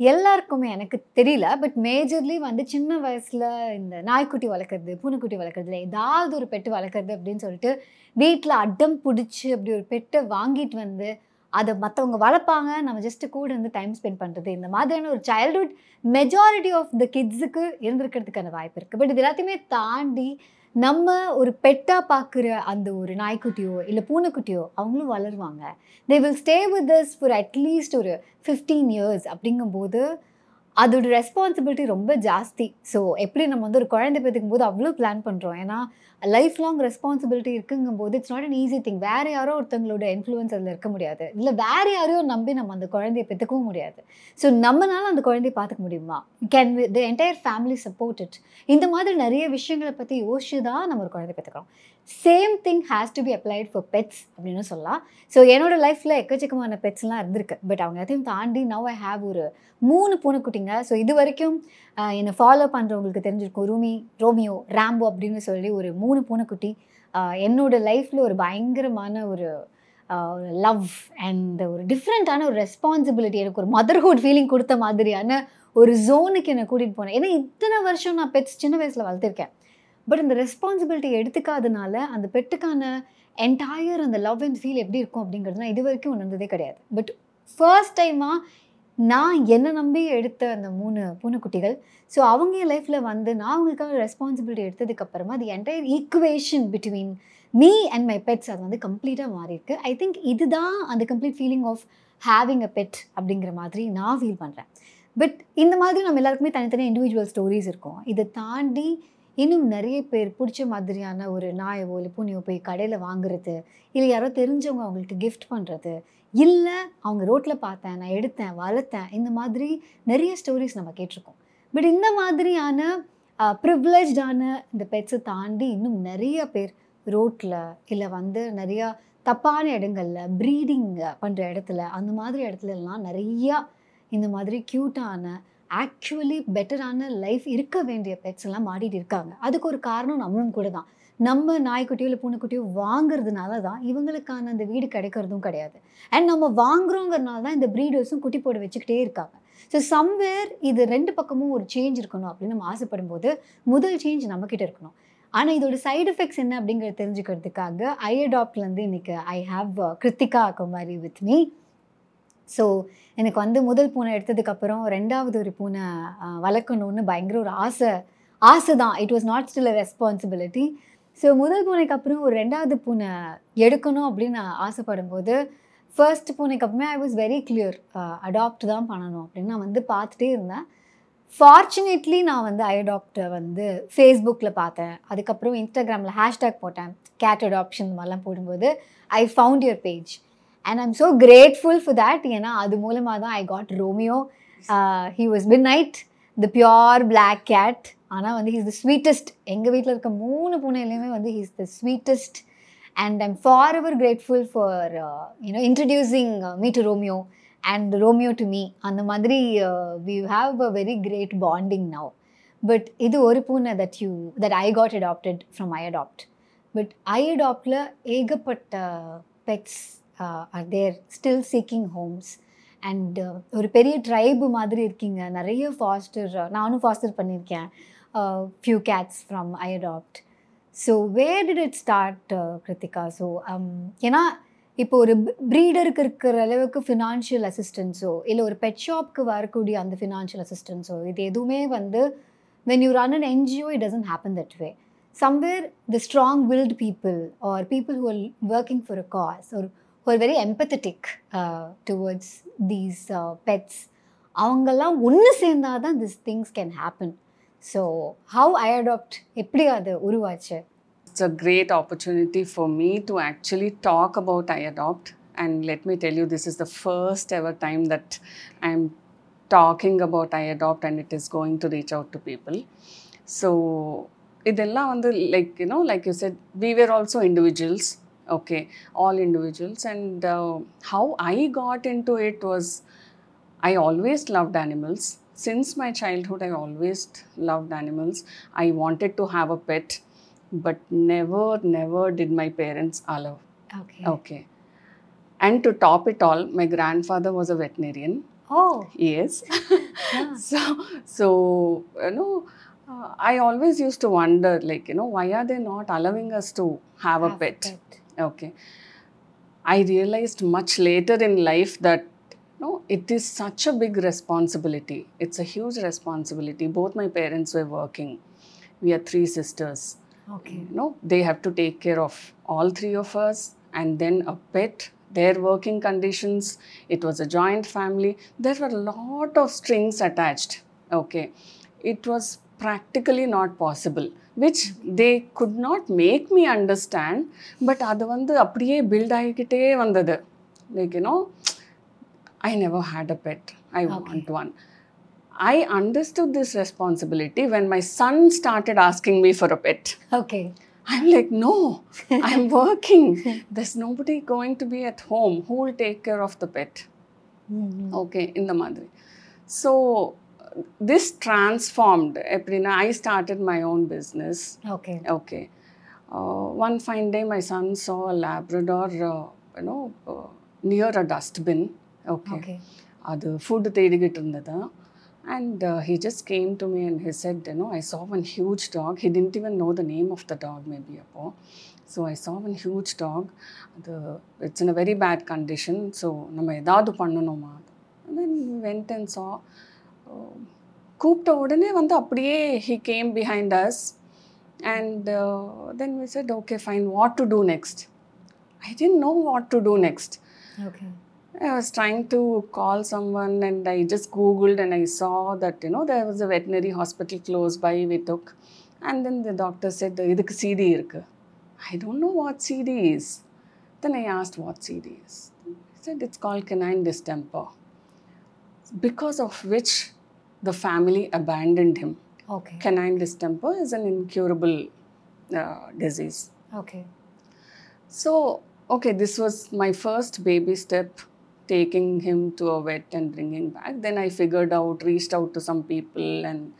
எல்லாருக்குமே எனக்கு தெரியல பட் மேஜர்லி வந்து சின்ன வயசில் இந்த நாய்க்குட்டி வளர்க்குறது பூனைக்குட்டி வளர்க்குறதுல ஏதாவது ஒரு பெட்டு வளர்க்குறது அப்படின்னு சொல்லிட்டு வீட்டில் அடம் பிடிச்சி அப்படி ஒரு பெட்டை வாங்கிட்டு வந்து அதை மற்றவங்க வளர்ப்பாங்க. நம்ம ஜஸ்ட்டு கூட இருந்து டைம் ஸ்பெண்ட் பண்ணுறது இந்த மாதிரியான ஒரு சைல்ட்ஹுட் மெஜாரிட்டி ஆஃப் த கிட்ஸுக்கு இருந்திருக்கிறதுக்கான வாய்ப்பு இருக்குது பட் இது எல்லாத்தையுமே தாண்டி நம்ம ஒரு பெட்டாக பார்க்குற அந்த ஒரு நாய்க்குட்டியோ இல்லை பூனைக்குட்டியோ அவங்களும் வளருவாங்க. They will stay with this for at least ஒரு ஃபிஃப்டீன் இயர்ஸ் அப்படிங்கும்போது அதோட ரெஸ்பான்சிபிலிட்டி ரொம்ப ஜாஸ்தி. ஸோ எப்படி நம்ம வந்து ஒரு குழந்தை பேத்துக்கும் போது அவ்வளோ பிளான் பண்ணுறோம் ஏன்னா life long responsibility இருக்குங்கும்போது it's not an easy thing வேறு யாரோ ஒருத்தவங்களோட இன்ஃப்ளூயன்ஸ் அதில் இருக்க முடியாது. இல்லை வேறு யாரையோ நம்பி நம்ம அந்த குழந்தைய பெற்றுக்கவும் முடியாது. ஸோ நம்மனால அந்த குழந்தைய பார்த்துக்க முடியுமா? Can the entire family support it இந்த மாதிரி நிறைய விஷயங்களை பற்றி யோசிச்சு தான் நம்ம ஒரு குழந்தை பெற்றுக்கிறோம். Same thing has to be applied for pets அப்படின்னு சொல்லலாம். ஸோ என்னோட லைஃப்பில் எக்கச்சக்கமான பெட்ஸ்லாம் இருந்திருக்கு. பட் அவங்க எதையும் தாண்டி நவ் ஐ ஹேவ் ஒரு மூணு பூனைக்குட்டிங்க. ஸோ இது வரைக்கும் என்னை ஃபாலோ பண்ணுறவங்களுக்கு தெரிஞ்சிருக்கும். ரூமி ரோமியோ ராம்போ அப்படின்னு சொல்லி ஒரு மூணு பூனைக்குட்டி. என்னோடய லைஃப்பில் ஒரு பயங்கரமான ஒரு லவ் அண்ட் ஒரு டிஃப்ரெண்ட்டான ஒரு ரெஸ்பான்சிபிலிட்டி எனக்கு ஒரு மதர்ஹுட் ஃபீலிங் கொடுத்த மாதிரியான ஒரு ஜோனுக்கு என்னை கூட்டிகிட்டு போனேன். ஏன்னா இத்தனை வருஷம் நான் பெட்ஸ் சின்ன வயசில் வளர்த்துருக்கேன். பட் இந்த ரெஸ்பான்சிபிலிட்டி எடுத்துக்காதனால அந்த பெட்டுக்கான என்டையர் அந்த லவ் அண்ட் ஃபீல் எப்படி இருக்கும் அப்படிங்கிறது நான் இது வரைக்கும் உணர்ந்ததே கிடையாது. பட் ஃபர்ஸ்ட் டைமாக நான் என்னை நம்பி எடுத்த அந்த மூணு பூனைக்குட்டிகள் ஸோ அவங்க என் லைஃப்பில் வந்து நான் அவங்களுக்காக ரெஸ்பான்சிபிலிட்டி எடுத்ததுக்கப்புறமா அது entire equation between me and my pets அது வந்து கம்ப்ளீட்டாக மாறியிருக்கு. ஐ திங்க் இதுதான் அந்த complete feeling of having a pet அப்படிங்கிற மாதிரி நான் ஃபீல் பண்ணுறேன் பட் இந்த மாதிரி நம்ம எல்லாருக்குமே தனித்தனி இண்டிவிஜுவல் ஸ்டோரிஸ் இருக்கும். இதை தாண்டி இன்னும் நிறைய பேர் பிடிச்ச மாதிரியான ஒரு நாயவோ இல்லை பூனையோ போய் கடையில் வாங்குறது இல்லை யாரோ தெரிஞ்சவங்க அவங்களுக்கு கிஃப்ட் பண்ணுறது இல்லை அவங்க ரோட்டில் பார்த்தேன் நான் எடுத்தேன் வளர்த்தேன் இந்த மாதிரி நிறைய ஸ்டோரிஸ் நம்ம கேட்டிருக்கோம். பட் இந்த மாதிரியான ப்ரிவிலேஜான இந்த பெட்ஸை தாண்டி இன்னும் நிறைய பேர் ரோட்டில் இல்லை வந்து நிறையா தப்பான இடங்களில் ப்ரீடிங் பண்ணுற இடத்துல அந்த மாதிரி இடத்துலலாம் நிறையா இந்த மாதிரி க்யூட்டான ஆக்சுவலி பெட்டரான லைஃப் இருக்க வேண்டிய பெட்ஸ் எல்லாம் மாடிட்டு இருக்காங்க. அதுக்கு ஒரு காரணம் நம்மளும் கூட தான். நம்ம நாய்க்குட்டியோ இல்லை பூனைக்குட்டியோ வாங்குறதுனால தான் இவங்களுக்கான அந்த வீடு கிடைக்கிறதும் கிடையாது. அண்ட் நம்ம வாங்குறோங்கிறனால தான் இந்த ப்ரீடர்ஸும் குட்டி போட வச்சுக்கிட்டே இருக்காங்க. ஸோ சம்வேர் இது ரெண்டு பக்கமும் ஒரு சேஞ்ச் இருக்கணும் அப்படின்னு நம்ம ஆசைப்படும் போது முதல் சேஞ்ச் நம்மக்கிட்ட இருக்கணும். ஆனால் இதோட சைடு எஃபெக்ட்ஸ் என்ன அப்படிங்கிறத தெரிஞ்சுக்கிறதுக்காக ஐ அடாப்ட்லேருந்து இன்னைக்கு I have Krithika Kumari with me so எனக்கு வந்து முதல் பூனை எடுத்ததுக்கப்புறம் ரெண்டாவது ஒரு பூனை வளர்க்கணும்னு பயங்கர ஒரு ஆசை. ஆசை தான் it was not still a responsibility so முதல் பூனைக்கு அப்புறம் ஒரு ரெண்டாவது பூனை எடுக்கணும் அப்படின்னு நான் ஆசைப்படும் போது ஃபர்ஸ்ட் பூனைக்கு அப்புறமே I was very clear adopt தான் பண்ணணும் அப்படின்னு நான் வந்து பார்த்துட்டே இருந்தேன். ஃபார்ச்சுனேட்லி நான் வந்து ஐ அடாப்டை வந்து ஃபேஸ்புக்கில் பார்த்தேன். அதுக்கப்புறம் இன்ஸ்டாகிராமில் ஹேஷ்டேக் போட்டேன். கேட் அடாப்ஷன் மாதிரிலாம் போடும்போது I found your page and I'm so grateful for that ஏன்னா அது மூலமாக தான் I got Romeo he was midnight the pure black cat ஆனால் வந்து ஹீஸ் த ஸ்வீட்டஸ்ட் எங்கள் வீட்டில் இருக்க மூணு பூனையிலையுமே வந்து he's the sweetest and I'm forever grateful for you know introducing me to Romeo and Romeo to me அந்த மாதிரி we have a very great bonding now but இது ஒரு பூனை that you that I got adopted from I adopt but I அடாப்டில் ஏகப்பட்ட pets are there still seeking homes and ஒரு பெரிய tribe மாதிரி இருக்கீங்க. நிறைய ஃபாஸ்டர் uh, நானும் ஃபாஸ்டர் பண்ணியிருக்கேன். Few cats from I adopt so where did it start Krithika so ஏன்னா இப்போ ஒரு ப்ரீடருக்கு இருக்கிற அளவுக்கு ஃபினான்ஷியல் அசிஸ்டன்ஸோ இல்லை ஒரு பெட் ஷாப்க்கு வரக்கூடிய அந்த ஃபினான்ஷியல் அசிஸ்டன்ஸோ இது எதுவுமே வந்து when you run an NGO it doesn't happen that way somewhere the strong willed people are people who are working for a cause ஒரு very empathetic towards these pets அவங்கெல்லாம் ஒன்று சேர்ந்தால் தான் this things can happen so how I adopt எப்படி அது உருவாச்சு it's a great opportunity for me to actually talk about I adopt and let me tell you this is the first ever time that I am talking about I adopt and it is going to reach out to people so இதெல்லாம் வந்து like you know like you said we were also individuals Okay, all individuals. And uh, how I got into it was I always loved animals. Since my childhood, I always loved animals. I wanted to have a pet, but never, never did my parents allow. Okay. Okay. And to top it all, my grandfather was a veterinarian. Oh. Yes. yeah. So, so you know, uh, I always used to wonder, like, you know, why are they not allowing us to have, have a pet? A pet. Okay. I realized much later in life that no, it is such a big responsibility. It's a huge responsibility. Both my parents were working. We are three sisters. Okay. You know, they have to take care of all three of us and then a pet, their working conditions. It was a joint family. There were a lot of strings attached. Okay. It was practically not possible, which they could not make me understand. But அது வந்து அப்படியே build ஆகிக்கிட்டே வந்தது like you know I never had a pet I want one I understood this responsibility when my son started asking me for a pet. Okay I'm like, no, I'm working. There's nobody going to be at home. Who will take care of the pet? Okay, in the madri. So, uh, this transformed. எப்படின்னா, I started my own business. Okay Okay. Uh, one fine day, my son saw a Labrador, uh, you know, uh, near a dustbin. Okay. Okay food food தேடிக்கிட்டு இருந்தது and he just came to me and he said you know I saw one huge dog he didn't even know the name of the dog maybe அப்போ so I saw one huge dog அது it's in a very bad condition so நம்ம ஏதாவது பண்ணணுமா தென் went and saw கூப்பிட்ட உடனே வந்து அப்படியே he came behind us and then we said okay fine what to do next I didn't know what to do next okay I was trying to call someone and I just Googled and I saw that, you know, there was a veterinary hospital close by we took. And then the doctor said, இதுக்கு CD இருக்கு. I don't know what CD is. Then I asked what CD is. He said it's called canine distemper. Because of which the family abandoned him. Okay. Canine distemper is an incurable uh, disease. Okay. So, okay, this was my first baby step taking him to a vet and bringing back. Then I figured out, reached out to some people, and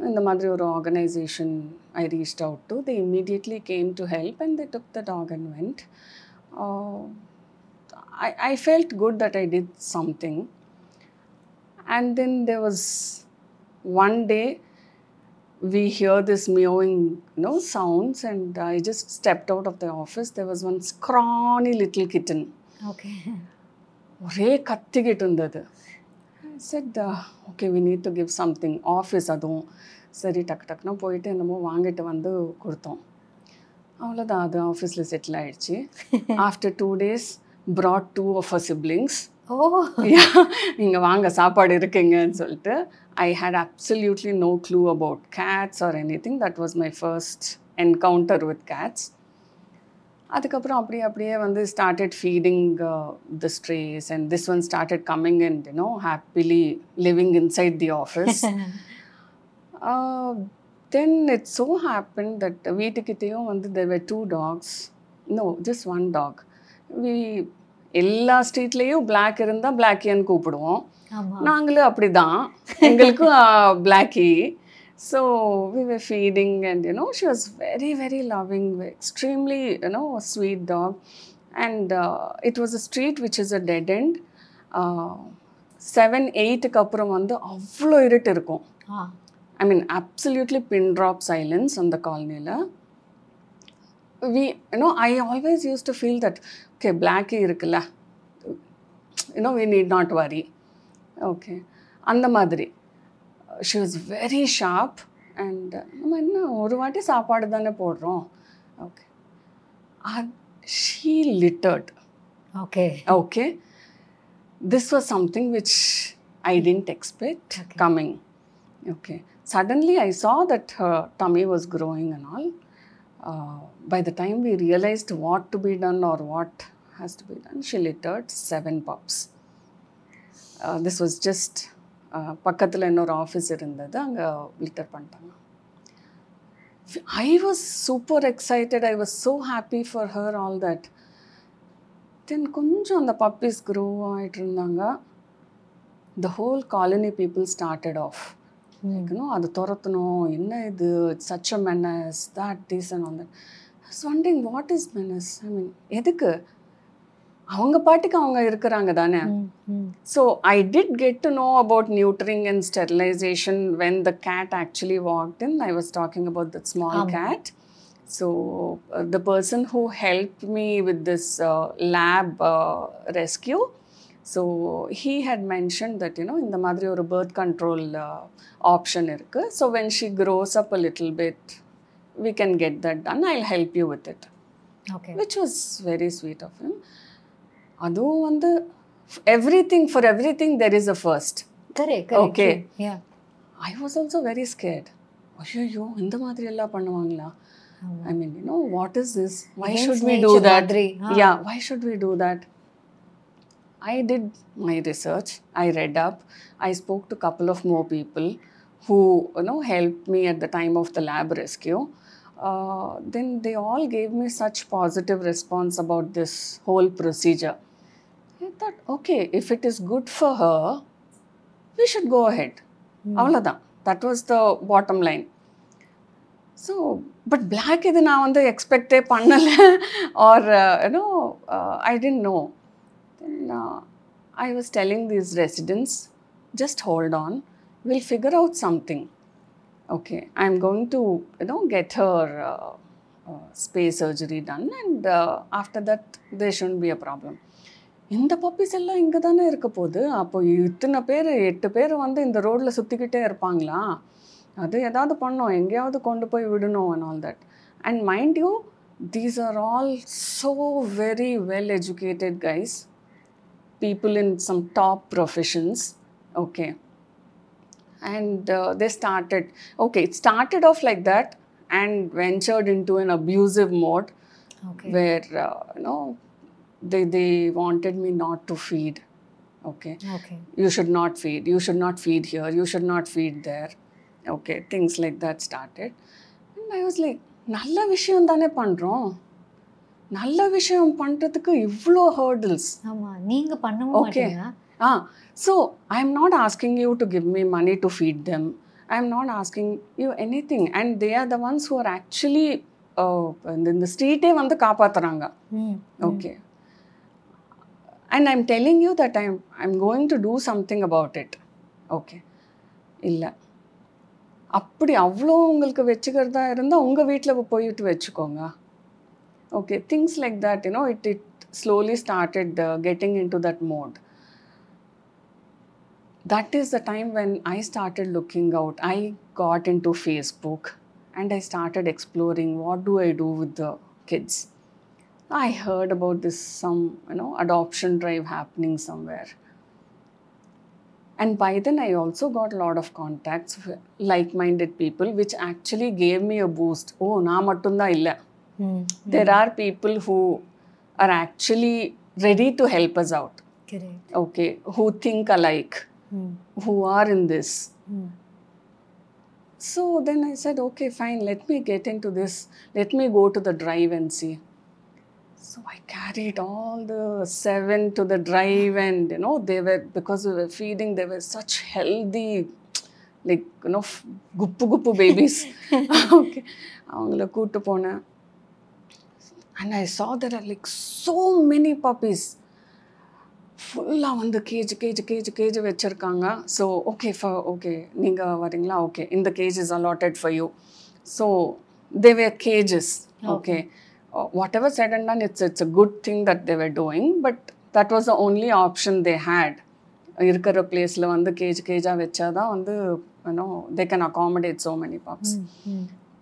in the Madhur organization I reached out to, they immediately came to help and they took the dog and went. Uh, I, I felt good that I did something. And then there was one day we hear this meowing you know sounds and i just stepped out of the office there was one scrawny little kitten okay ஒரே கத்திக்கிட்டு இருந்தது said okay we need to give something office அதுவும் சரி டக்கு டக்குன்னு போயிட்டு என்னமோ வாங்கிட்டு வந்து கொடுத்தோம் அவ்வளோதான் அது ஆஃபீஸில் செட்டில் ஆயிடுச்சு after two days brought two of a siblings ஓ. இங்கே வாங்க சாப்பாடு இருக்குங்கன்னு சொல்லிட்டு I had absolutely no clue about cats or anything that was my first encounter with cats அதுக்கப்புறம் அப்படியே அப்படியே வந்து started feeding the strays and this one started coming and you know happily living inside the office then it so happen that வீட்டுக்கிட்டேயும் வந்து there were two dogs no just one dog we எல்லா ஸ்ட்ரீட்லேயும் black இருந்தால் பிளாக்கியன்னு கூப்பிடுவோம். நாங்களும் அப்படிதான். எங்களுக்கும் Blacky so we were feeding and you know she was very very loving extremely you know sweet dog and it was a street which is a dead end seven எயிட்டுக்கு அப்புறம் வந்து அவ்வளோ இருட்டு இருக்கும். I mean absolutely pin drop silence அந்த காலனியில் we you know I always use to feel that okay Blacky இருக்குல்ல you know we need not worry okay அந்த மாதிரி she was very sharp and நம்ம என்ன ஒரு வாட்டி சாப்பாடு தானே போடுறோம் okay she littered okay okay this was something which i didn't expect Okay. coming okay suddenly i saw that her tummy was growing and all uh, by the time we realized what to be done or what has to be done she littered seven pups uh, this was just uh, பக்கத்தில் இன்னொரு ஆஃபீஸ் இருந்தது அங்கே litter பண்ணிட்டாங்க. I was super excited I was so happy for her all that then கொஞ்சம் அந்த puppies grow ஆகிட்டு இருந்தாங்க. The whole colony people started off லைக்னும் அது துரத்தணும் என்ன இது such a menace that and on that wondering what is menace I mean எதுக்கு அவங்க பாட்டுக்கு அவங்க இருக்கிறாங்க தானே ம், ம். So I did get to know about neutering and sterilization when the cat actually walked in. I was talking about that small Amma. cat. So uh, the person who helped me uh, uh, mentioned that you know in the madri or birth control uh, option irukku. So when she grows up a little bit, we can get that done. I'll help you with it. Okay which was very sweet of him அதுவும் வந்து everything for everything there is a first correct yeah I was also very scared ஐயோ இந்த மாதிரி எல்லாம் பண்ணுவாங்களா I mean you know what is this why should we do that மாதிரி. Ah. Yeah why should we do that I did my research. I read up. I spoke to a couple of more people who you know helped me at the time of the lab rescue. Uh, then they all gave me such positive response about this whole procedure. I thought, okay, if it is good for her, we should go ahead. அவ்வளோதான் that was the bottom line so but black இது நான் வந்து எக்ஸ்பெக்டே பண்ணலை or you know I didn't know then I was telling these residents just hold on will figure out something okay i'm going to you know get her uh, uh, space surgery done and they after that there shouldn't be a problem. இந்த puppies எல்லாம் இங்கே தானே இருக்க போகுது? அப்போ இத்தனை பேர் எட்டு பேர் வந்து இந்த ரோட்டில் சுற்றிக்கிட்டே இருப்பாங்களா? அது ஏதாவது பண்ணோம். எங்கேயாவது கொண்டு போய் விடணும் and all that and mind you these are all so very well educated guys people in some top professions okay and uh, they started okay it started off like that and ventured into an abusive mode okay where uh, you know they they wanted me not to feed okay okay you should not feed you should not feed here you should not feed there okay things like that started and i was like நல்ல விஷயம் தானே பண்ணுறோம் நல்ல விஷயம் பண்ணுறதுக்கு இவ்வளோ hurdles ஆமா நீங்க பண்ணவும் Okay. மாட்டீங்க. Ah, so I'm not asking you to give me money to feed them. I'm not asking you anything. And they are the ones who are actually uh, in the street வந்து காப்பாத்துறாங்க. ம் okay and I'm telling you that I'm I'm going to do something about it okay இல்லை. அப்படி அவ்வளோ உங்களுக்கு வச்சுக்கிறதா இருந்தால் உங்கள் வீட்டில் போயிட்டு வச்சுக்கோங்க. okay things like that you know it, it slowly started uh, getting into that mode. That is the time when i started looking out. I got into facebook and i started exploring what do i do with the kids. I heard about this some you know adoption drive happening somewhere. And by then i also got a lot of contacts like minded people which actually gave me a boost. Oh na mattunda illa. ம் There are people who are actually ready to help us out. Correct Okay, who think alike. ம் who are in this. ம் So then I said, okay, fine, let me get into this. Let me go to the drive and see. So I carried all the seven to the drive, and you know, they were because we were feeding, they were such healthy, like you know, f- guppu guppu babies. okay. அவங்கள கூட்டு போனேன் and I saw there are like so many puppies. ஃபுல்லாக வந்து cage cage cage cage வச்சுருக்காங்க. So okay for okay நீங்கள் வரீங்களா? Okay இந்த cage is allotted for you so they were cages okay whatever said and done it's it's a good thing that they were doing but that was the only option they had இருக்கிற பிளேஸில் வந்து cage கேஜாக வச்சா தான் வந்து you know they can accommodate so many pups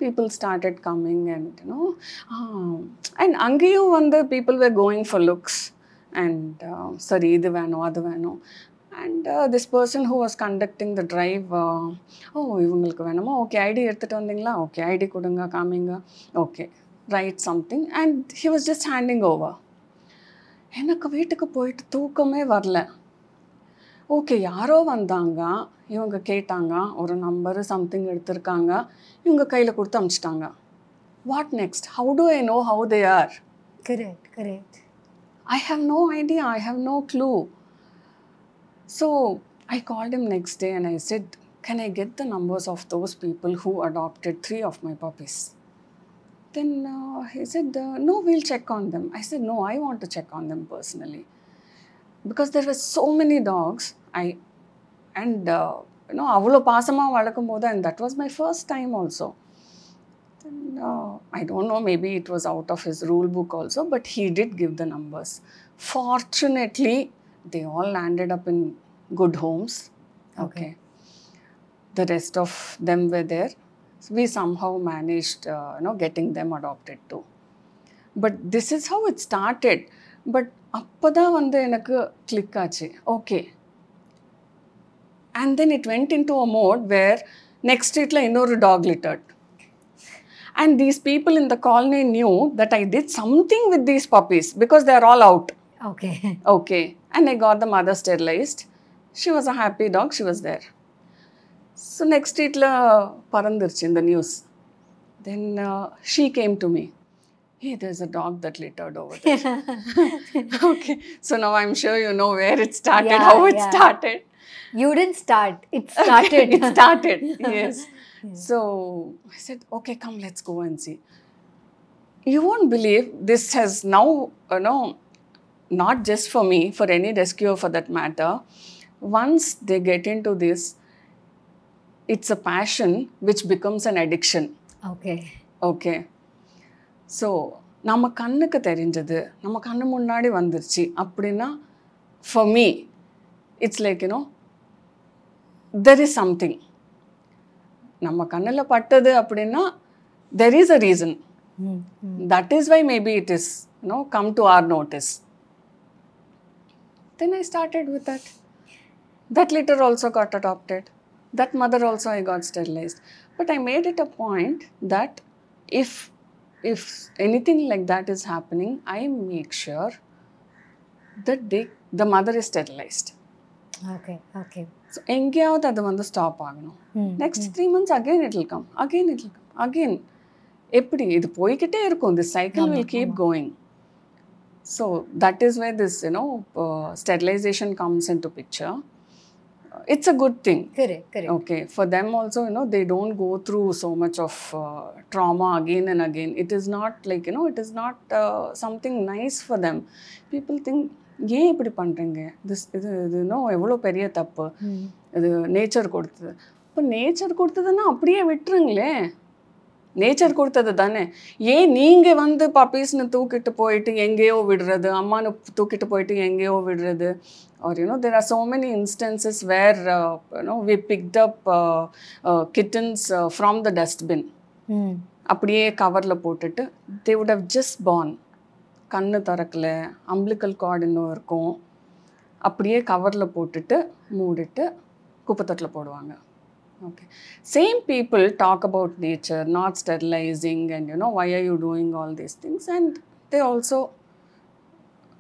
people started coming and you know and அங்கேயும் வந்து people were going for looks and சரி இது வேணும் அது வேணும். And this person who was conducting the drive oh இவங்களுக்கு வேணுமா? ஓகே ஐடி எடுத்துகிட்டு வந்தீங்களா? ஓகே ஐடி கொடுங்க காமிங்க. Okay right something and he was just handing over எனக்கு வீட்டுக்கு போயிட்டு தூக்கமே வரல. ஓகே யாரோ வந்தாங்க. இவங்க கேட்டாங்க. ஒரு நம்பரு சம்திங் எடுத்திருக்காங்க. இவங்க கையில் கொடுத்து அமிச்சிட்டாங்க what next how to I know how they are correct correct I have no idea. I have no clue. So I called him next day and I said, Can I get the numbers of those people who adopted three of my puppies? Then uh, he said, uh, No, we'll check on them. I said, No, I want to check on them personally. Because there were so many dogs. Uh, know, அவ்வளோ பாசமாக வளர்க்கும் போது and that was my first time also. Then, uh, I don't know, maybe it was out of his rule book also, but he did give the numbers. Fortunately, they all landed up in good homes. Okay. The rest of them were there. So we somehow managed, uh, you know, getting them adopted too. But this is how it started. But அப்பதான் வந்து எனக்கு click ஆச்சு okay And then it went into a mode where next ஸ்ட்ரீட்டில் இன்னொரு dog littered and these people in the colony knew that I did something with these puppies because they are all out okay Okay. And I got the mother sterilized. She was a happy dog. She was there. So next streetல பறந்துருச்சு in the news. Then uh, she came to me. Hey, there's a dog that littered over there. okay. So now I'm sure you know where it started, Yeah, how it yeah. started. You didn't start it started it started. yes. So I said, okay, come, let's go and see. You won't believe this has now, you know, not just for me, for any rescuer for that matter. Once they get into this, it's a passion which becomes an addiction. Okay okay so நம்ம கண்ணுக்கு தெரிஞ்சது நம்ம கண்ணு முன்னாடி வந்துருச்சு அப்படின்னா for me it's like you know there is something நம்ம கண்ணில் பட்டது அப்படின்னா there is a reason hmm that is why maybe it is you know come to our notice then i started with that that litter also got adopted that mother also i got sterilized but i made it a point that if if anything like that is happening i make sure that they the mother is sterilized Okay okay so எங்கேயாவது அது வந்து stop ஆகணும். Next three months again it will come again it will come again எப்படி? இது போய்கிட்டே இருக்கும். This cycle will keep going so that is way this you know sterilization comes in to picture it's a good thing correct correct okay. For them also you know they don't go through so much of uh, trauma again and again. It is not like you know it is not uh, ஏன் இப்படி பண்ணுறீங்க this இது இது இன்னும் எவ்வளோ பெரிய தப்பு. இது நேச்சர் கொடுத்தது. இப்போ நேச்சர் கொடுத்ததுன்னா அப்படியே விட்டுருங்களே. நேச்சர் கொடுத்தது தானே. ஏன் நீங்கள் வந்து பப்பீஸ்னு தூக்கிட்டு போயிட்டு எங்கேயோ விடுறது அம்மானு தூக்கிட்டு போயிட்டு எங்கேயோ விடுறது? Or you know there are so many instances where uh, you know we picked up uh, uh, kittens uh, from the dustbin. ம். அப்படியே கவரில் போட்டுட்டு தே would have just born. கண்ணு திறக்கல அம்பிளிக்கல் கார்டு இன்னும் இருக்கும். அப்படியே கவரில் போட்டுட்டு மூடிட்டு குப்பைத்தட்டில் போடுவாங்க. Okay. Same people talk about nature not sterilizing and you know why are you doing all these things and they also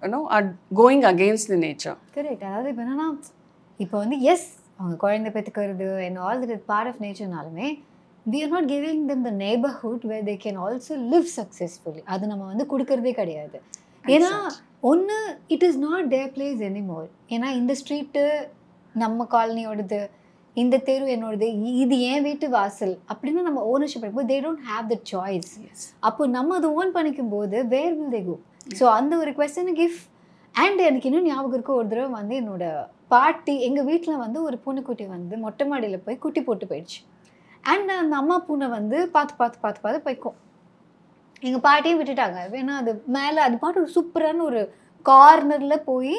you know are going against the nature correct அதாவது இப்போ என்னன்னா இப்போ வந்து எஸ் அவங்க குழந்தை பெற்றுக்கிறது and all that part of நேச்சர்னாலுமே we are not giving them the நeighborhood where they can also live successfully அது நம்ம வந்து கொடுக்கறதே கிடையாது. ஏன்னா ஒன்று it is not there place anymore ஏன்னா இந்த ஸ்ட்ரீட்டு நம்ம காலனியோடது இந்த தெரு என்னோடது இது என் வீட்டு வாசல் அப்படின்னு நம்ம ஓனர்ஷிப் எடுக்கும்போது they don't have the choice அப்போ நம்ம அதை ஓன் பண்ணிக்கும் போது where will they go so அந்த ஒரு கொஸ்டனுக்கு இஃப் அண்ட் எனக்கு இன்னும் ஞாபகம் இருக்கு ஒரு தடவை வந்து என்னோட பாட்டி எங்கள் வீட்டில் வந்து ஒரு பூனைக்குட்டி வந்து மொட்டை மாடியில் போய் குட்டி போட்டு போயிடுச்சு. அண்ட் அந்த அம்மா பூனை வந்து பார்த்து பார்த்து பார்த்து பார்த்து போய்க்கும். எங்கள் பாட்டியும் விட்டுட்டாங்க. ஏன்னா அது மேலே அது பாட்டு ஒரு சூப்பரான ஒரு கார்னரில் போய்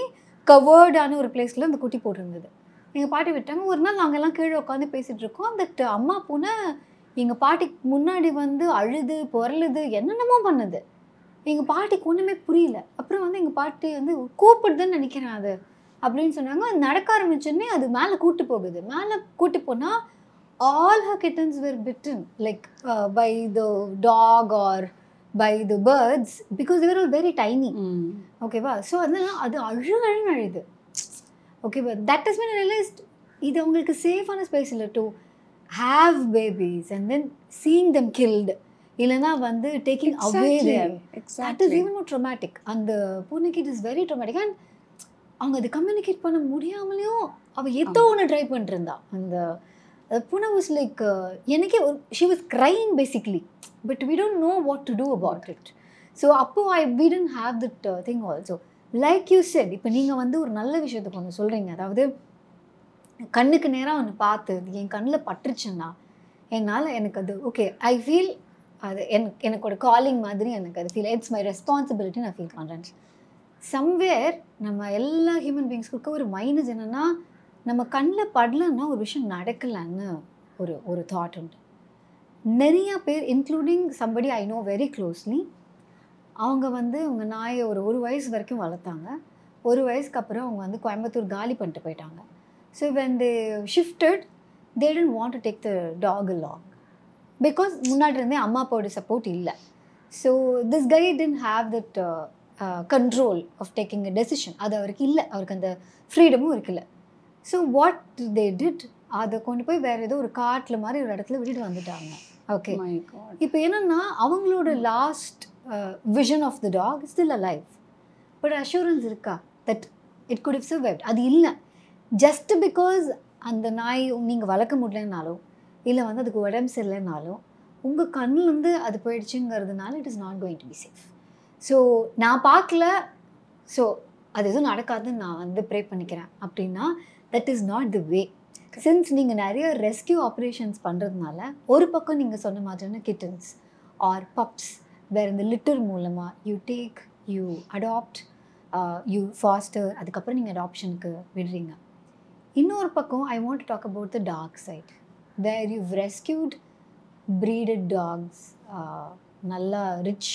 கவர்டான ஒரு பிளேஸில் அந்த குட்டி போட்டிருந்தது. எங்கள் பாட்டி விட்டாங்க. ஒரு நாள் நாங்கள்லாம் கீழே உட்காந்து பேசிகிட்டு இருக்கோம். அந்த அம்மா பூனை எங்கள் பாட்டிக்கு முன்னாடி வந்து அழுது பொருளுது என்னென்னமோ பண்ணுது. எங்கள் பாட்டிக்கு ஒன்றுமே புரியல. அப்புறம் வந்து எங்கள் பாட்டி வந்து கூப்பிடுதுன்னு நினைக்கிறேன் அது. அப்படின்னு சொன்னாங்க. அது நடக்க ஆரம்பிச்சோடனே அது மேலே கூட்டு போகுது. மேலே கூட்டு போனால் all her kittens were bitten like uh, by the dog or by the birds because they were all very tiny. ஓகேவா ஸோ அதெல்லாம் அது அழு அழுன்னு அழுது ஓகேவா தட் இஸ் மீன் ரியலைஸ்ட் இது அவங்களுக்கு சேஃபான ஸ்பேஸ் இல்லை to have babies and then seeing them killed இல்லைன்னா வந்து taking away that is even traumatic அந்த பூனைக்கு it is very traumatic and அவங்க அது கம்யூனிகேட் பண்ண முடியாமலேயும் அவள் ஏதோ ஒன்று ட்ரை பண்ணிருந்தா அந்த பூனா வாஸ் லைக் எனக்கே she was crying basically but we don't know what to do about it so அப்போ I we didn't have that thing also like you said இப்போ நீங்கள் வந்து ஒரு நல்ல விஷயத்துக்கு ஒன்று சொல்கிறீங்க அதாவது கண்ணுக்கு நேராக ஒன்று பார்த்து என் கண்ணில் பட்டுருச்சுன்னா என்னால் எனக்கு அது ஓகே ஐ ஃபீல் அது எனக்கு எனக்கு ஒரு காலிங் மாதிரி எனக்கு அது ஃபீல் இட்ஸ் மை ரெஸ்பான்சிபிலிட்டி நான் ஃபீல் பண்ணுறேன் சம்வேர் நம்ம எல்லா ஹியூமன் பீங்ஸ்க்கு ஒரு மைனஸ் என்னென்னா நம்ம கண்ணில் படலன்னா ஒரு விஷயம் நடக்கலன்னு ஒரு ஒரு தாட் உண்டு. நிறையா பேர் including somebody I know very closely அவங்க வந்து அவங்க நாயை ஒரு ஒரு வயசு வரைக்கும் வளர்த்தாங்க. ஒரு வயசுக்கு அப்புறம் அவங்க வந்து கோயம்புத்தூர் காலி பண்ணிட்டு போயிட்டாங்க. So when they shifted they didn't want to take the dog long because முன்னாடி இருந்தே அம்மா அப்பாவோட சப்போர்ட் இல்லை. So this guy didn't have that control of taking a decision அது அவருக்கு இல்லை. அவருக்கு அந்த ஃப்ரீடமும் இருக்குல்ல ஸோ வாட் தே டிட் அதை கொண்டு போய் வேறு ஏதோ ஒரு காட்டில் மாதிரி ஒரு இடத்துல விட்டுட்டு வந்துட்டாங்க. Okay My God. இப்போ என்னன்னா அவங்களோட last vision of the dog still alive but assurance இருக்கா? That it could've survived அது இல்லை. ஜஸ்ட் பிகாஸ் அந்த நாய் நீங்கள் வளர்க்க முடியலனாலும் இல்லை வந்து அதுக்கு உடம்பு சரியில்லைனாலும் உங்கள் கண்ணிலேருந்து அது போயிடுச்சுங்கிறதுனால it is not going to be safe so நான் பார்க்கல. ஸோ அது எதுவும் நடக்காதுன்னு நான் வந்து ப்ரே பண்ணிக்கிறேன். அப்படின்னா that is not the way since நீங்கள் நிறைய ரெஸ்கியூ ஆப்ரேஷன்ஸ் பண்ணுறதுனால ஒரு பக்கம் நீங்கள் சொன்ன மாதிரியான கிட்டன்ஸ் ஆர் பப்ஸ் வேறு இந்த லிட்டர் மூலமாக you take you adopt you foster அதுக்கப்புறம் நீங்கள் அடாப்ஷனுக்கு விடுறீங்க. இன்னொரு பக்கம் I want talk about the dark side where you rescued breeded dogs நல்லா ரிச்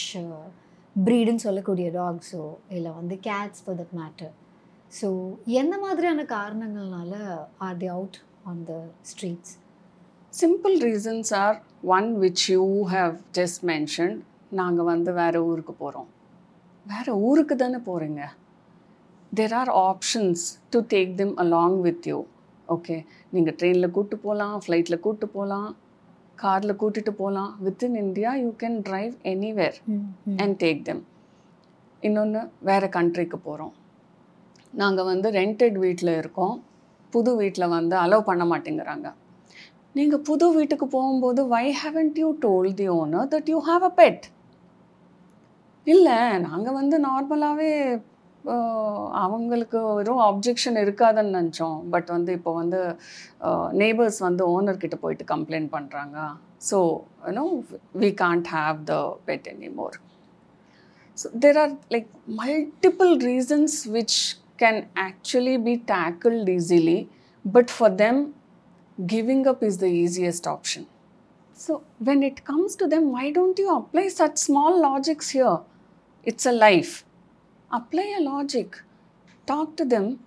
ப்ரீடுன்னு சொல்லக்கூடிய டாக்ஸோ இல்லை வந்து cats for that matter so எந்த மாதிரியான காரணங்கள்னால are they out on the streets Simple reasons are one which you have just mentioned. நாங்கள் வந்து வேற ஊருக்கு போகிறோம் வேற ஊருக்கு தானே போகிறீங்க there are options to take them along with you okay நீங்கள் ட்ரெயினில் கூப்பிட்டு போகலாம் ஃப்ளைட்டில் கூப்பிட்டு போகலாம் காரில் கூட்டிகிட்டு போகலாம் within India you can drive anywhere and take them இன்னொன்று வேறு கண்ட்ரிக்கு போகிறோம் நாங்கள் வந்து ரெண்டட் வீட்டில் இருக்கோம். புது வீட்டில் வந்து அலோவ் பண்ண மாட்டேங்கிறாங்க. நீங்கள் புது வீட்டுக்கு போகும்போது why haven't you told the owner that you have a pet இல்லை நாங்கள் வந்து நார்மலாகவே அவங்களுக்கு எதுவும் அப்ஜெக்ஷன் இருக்காதுன்னு நினச்சோம். பட் வந்து இப்போ வந்து நெய்பர்ஸ் வந்து ஓனர்கிட்ட போயிட்டு கம்ப்ளைண்ட் பண்ணுறாங்க so you know we can't have the pet any more so there are like multiple reasons which can actually be tackled easily, but for them, giving up is the easiest option. So, when it comes to them, why don't you apply such small logics here? It's a life. Apply a logic. Talk to them.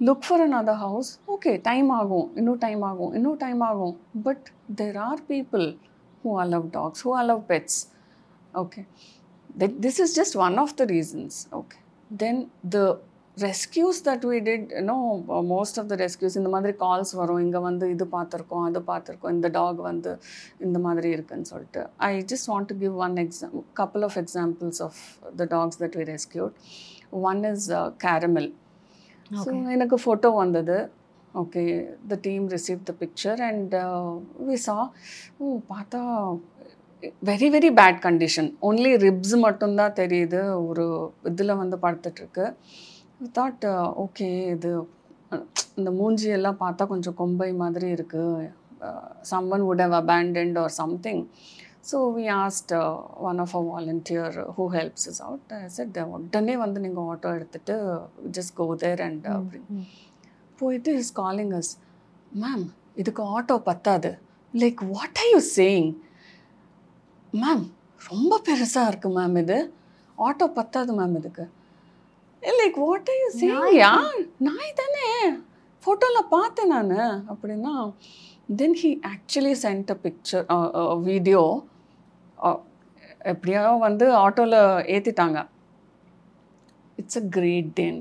Look for another house. Okay, time ago, you know, time ago, you know, time ago. But there are people who love dogs, who love pets. Okay. This is just one of the reasons. Okay. Then the rescues that we did, you know, uh, most of the rescues இந்த மாதிரி calls வரும் இங்கே வந்து இது பார்த்துருக்கோம் அது பார்த்துருக்கோம் இந்த டாக் வந்து இந்த மாதிரி இருக்குன்னு சொல்லிட்டு. I just want to give one exam couple of examples of the dogs that we rescued one is Caramel so எனக்கு ஃபோட்டோ வந்தது. Okay the team receive the picture and we saw oh பார்த்தா very very bad condition only ribs மட்டும்தான் தெரியுது ஒரு இதில் வந்து படுத்துட்ருக்கு thought okay இது அஹ், இந்த மூஞ்சி எல்லாம் பார்த்தா கொஞ்சம் கொம்பை மாதிரி இருக்குது someone would have abandoned or something so we asked one of a volunteer who helps us out said உடனே வந்து நீங்கள் ஆட்டோ எடுத்துகிட்டு ஜஸ்ட் கோ தேர் அண்ட் போயிட்டு இஸ் காலிங் அஸ் மேம் இதுக்கு ஆட்டோ பத்தாது. Like what are you saying ma'am ரொம்ப பெருசாக இருக்குது மேம் இது. ஆட்டோ பத்தாது மேம் இதுக்கு. Like what are you saying yeah நாய் தானே ஃபோட்டோவில் பார்த்தேன் நான் அப்படின்னா then he actually sent a picture video எப்படியோ வந்து ஆட்டோவில் ஏற்றிட்டாங்க it's a Great Dane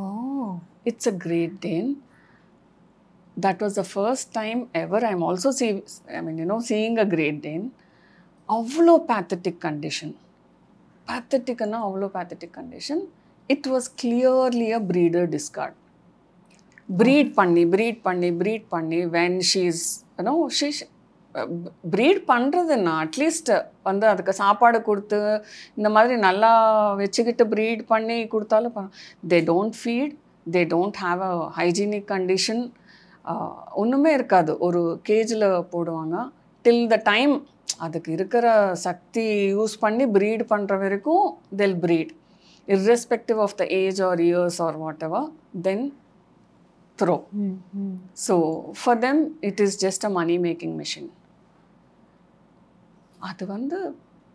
oh it's a great Dane. That was the first time ever I'm also see, I mean, you know, seeing a great Dane. அவ்வளோ pathetic condition. Patheticனா அவ்வளோ pathetic condition. It was clearly a breeder discard. Breed பண்ணி breed பண்ணி breed பண்ணி when she's you know she breed பண்ணுறதுன்னா at least வந்து அதுக்கு சாப்பாடு கொடுத்து இந்த மாதிரி நல்லா வச்சுக்கிட்டு ப்ரீட் பண்ணி கொடுத்தாலும் they don't feed they don't have a hygienic condition ஒன்றுமே இருக்காது. ஒரு கேஜில் போடுவாங்க. டில் த டைம் அதுக்கு இருக்கிற சக்தி யூஸ் பண்ணி ப்ரீட் பண்ணுற வரைக்கும் they'll breed irrespective of the age or years or whatever, then throw. Mm-hmm. So for them, it is just a money making machine.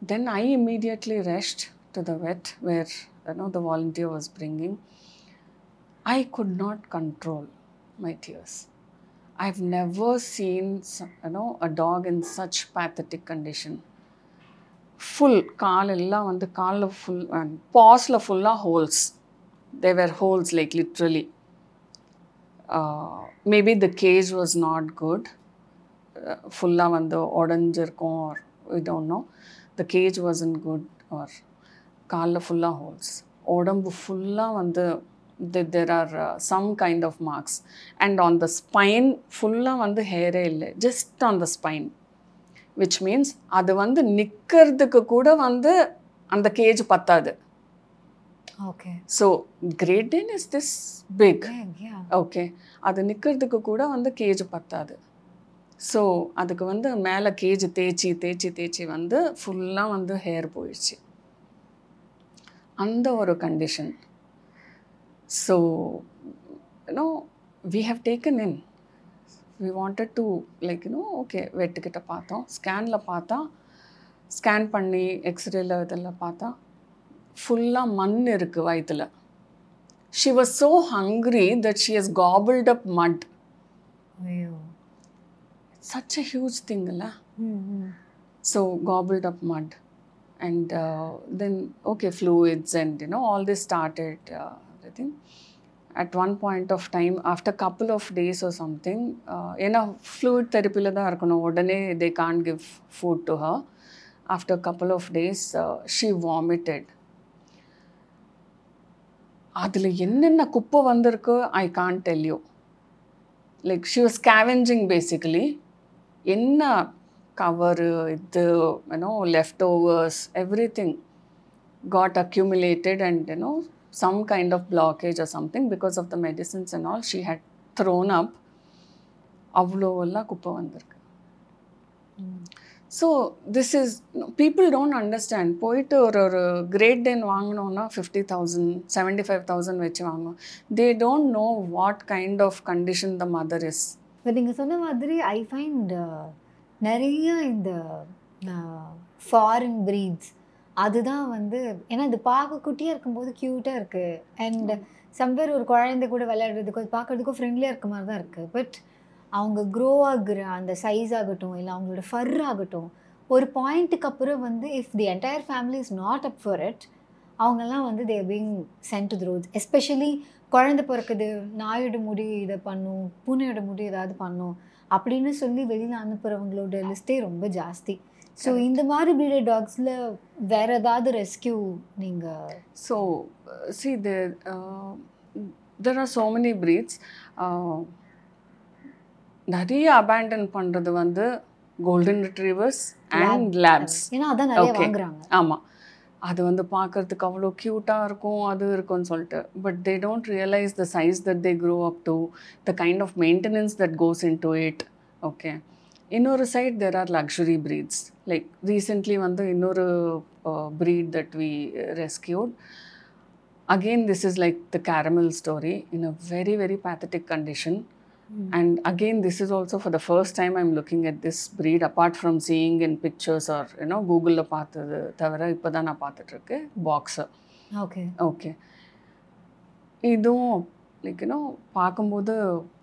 Then I immediately rushed to the vet where you know the volunteer was bringing. I could not control my tears. I've never seen you know a dog in such pathetic condition. Full கால் எல்லாம் வந்து காலில் full பாஸில் ஃபுல்லாக holes there were holes like literally maybe the cage was not good ஃபுல்லாக வந்து உடஞ்சிருக்கும் or we don't know the cage was in good or காலில் ஃபுல்லாக holes உடம்பு ஃபுல்லாக வந்து there are some kind of marks and on the spine ஃபுல்லாக வந்து ஹேரே இல்லை. Just on the spine which means அது வந்து நிற்கிறதுக்கு கூட வந்து அந்த கேஜ் பத்தாது. Okay so Great Dane is this big okay அது நிற்கிறதுக்கு கூட வந்து கேஜ் பத்தாது. ஸோ அதுக்கு வந்து மேலே கேஜ் தேய்ச்சி தேய்ச்சி தேய்ச்சி வந்து ஃபுல்லாக வந்து ஹேர் போயிடுச்சு. அந்த ஒரு condition so you know we have taken in we wanted to like you know okay வெட்டுக்கிட்ட பார்த்தோம் ஸ்கேனில் பார்த்தா ஸ்கேன் பண்ணி எக்ஸ்ரேல இதெல்லாம் பார்த்தா ஃபுல்லாக மண் இருக்குது வயித்துல she was so hungry that she has gobbled up mud. ஐயோ Such a huge thing, la. ம் ம் So gobbled up mud, and uh, then okay, fluids and you at one point of time after couple of days or something ஏன்னா fluid தெரப்பியில் தான் இருக்கணும் உடனே they can give food to her after couple of days she vomited அதில் என்னென்ன குப்பை வந்திருக்கு I can tell you like she was scavenging basically என்ன கவரு இது you know leftovers everything got accumulated and you know some kind of blockage or something because of the medicines and all she had thrown up அவ்வளோ எல்லாம் குப்பை வந்திருக்கு. So this is people don't understand போயிட்டு ஒரு ஒரு great Dane வாங்கினோன்னா fifty thousand seventy five thousand வச்சு வாங்குவோம் they don't know what kind of condition the mother is but நீங்கள் சொன்ன மாதிரி ஐ ஃபைண்ட் uh, நிறைய இந்த uh, ஃபாரின் ப்ரீட்ஸ் அதுதான் வந்து ஏன்னா இது பார்க்க குட்டியாக இருக்கும்போது க்யூட்டாக இருக்குது அண்ட் சம்பேர் ஒரு குழந்தை கூட விளையாடுறதுக்கு அது பார்க்கறதுக்கும் ஃப்ரெண்ட்லியாக இருக்க மாதிரி தான் இருக்குது பட் அவங்க க்ரோ ஆகுற அந்த சைஸ் ஆகட்டும் இல்லை அவங்களோட ஃபர் ஆகட்டும் ஒரு பாயிண்ட்டுக்கு அப்புறம் வந்து if the entire family is not up for it அவங்கெல்லாம் வந்து they being sent to the roads especially குழந்தை பிறக்குது நாயோட முடி இதை பண்ணும் பூனையோட முடி ஏதாவது பண்ணும் அப்படின்னு சொல்லி வெளியில் அனுப்புகிறவங்களோட லிஸ்ட்டே ரொம்ப ஜாஸ்தி. ஸோ இந்த மாதிரி ப்ரீடட் டாக்ஸில் வேற ஏதாவது ரெஸ்கியூ நீங்கள் So, see, there, uh, there are so many breeds. Uh, நிறைய அபேண்டன் பண்ணுறது வந்து கோல்டன் ரிட்ரீவர்ஸ் அண்ட் லேப்ஸ் ஏன்னா அதான் நிறைய. வாங்குறாங்க. ஆமாம் அது வந்து பார்க்கறதுக்கு அவ்வளோ க்யூட்டாக இருக்கும் அது இருக்கும்னு சொல்லிட்டு. But they don't realise the size that they grow up to the kind of maintenance that goes in to it okay இன்னொரு side there are luxury breeds like recently வந்து இன்னொரு breed that we rescued again this is like the caramel story in a very very pathetic condition and again this is also for the first time i'm looking at this breed apart from seeing in pictures or you know google பார்த்தது தவிர இப்போ தான் நான் பார்த்துட்ருக்கேன் boxer okay okay இதுவும் like you know பார்க்கும்போது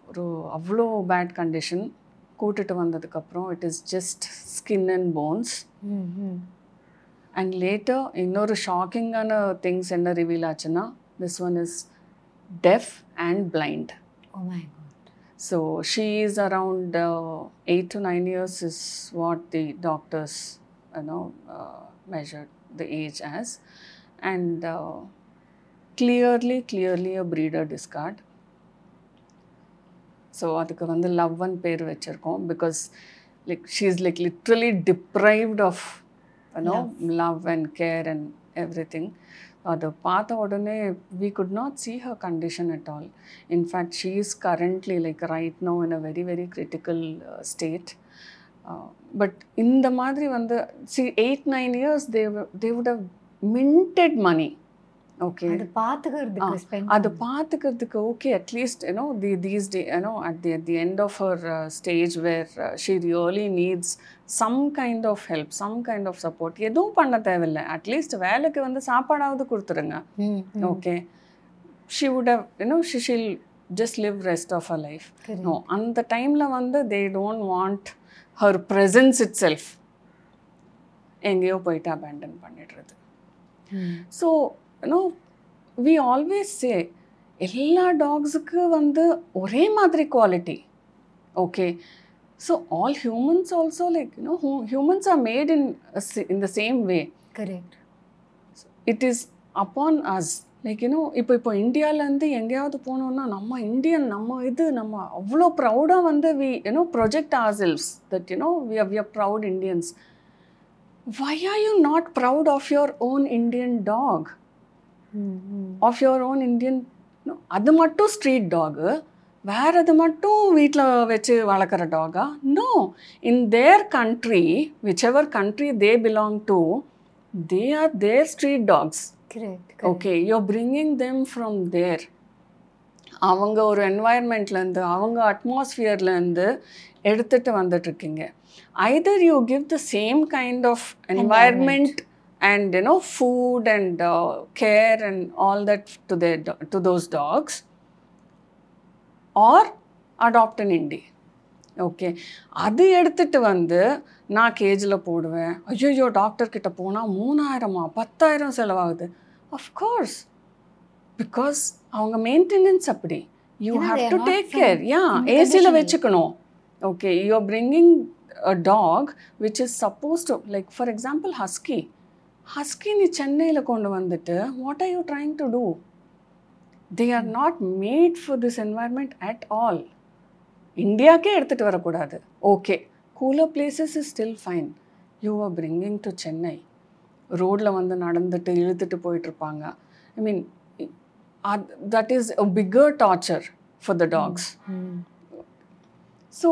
ஒரு அவ்வளோ பேட் கண்டிஷன் கூட்டிட்டு வந்ததுக்கப்புறம் it is just skin and bones hmm hmm and later இன்னொரு ஷாக்கிங்கான திங்ஸ் என்ன ரிவீல் ஆச்சுன்னா this one is deaf and blind oh my so she is around eight to nine years is what the doctors you know measured the age as. And uh, clearly clearly a breeder discard. So அதுக்கு வந்து லவ்னு பேர் வச்சுருக்கோம். Because like she is like literally deprived of you know love and care and everything அதை பார்த்த உடனே we could not see her condition at all. In fact she is currently like right now in a very very critical state but இந்த மாதிரி வந்து see eight nine years they they would have minted money okay அது பாத்துக்கிறதுக்கு spend அது பார்த்துக்கிறதுக்கு okay at least you know the these day you know at the at the end of her stage where she really needs some kind of help some kind of support எதுவும் பண்ண தேவையில்லை. At least வேலைக்கு வந்து சாப்பாடாவது கொடுத்துருங்க. Okay she would have you know she she'll just live rest of a life no அந்த டைமில் வந்து they don't want her presence itself எங்கேயோ போயிட்டு அபேண்டன் பண்ணிடுறது. So you know we always say எல்லா டாக்ஸுக்கு வந்து ஒரே மாதிரி quality okay so all humans also like you know humans are made in in the same way correct it is upon us like you know இப்போ இப்போ இந்தியாவிலேருந்து எங்கேயாவது போனோம்னா நம்ம இந்தியன் நம்ம இது நம்ம அவ்வளோ ப்ரௌடாக வந்து we you know project ourselves that you know we we are proud Indians why are you not proud of your own Indian dog? Of your own Indian no, அது மட்டும் ஸ்ட்ரீட் டாகு வேற அது மட்டும் வீட்டில் வச்சு வளர்க்குற டாகா no in their country whichever country they belong to they are their street dogs okay you bringing them from there அவங்க ஒரு என்வாயர்மெண்ட்லேருந்து அவங்க அட்மாஸ்ஃபியர்லேருந்து எடுத்துகிட்டு வந்துட்டுருக்கீங்க either you give the same kind of environment and you know food and uh, care and all that to their do- to those dogs or adopt an indie okay அது எடுத்துட்டு வந்து நான் கேஜில் போடுவேன். ஐயோ டாக்டர் கிட்ட போனால் மூணாயிரமா பத்தாயிரம் செலவாகுது. அஃப்கோர்ஸ் பிகாஸ் அவங்க மெயின்டெனன்ஸ் அப்படி. You have to take care yeah ஏசியில். வச்சுக்கணும். Okay you are bringing a dog which is suppose to like for example husky husky நீ சென்னையில் கொண்டு வந்துட்டு what are you trying to do they are not made for this environment at all இந்தியாக்கே எடுத்துகிட்டு வரக்கூடாது. Okay cooler places is still fine you are bringing to Chennai ரோட்டில் வந்து நடந்துட்டு இழுத்துட்டு போயிட்டுருப்பாங்க. I mean that is a bigger torture for the dogs so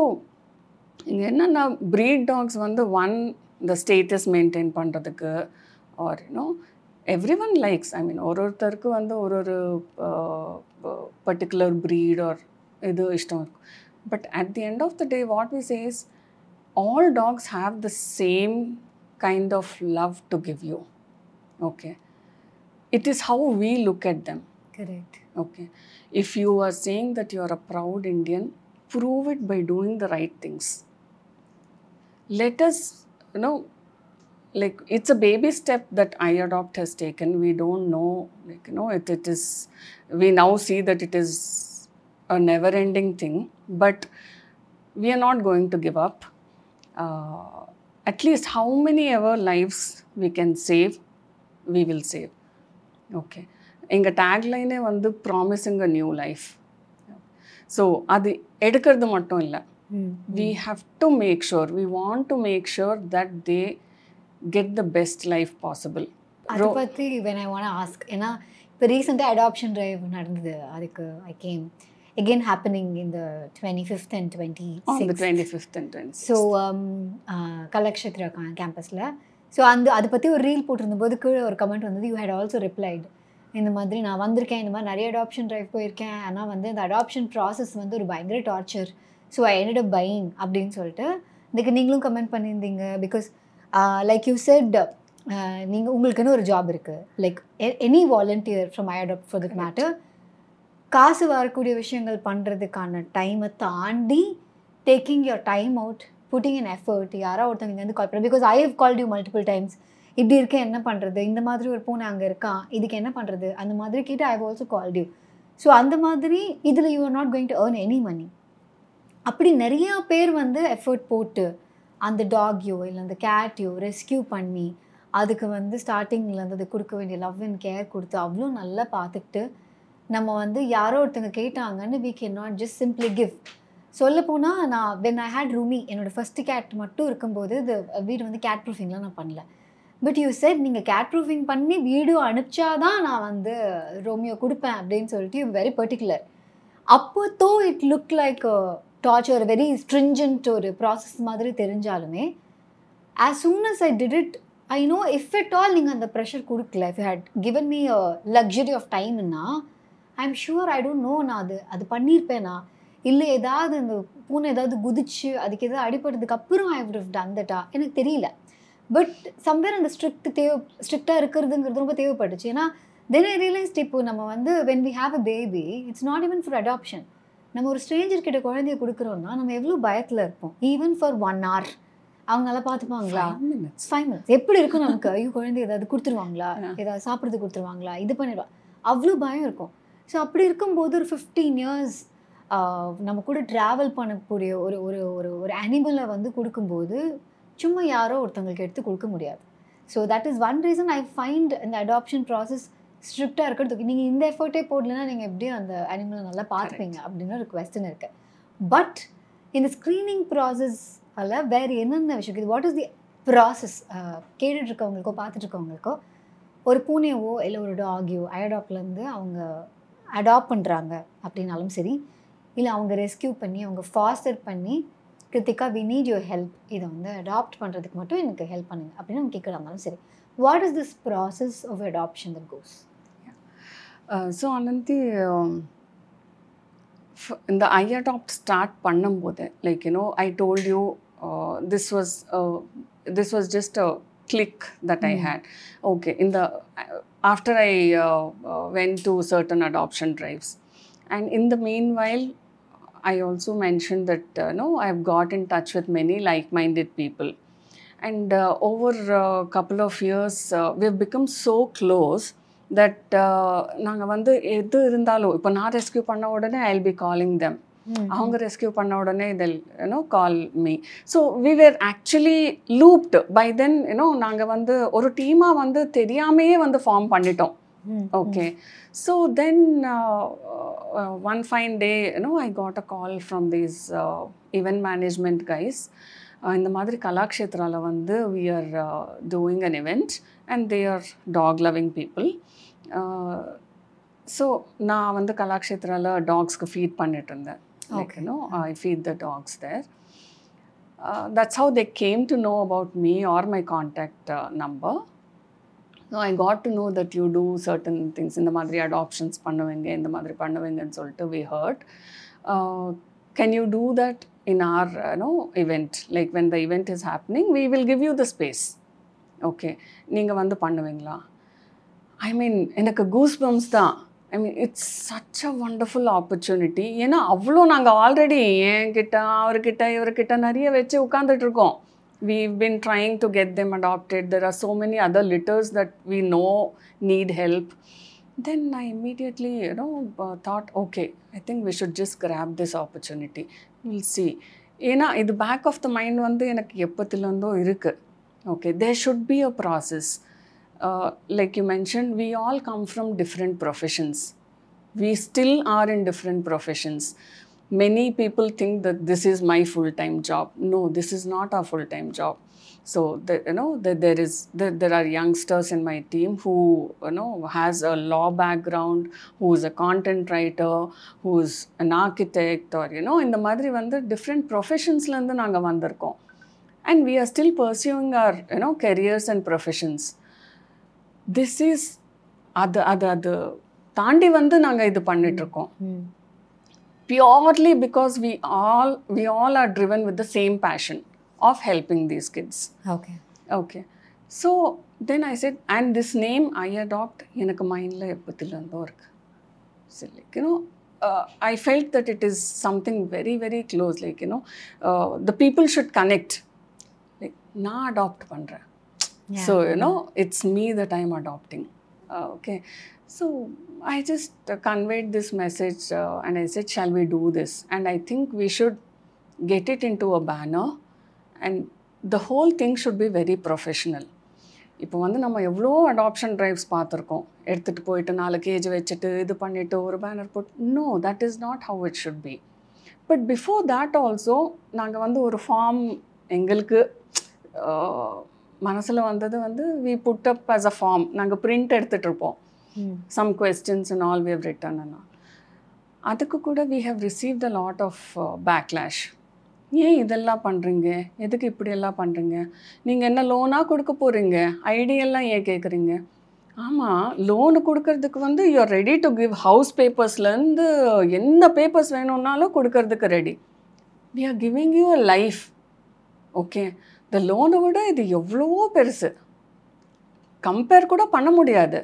இங்கே என்னென்னா breed dogs வந்து one இந்த ஸ்டேட்டஸ் மெயின்டைன் பண்ணுறதுக்கு or you know everyone likes I mean ஒரு ஒருத்தருக்கு வந்து ஒரு ஒரு பர்டிகுலர் ப்ரீட் ஆர் இது இஷ்டம் இருக்கும் but at the end of the day what we says all dogs have the same kind of love to give you okay it is how we look at them correct Okay. If you are saying that you are a proud Indian, prove it by doing the right things. Let us, you know, like it's a baby step that iAdopt has taken. We don't know, like, you know, it, it is, we now see that it is a never ending thing, but we are not going to give up. Uh, at least how many ever lives we can save, we will save. Okay எங்கள் டேக்லைனே வந்து promising a new life so அது எடுக்கிறது மட்டும் இல்லை we have to make sure we want to make sure that they Get the best life possible அதை பற்றி when I want ask ஏன்னா இப்போ ரீசெண்டாக அடாப்ஷன் ட்ரைவ் நடந்தது. அதுக்கு ஐ கேம் எகெயின் ஹேப்பனிங் இந்த twenty fifth and twenty on the twenty fifth and twenty so கேம்பஸில் அந்த அதை பற்றி ஒரு ரீல் போட்டிருந்தபோது கீழே ஒரு கமெண்ட் வந்தது. யூ ஹேட் ஆல்சோ ரிப்ளைடு இந்த மாதிரி நான் வந்திருக்கேன். இந்த மாதிரி நிறைய அடாப்ஷன் ட்ரைவ் போயிருக்கேன். ஆனால் வந்து இந்த அடாப்ஷன் ப்ராசஸ் வந்து ஒரு பயங்கர torture so I ended up buying அப்படின்னு சொல்லிட்டு. இதுக்கு நீங்களும் கமெண்ட் பண்ணியிருந்தீங்க. பிகாஸ் லைக் யூ செட் நீங்கள் உங்களுக்குன்னு ஒரு ஜாப் இருக்குது like any volunteer from I adopt for that matter காசு வரக்கூடிய விஷயங்கள் பண்ணுறதுக்கான டைமை தாண்டி taking your time out putting an effort யாரோ ஒருத்தவங்க வந்து கால் பண்ண because I have called you multiple times இப்படி இருக்கேன் என்ன பண்ணுறது இந்த மாதிரி ஒரு பூனை அங்கே இருக்கான் இதுக்கு என்ன பண்ணுறது அந்த மாதிரி கேட்டு I also called you so அந்த மாதிரி இதில் you are not going to earn any money அப்படி நிறையா பேர் வந்து எஃபர்ட் போட்டு அந்த டாக்யோ இல்லை அந்த கேட்டையோ ரெஸ்கியூ பண்ணி அதுக்கு வந்து ஸ்டார்டிங்லேருந்து அது கொடுக்க வேண்டிய லவ் அண்ட் கேர் கொடுத்து அவ்வளோ நல்லா பார்த்துக்கிட்டு நம்ம வந்து யாரோ ஒருத்தங்க கேட்டாங்கன்னு we can not just simply give சொல்லப்போனால் நான் வென் ஐ ஹேட் ரூமி என்னோடய ஃபஸ்ட்டு கேட் மட்டும் இருக்கும்போது இது வீடு வந்து கேட் ப்ரூஃபிங்லாம் நான் பண்ணல. பட் யூ செட் நீங்கள் கேட் ப்ரூஃபிங் பண்ணி வீடியோ அனுப்பிச்சாதான் நான் வந்து ரோமியோ கொடுப்பேன் அப்படின்னு சொல்லிட்டு யூ வெரி பர்டிகுலர் அப்போ though it look like torture very stringent ஒரு ப்ராசஸ் மாதிரி தெரிஞ்சாலுமே as soon as I did it I know if it all நீங்கள் அந்த ப்ரெஷர் கொடுக்கல if had given me a luxury of டைம்னா I am sure I don't know நான் அது அது பண்ணியிருப்பேனா இல்லை ஏதாவது இந்த பூனை ஏதாவது குதிச்சு அதுக்கு ஏதாவது அடிபட்டதுக்கு அப்புறம் ஐ வுட் டன் தட்டா எனக்கு தெரியல. பட் சம்வேர் அந்த ஸ்ட்ரிக்ட் தேவை ஸ்ட்ரிக்டாக இருக்கிறதுங்கிறது ரொம்ப தேவைப்பட்டுச்சு. ஏன்னா தென் ஐ ரியலைஸ்ட் இப்போ நம்ம வந்து when we have a baby it's not even for adoption நம்ம ஒரு ஸ்ட்ரேஞ்சர் கிட்ட குழந்தைய கொடுக்குறோம்னா நம்ம எவ்வளோ பயத்தில் இருப்போம்? Even for one hour. அவங்க நல்லா பார்த்துப்பாங்களா. ஃபைவ் மினிட்ஸ் எப்படி இருக்கும் நமக்கு? ஐயோ குழந்தை ஏதாவது கொடுத்துருவாங்களா. ஏதாவது சாப்பிட்றது கொடுத்துருவாங்களா? இது பண்ணிடுவா. அவ்வளோ பயம் இருக்கும். ஸோ அப்படி இருக்கும்போது ஒரு ஃபிஃப்டீன் இயர்ஸ் நம்ம கூட ட்ராவல் பண்ணக்கூடிய ஒரு ஒரு ஒரு ஒரு அனிமலை வந்து கொடுக்கும்போது சும்மா யாரோ ஒருத்தவங்களுக்கு எடுத்து கொடுக்க முடியாது. So that is one reason I find இந்த அடாப்ஷன் ப்ராசஸ் ஸ்ட்ரிக்டாக இருக்கிறதுக்கு. நீங்கள் இந்த எஃபர்ட்டே போடலன்னா நீங்கள் எப்படியும் அந்த அனிமலை நல்லா பார்த்துப்பீங்க அப்படின்னு ஒரு கொஸ்டின் இருக்கு. பட் இந்த ஸ்க்ரீனிங் ப்ராசஸ் அல்ல வேறு என்னென்ன விஷயம் இது வாட் இஸ் தி ப்ராசஸ் பார்த்துட்டு இருக்கவங்களுக்கோ ஒரு பூனையவோ இல்லை ஒரு டாகியோ அயடாப்லேருந்து அவங்க அடாப்ட் பண்ணுறாங்க அப்படின்னாலும் சரி இல்லை அவங்க ரெஸ்கியூ பண்ணி அவங்க ஃபாஸ்டர் பண்ணி Krithika we need your help இதை வந்து அடாப்ட் பண்ணுறதுக்கு மட்டும் எனக்கு ஹெல்ப் பண்ணுங்க அப்படின்னு அவங்க கேட்குறாங்களும் சரி. What is this process of adoption that goes Uh, so Ananthi, um, f- இந்த ஐ அடாப்ட் ஸ்டார்ட் பண்ணும்போது like you know I told you this was this was just a click that I Mm. Had okay இந்த after I went to certain adoption drives and in the meanwhile I also mentioned that uh, no, I've got in touch with many like-minded people, and uh, over a couple of years, uh, we've become so close that நாங்கள் வந்து எது இருந்தாலும் இப்போ நான் rescue பண்ண உடனே I be calling them அவங்க rescue பண்ண உடனே இதில் you know call me so we were actually looped by then you know நாங்கள் வந்து ஒரு டீமாக வந்து தெரியாமையே வந்து ஃபார்ம் பண்ணிட்டோம் Okay. So then uh, uh, one fine day, you know, I got a call from these uh, event management guys. Uh, இந்த மாதிரி கலாக்ஷேத்ரால வந்து we are uh, doing an event and they are dog loving people. Uh, so நான் வந்து கலாக்ஷேத்ரால டாக்ஸ்க்கு feed பண்ணிட்டு இருந்தேன் like. You know I feed the dogs there that's how they came to know about me or my contact number so I got to know that you do certain things இந்த மாதிரி adaptations பண்ணுவீங்க இந்த மாதிரி பண்ணுவீங்கன்னு சொல்லிட்டு we heard can you do that in our no event like when the event is happening we will give you the space okay நீங்கள் வந்து பண்ணுவீங்களா? ஐ மீன் எனக்கு கூஸ் பம்ஸ் தான் I mean it's such a wonderful opportunity ஏன்னா அவ்வளோ நாங்கள் already என்கிட்ட அவர்கிட்ட இவர்கிட்ட நிறைய வச்சு உட்காந்துட்டு இருக்கோம் we been trying to get them adopted there are so many other litters that we know need help then நான் immediately you know thought okay I think we should just grab this opportunity will see ஏன்னா இது back of the mind வந்து எனக்கு எப்பத்துலேருந்தோ இருக்குது okay there should be a process like you mention we all come from different professions we still are in different professions many people think that this is my full-time job no this is not our full-time job so the, you know that there is there, there are youngsters in my team who you know has a law background who is a content writer who is an architect or you know இந்த மாதிரி வந்து different professionsலேருந்து நாங்கள் வந்திருக்கோம் and we are still pursuing our you know careers and professions this is அது அது அது தாண்டி வந்து நாங்கள் இது இருக்கோம் purely because we all we all are driven with the same passion of helping these kids okay okay so then i said and this name i adopt எனக்கு மைண்டில் எப்போத்துலேருந்தோ இருக்கு so like you know uh, i felt that it is something very very close like you know uh, the people should connect like நான் adopt பண்ணுறேன் so you know it's me that i'm adopting uh, okay so i just uh, conveyed this message uh, and i said shall we do this and i think we should get it into a banner and the whole thing should be very professional இப்போ வந்து நம்ம எவ்வளோ adoption drives பார்த்துருக்கோம் எடுத்துகிட்டு போயிட்டு நாலு gauge வச்சுட்டு இது பண்ணிவிட்டு ஒரு பேனர் போட்டு no that is not how it should be but before that also நாங்கள் வந்து ஒரு ஃபார்ம் எங்களுக்கு மனசில் வந்தது வந்து we put up as a form நாங்கள் பிரிண்ட் எடுத்துகிட்டு இருப்போம் some questions and all we have written அண்ணா அதுக்கு கூட we have received a lot of backlash ஏன் இதெல்லாம் பண்ணுறீங்க எதுக்கு இப்படியெல்லாம் பண்ணுறீங்க நீங்கள் என்ன லோனாக கொடுக்க போகிறீங்க ஐடியெல்லாம் ஏன் கேட்குறீங்க ஆமாம் லோனு கொடுக்கறதுக்கு வந்து you are ready to give house பேப்பர்ஸ்லேருந்து என்ன பேப்பர்ஸ் வேணும்னாலும் கொடுக்கறதுக்கு ready we are giving you a life okay இந்த லோனை விட இது எவ்வளவோ பெருசு. கம்பேர் கூட பண்ண முடியாது.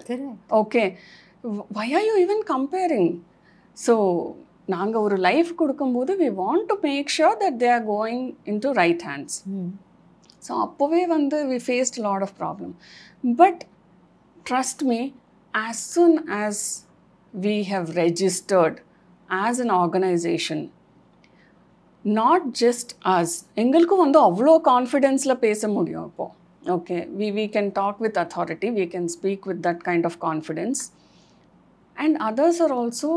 Okay why are you even comparing? So நாங்கள் ஒரு லைஃப் கொடுக்கும்போது we want to make sure that they are going in to right hands so அப்போவே வந்து we faced lot of problem but trust me as soon as we have registered as an organisation not just as எங்களுக்கும் வந்து அவ்வளோ கான்ஃபிடென்ஸில் பேச முடியும் இப்போது okay we we can talk with authority we can speak with that kind of confidence and others are also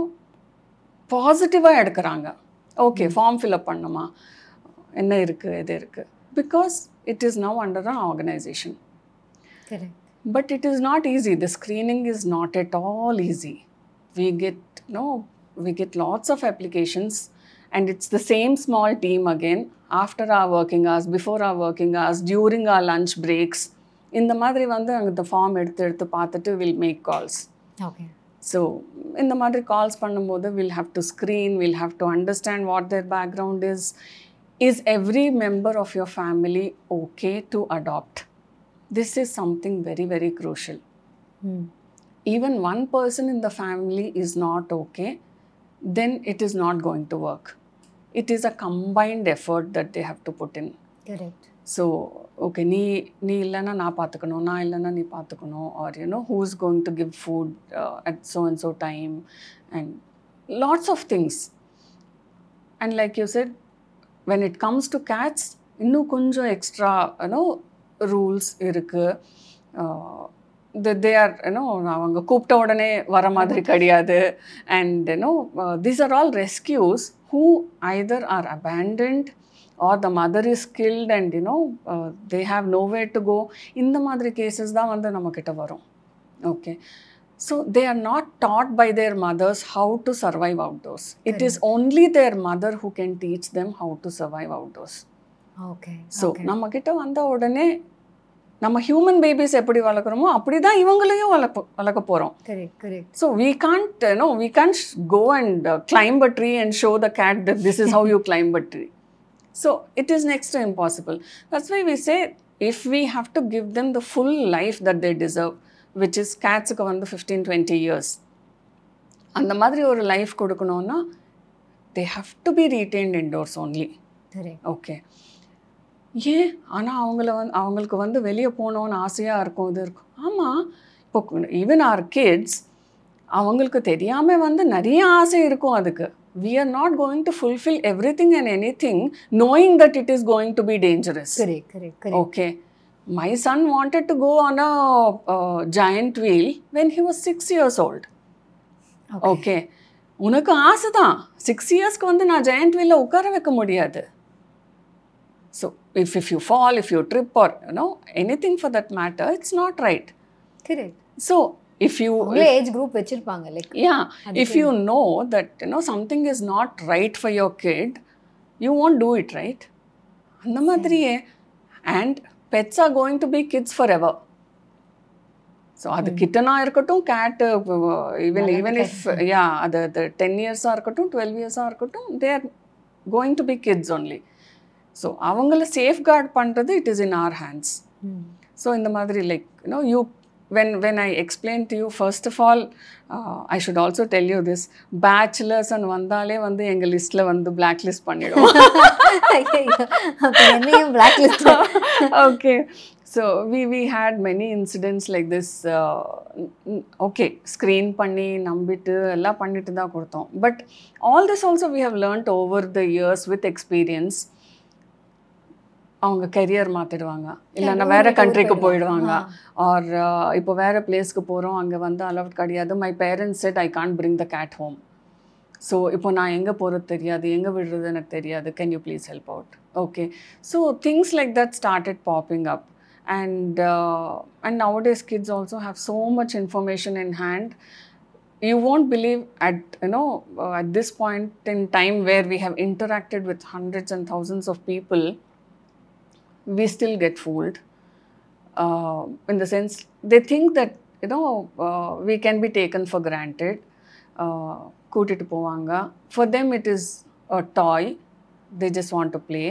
பாசிட்டிவாக எடுக்கிறாங்க. Okay form fill up பண்ணுமா? என்ன இருக்குது எது இருக்குது because it is now under an organisation but it is not easy. The screening is not at all easy. We get no we get lots of applications. and it's the same small team again after our working hours before our working hours during our lunch breaks இந்த மாதிரி வந்து அங்கே இந்த form எடுத்து எடுத்து பார்த்துட்டு will make calls okay so இந்த மாதிரி கால்ஸ் பண்ணும்போது will have to screen will have to understand what their background is is every member of your family okay to adopt this is something very very crucial hmm even one person in the family is not okay, then it is not going to work. It is a combined effort that they have to put in. So okay நீ நீ இல்லைன்னா நான் பார்த்துக்கணும் நான் இல்லைன்னா நீ பார்த்துக்கணும் or you know who is going to give food at so and so time and lots of things and like you said when it comes to cats இன்னும் கொஞ்சம் எக்ஸ்ட்ரா யூனோ ரூல்ஸ் இருக்குது தே ஆர் யூனோ அவங்க கூப்பிட்ட உடனே வர மாதிரி கிடையாது. And you know these are all rescues who either are abandoned or the mother is killed and you know they have nowhere to go இந்த மாதிரி கேசஸ் தான் வந்து நம்மக்கிட்ட வரும். Okay so they are not taught by their mothers how to survive outdoors it is only their mother who can teach them how to survive outdoors okay so நம்மக்கிட்ட வந்த உடனே நம்ம ஹியூமன் பேபிஸ் எப்படி வளர்க்குறோமோ அப்படி தான் இவங்களையும் வளர்ப்ப வளர்க்க போகிறோம் correct correct can't sh- go and uh, climb a tree and show the cat that this is how you climb a tree. So it is next to impossible. That's why we say if we have to give them the full life that they deserve, which is cats வந்து fifteen twenty years அந்த மாதிரி ஒரு life கொடுக்கணும்னா they have to be retained indoors only correct okay ஏன்? ஆனால் அவங்கள வந்து அவங்களுக்கு வந்து வெளியே போகணுன்னு ஆசையாக இருக்கும் இது இருக்கும். ஆமாம் இப்போ ஈவன் ஆர் கிட்ஸ் அவங்களுக்கு தெரியாமல் வந்து நிறைய ஆசை இருக்கும் அதுக்கு. We are not going to fulfil everything and anything knowing that it is going to be dangerous. My son wanted to go on a uh, giant wheel when he was six years old. Okay உனக்கு ஆசை தான் six இயர்ஸ்க்கு வந்து நான் giant வீலில் உட்கார வைக்க முடியாது. So if if you fall if you trip or you know anything for that matter it's not right correct so if you உங்களே ஏஜ் குரூப் வச்சிருப்பாங்க like yeah. if you know that you know something is not right for your kid you won't do it right? அந்த மாதிரியே. And pets are going to be kids forever. So அது கிட்டனா இருக்கட்டும் கேட்டு even even if யா அது அது ten இயர்ஸாக இருக்கட்டும் டுவெல் இயர்ஸாக இருக்கட்டும் they are going to be kids only so அவங்கள சேஃப்கார்ட் பண்ணுறது it is in our hands so இந்த மாதிரி like you know you when when I explain to you first of all I should also tell you this bachelors and வந்தாலே வந்து எங்கள் லிஸ்ட்டில் வந்து black list பண்ணிடுவோம் என்னையும் blacklist we we had many incidents like this uh, n- okay screen பண்ணி நம்பிட்டு எல்லாம் பண்ணிட்டு தான் கொடுத்தோம். But all this also we have learnt over the years with experience அவங்க கெரியர் மாற்றிடுவாங்க இல்லைன்னா வேற கண்ட்ரிக்கு போயிடுவாங்க. ஆர் இப்போ வேற பிளேஸ்க்கு போகிறோம் அங்கே வந்து அலவுட் கிடையாது. My parents said I can't bring the cat home so இப்போ நான் எங்கே போகிறது தெரியாது எங்கே விடுறது எனக்கு தெரியாது. Can you please help out okay so things like that started popping up uh, and nowadays kids also have so much information in hand. You won't believe at you know uh, at this point in time where we have interacted with hundreds and thousands of people we still get fooled uh, in the sense they think that you know uh, we can be taken for granted uh, கூட்டிட்டு போவாங்க for them it is a toy they just want to play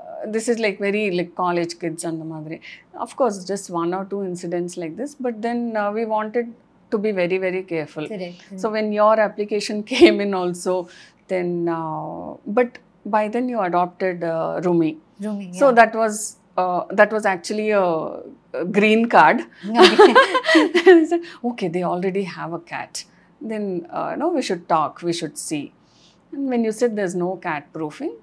uh, this is like very like college kids and the madri of course just one or two incidents like this but then uh, we wanted to be very very careful Correct. so when your application came in also then uh, but by then you adopted uh, rumi Rooming, so that was uh, that was actually a, a green card said, okay, they already have a cat. Then, uh, no, we should talk, we should see. And when you said there's no cat proofing,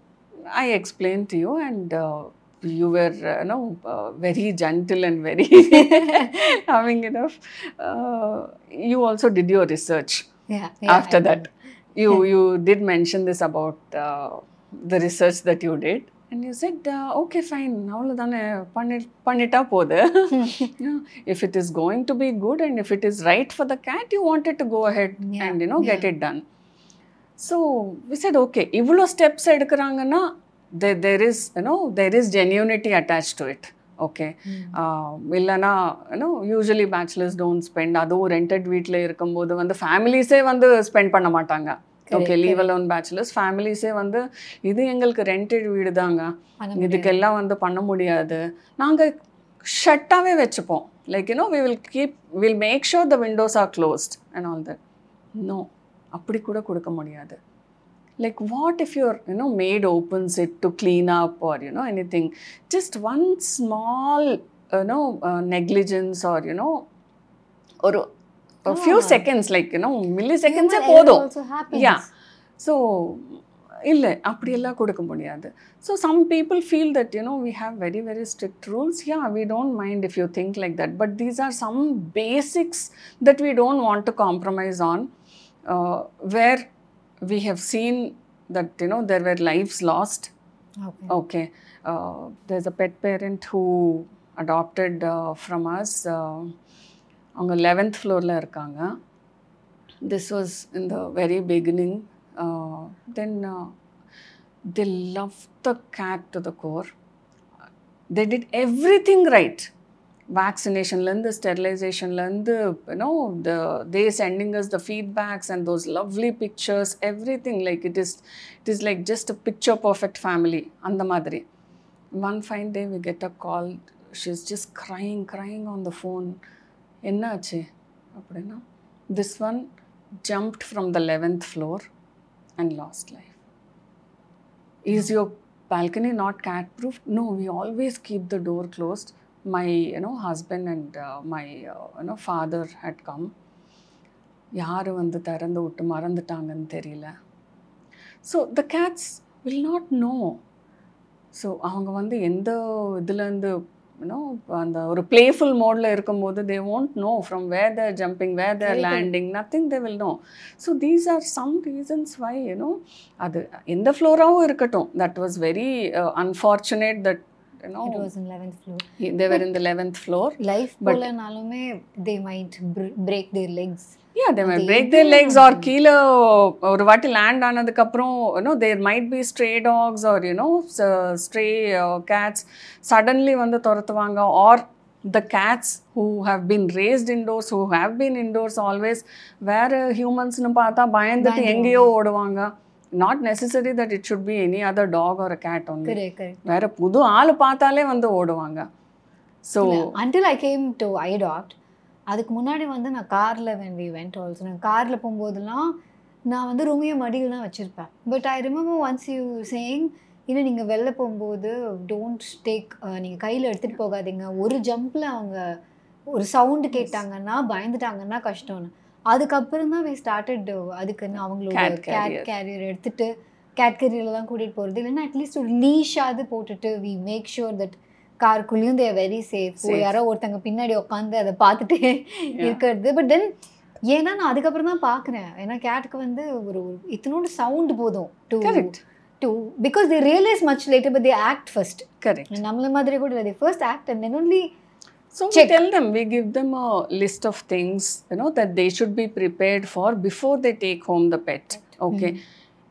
I explained to you, and uh, you were, uh, no, uh, very gentle and very having enough. Uh, you also did your research yeah, yeah, after I that. did. You you did mention this about uh, the research that you did. And you said, uh, okay, fine, அவ்வளோதானே பண்ணி பண்ணிட்டா போகுது if it is going to be good and if it is right for the cat, you wanted to go ahead Yeah, and, you know, get yeah. it done. So we said, okay, இவ்வளோ steps எடுக்கிறாங்கன்னா there is, you know, there is genuinity attached to it. Okay இல்லைனா you know usually bachelors don't spend அதுவும் rented வீட்டில் இருக்கும்போது வந்து ஃபேமிலிஸே வந்து spend பண்ண மாட்டாங்க ஓகே லீவ் அலோன் பேச்சுலர்ஸ் ஃபேமிலிஸே வந்து இது எங்களுக்கு ரெண்டட் வீடு தாங்க. இதுக்கெல்லாம் வந்து பண்ண முடியாது. நாங்கள் ஷட்டாகவே வச்சுப்போம். Like you know we will keep will make sure the windows are closed and all that no அப்படி கூட கொடுக்க முடியாது. Like what if your you know maid opens it to clean up or you know anything? Just one small you know uh, negligence or you know or a few Ah. seconds like you know milliseconds Human போதும் error also happens. yeah so இல்லை அப்படியெல்லாம் கொடுக்க முடியாது so some people feel that you know we have very very strict rules yeah we don't mind if you think like that but these are some basics that we don't want to compromise on where we have seen that you know there were lives lost Okay. okay uh, there's a pet parent who adopted uh, from us uh, அவங்க eleventh ஃப்ளோரில் இருக்காங்க. This was in the very beginning then the love the cat to the core they did everything right வேக்சினேஷன்லேருந்து ஸ்டெரிலைசேஷன்லேருந்து you know the they sending us the feedbacks and those lovely pictures everything like it is it is like just a picture perfect family அந்த மாதிரி. One fine day we get a call she is just crying crying on the phone என்னாச்சு அப்படின்னா this one jumped from the eleventh floor and last life is your balcony not cat proof no we always keep the door closed my you know husband and uh, my uh, you யார் வந்து திறந்து விட்டு மறந்துட்டாங்கன்னு தெரியல so the cats will not know so அவங்க வந்து எந்த இதுலேருந்து யூனோ அந்த ஒரு பிளேஃபுல் மோடில் இருக்கும்போது they won't know from where they're jumping where they're Correct. landing nothing they will know so these are some reasons why you know அது எந்த ஃப்ளோராகவும் இருக்கட்டும் that was very unfortunate that you know It was in 11th floor. They were in the போலனாலுமே they might br- break their legs. Yeah they might அது break எது their legs or கீழே ஒரு வாட்டி land ஆனதுக்கப்புறம் you know there might be stray dogs or you know stray cats suddenly வந்து துரத்துவாங்க. Or the cats who have been raised indoors who have been indoors always வேறு ஹியூமன்ஸ்னு பார்த்தா பயந்துட்டு. எங்கேயோ ஓடுவாங்க. Not necessary that it should be any other dog or cat correct. வேற புது ஆள் பார்த்தாலே வந்து ஓடுவாங்க. ஸோ இல்ல, until I came to iAdopt அதுக்கு முன்னாடி வந்து நான் காரில் when we went also நான் காரில் போகும்போதெல்லாம் நான் வந்து ரூமியை மடியில் தான் வச்சுருப்பேன் but I remember once you saying இன்னும் நீங்கள் வெளில போகும்போது டோன்ட் டேக் நீங்கள் கையில் எடுத்துகிட்டு போகாதீங்க. ஒரு ஜம்பில் அவங்க ஒரு சவுண்டு கேட்டாங்கன்னா பயந்துட்டாங்கன்னா கஷ்டம்னு. அதுக்கப்புறம் தான் வி ஸ்டார்டட் அதுக்குன்னு அவங்களோட கேட். கேரியர் எடுத்துட்டு கேட் கேரியரில் தான் கூட்டிகிட்டு போகிறது இல்லைன்னா அட்லீஸ்ட் ஒரு லீஷாவது போட்டுட்டு வி மேக் ஷுர் தட் காருக்குள்ளேயும் தே வெரி சேஃப். யாரோ ஒருத்தங்க பின்னாடி உட்காந்து அதை பார்த்துட்டு இருக்கிறது. பட் தென் ஏன்னா நான் அதுக்கப்புறம் தான் பார்க்குறேன். ஏன்னா கேட்டுக்கு வந்து ஒரு இத்தனோண்டு சவுண்ட் போதும் to to because they realise much later but they act first correct நம்மள மாதிரி கூட இல்லை. First act and then only So Check. we tell them, we give them a list of things, you know, that they should be prepared for before they take home the pet. Okay.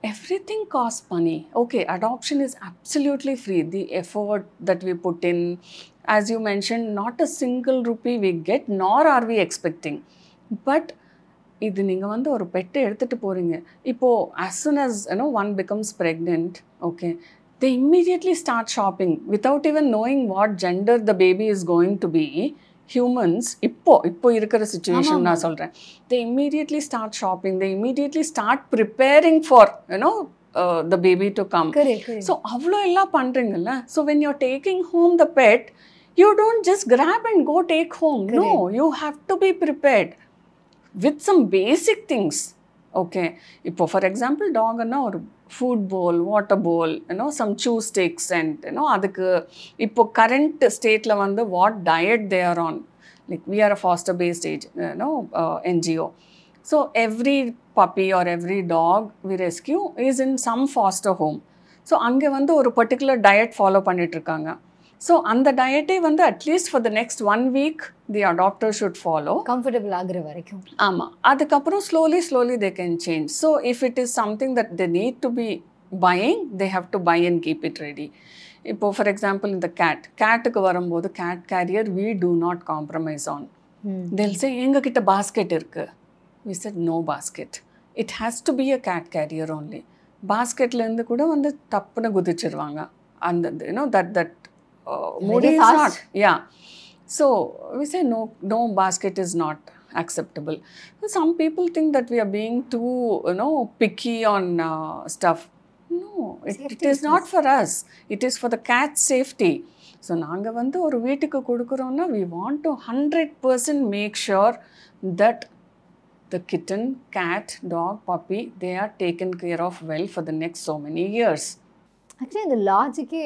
Everything costs money. Okay, adoption is absolutely free. The effort that we put in, as you mentioned, not a single rupee we get, nor are we expecting. But இது நீங்கள் வந்து ஒரு பெட்டை எடுத்துகிட்டு போகிறீங்க இப்போது as soon as you know one becomes pregnant okay they immediately start shopping without even knowing what gender the baby is going to humans இப்போ இப்போ இருக்கிற சுச்சுவேஷன் நான். சொல்கிறேன் they immediately start shopping. They immediately start preparing for you know uh, the baby to come. Correct correct so அவ்வளோ எல்லாம் பண்ணுறீங்கல்ல so when you're taking home the pet you don't just grab and go take home no you have to be prepared with some basic things okay இப்போ for example டாக்னா ஒரு food bowl water bowl you know some chew sticks and you know அதுக்கு இப்போ current ஸ்டேட்டில் வந்து what diet they are on like we are a foster based age you know NGO so every puppy or every dog we rescue is in some foster home so அங்கே வந்து ஒரு particular diet follow பண்ணிகிட்ருக்காங்க so அந்த டயட்டே வந்து at least for the next one week the adopter should follow comfortable ஆகுற வரைக்கும். ஆமாம் அதுக்கப்புறம் slowly slowly they can change so if it is something that they need to be buying they have to buy and keep it ready இப்போது for example இந்த cat கேட்டுக்கு வரும்போது cat carrier we do not compromise on they'll say எங்ககிட்ட basket இருக்கு. We said no basket. It has to be a cat carrier only. பாஸ்கெட்லேருந்து கூட வந்து டப்புன்னு குதிச்சிருவாங்க. அந்த you know that that is fast. Not yeah so we say no no basket is not acceptable some people think that we are being too you know picky on uh, stuff no it, it is not for us it is for the cat safety so நாங்கள் வந்து ஒரு வீட்டுக்கு கொடுக்குறோன்னா we want to hundred percent make sure that the kitten cat dog puppy they are taken care of well for the next so many years actually இந்த லாஜிக்கே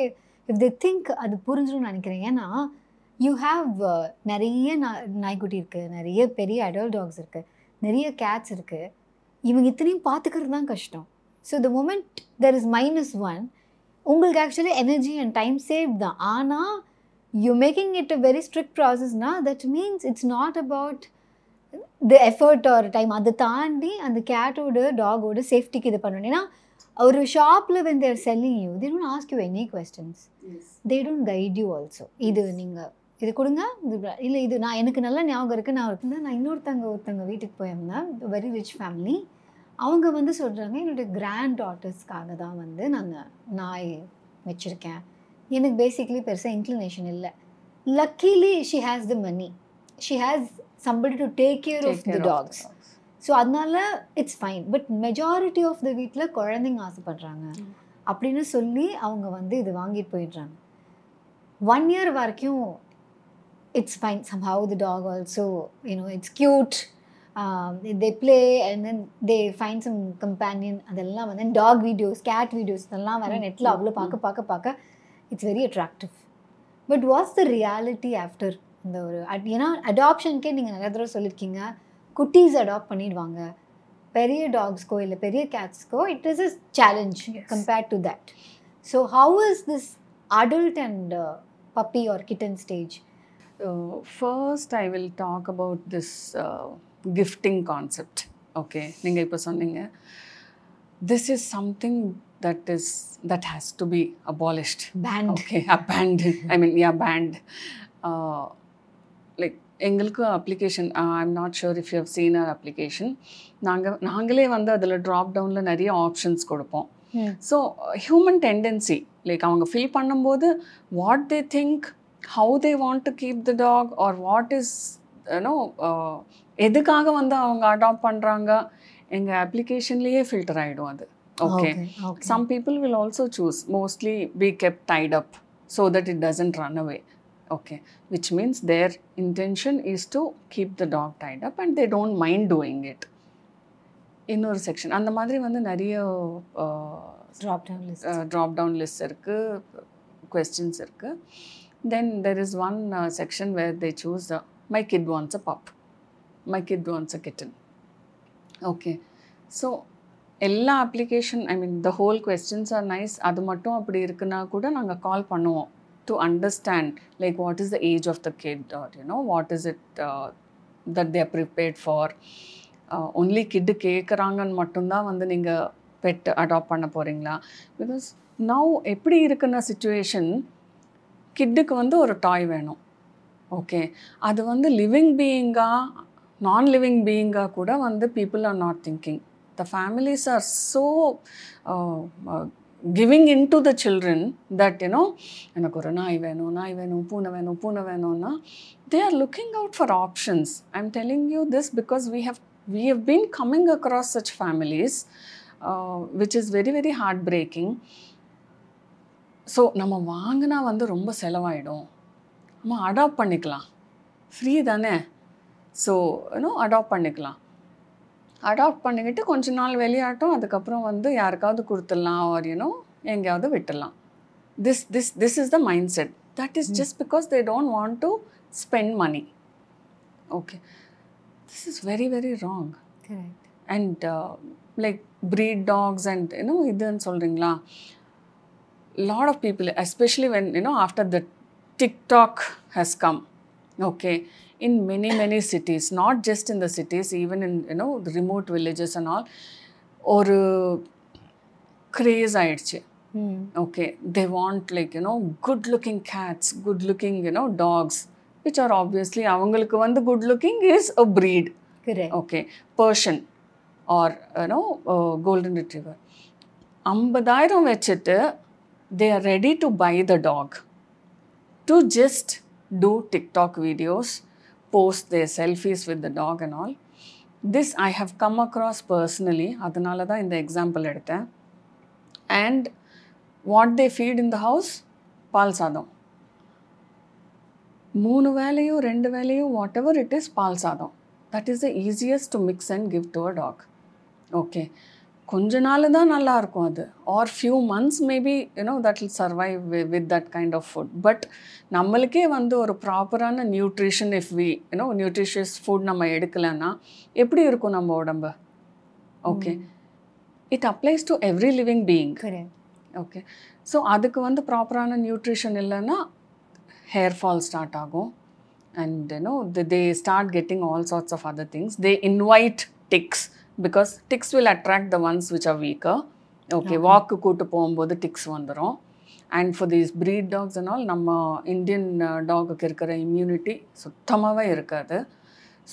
if they think அது புரிஞ்சிடும்னு நினைக்கிறேன். ஏன்னா யூ ஹாவ் uh, நிறைய நாய்க்குட்டி இருக்குது நிறைய பெரிய அடல்ட் டாக்ஸ் இருக்குது நிறைய கேட்ஸ் இருக்குது இவங்க இத்தனையும் பார்த்துக்கிறது தான் கஷ்டம். So the moment there is minus one உங்களுக்கு actually energy and time save தான். ஆனால் you making it a very strict ப்ராசஸ்னா that means it's not about the effort or time அதை தாண்டி அந்த கேட்டோட டாகோட சேஃப்டிக்கு இது பண்ணணும். ஏன்னா ஒரு ஷாப்பில் when they're selling you they don't ask you any questions. They don't guide you also. இது நீங்கள் இது கொடுங்க இது இல்லை இது நான் எனக்கு நல்ல ஞாபகம் இருக்குது நான் ஒரு நான் இன்னொருத்தங்க ஒருத்தங்க வீட்டுக்கு போயிருந்தேன். வெரி ரிச் ஃபேமிலி அவங்க வந்து சொல்கிறாங்க என்னுடைய கிராண்ட் டாட்டர்ஸ்க்காக தான் வந்து நாங்கள் நாய் வச்சுருக்கேன். எனக்கு பேசிக்லி பெருசாக இன்க்ளினேஷன் இல்லை. Luckily she has the money she has somebody to take care of the dogs so அதனால it's fine but majority of the வீட்டில் குழந்தைங்க ஆசைப்படுறாங்க. அப்படின்னு சொல்லி அவங்க வந்து இது வாங்கிட்டு போயிடுறாங்க. ஒன் இயர் வரைக்கும் it's fine somehow the dog also you know it's cute they play and then they find some companion அதெல்லாம் வந்து டாக் வீடியோஸ் கேட் வீடியோஸ் இதெல்லாம் வர நெட்டில் அவ்வளோ பார்க்க பார்க்க பார்க்க it's very attractive but what's the reality after இந்த ஒரு ad- ஏன்னா அடாப்ஷனுக்கே நீங்கள் நிறைய தடவை சொல்லியிருக்கீங்க குட்டீஸ் அடாப்ட் பண்ணிடுவாங்க. பெரிய டாக்ஸ்க்கோ இல்லை பெரிய கேட்ஸ்க்கோ it is is challenge. Compared to that so how is this adult and puppy or kitten stage first I will talk about this gifting concept okay நீங்கள் இப்போ சொன்னீங்க. This is something that is that has to be abolished banned okay abandoned. I mean yeah banned like எங்களுக்கும் application I am not sure if you have seen our application நாங்கள் நாங்களே வந்து அதில் drop down நிறைய options கொடுப்போம். So human tendency like அவங்க fill பண்ணும்போது what they think how they want to keep the dog or what is you know எதுக்காக வந்து அவங்க அடாப்ட் பண்ணுறாங்க எங்கள் அப்ளிகேஷன்லேயே ஃபில்டர் ஆகிடும் அது. Okay Some people will also choose mostly be kept tied up so that it doesn't run away. Okay, which means their intention is to keep the dog tied up and they don't mind doing it. இன்னொரு section அந்த மாதிரி வந்து நிறைய drop down list drop down list இருக்குது questions இருக்குது then there is one section where they choose my kid wants a pup my kid wants a kitten okay so எல்லா application I mean the whole questions are nice அது மட்டும் அப்படி இருக்குன்னா கூட நாங்கள் call பண்ணுவோம். To understand like what is the age of the kid or you know what is it that they're prepared for only kid கேட்குறாங்கன்னு மட்டும்தான் வந்து நீங்கள் பெட் அடாப்ட் பண்ண போகிறீங்களா பிகாஸ் நவ் எப்படி இருக்குன்னா சுச்சுவேஷன் கிட்டுக்கு வந்து ஒரு டாய் வேணும். ஓகே அது வந்து லிவிங் பீயிங்காக நான் லிவிங் பீயிங்காக கூட வந்து people are not thinking the families are so giving in to the children that you know எனக்கு ஒரு நாய் வேணும் நாய் வேணும் பூனை வேணும் பூனை வேணும்னா they are looking out for options I am telling you this because we have we have been coming across such families which is very very heart breaking so நம்ம வாங்கினா வந்து ரொம்ப செலவாயிடும். நம்ம அடாப்ட் பண்ணிக்கலாம். ஃப்ரீ தானே? ஸோ இன்னும் adapt பண்ணிக்கலாம். Adapt பண்ணிக்கிட்டு கொஞ்ச நாள் வெளியாட்டும் அதுக்கப்புறம் வந்து யாருக்காவது கொடுத்துடலாம் ஆர் யூனோ எங்கேயாவது விட்டுடலாம். This this this is the mindset that is just because they don't want to spend money okay this is very very wrong and like breed dogs and you know இதுன்னு சொல்கிறீங்களா lot of people especially when you know after the tiktok has come. Okay. In many many cities not just in the cities even in you know the remote villages and all craze ஆயிடுச்சு ம் okay they want like you know good looking cats good looking you know dogs which are obviously அவங்களுக்கு வந்து looking is a breed correct okay Persian or you know golden retriever ஐம்பதாயிரம் வச்சுட்டு they are ready to buy the dog to just do TikTok videos post they selfies with the dog and all this I have come across personally அதனால தான் இந்த example எடுத்தேன். And what they feed in the house பால் சாதம். மூணு வேலையும் ரெண்டு வேலையும் whatever it is பால் சாதம். That is the easiest to mix and give to a dog okay கொஞ்ச நாள் தான் நல்லா இருக்கும் அது or few months maybe you know that will survive with that kind of food but நம்மளுக்கே வந்து ஒரு ப்ராப்பரான nutrition if we you know nutritious food நம்ம எடுக்கலைன்னா எப்படி இருக்கும் நம்ம உடம்பு? Okay it applies to every living being correct okay so அதுக்கு வந்து ப்ராப்பரான நியூட்ரிஷன் இல்லைன்னா ஹேர் ஃபால் ஸ்டார்ட் ஆகும். And you know they start getting all sorts of other things they invite ticks because ticks will attract the ones which are weaker okay walk கூட்டு போகும்போது ticks வந்துடும் and for these breed dogs and all நம்ம Indian டாகுக்கு இருக்கிற immunity சுத்தமாகவே இருக்காது.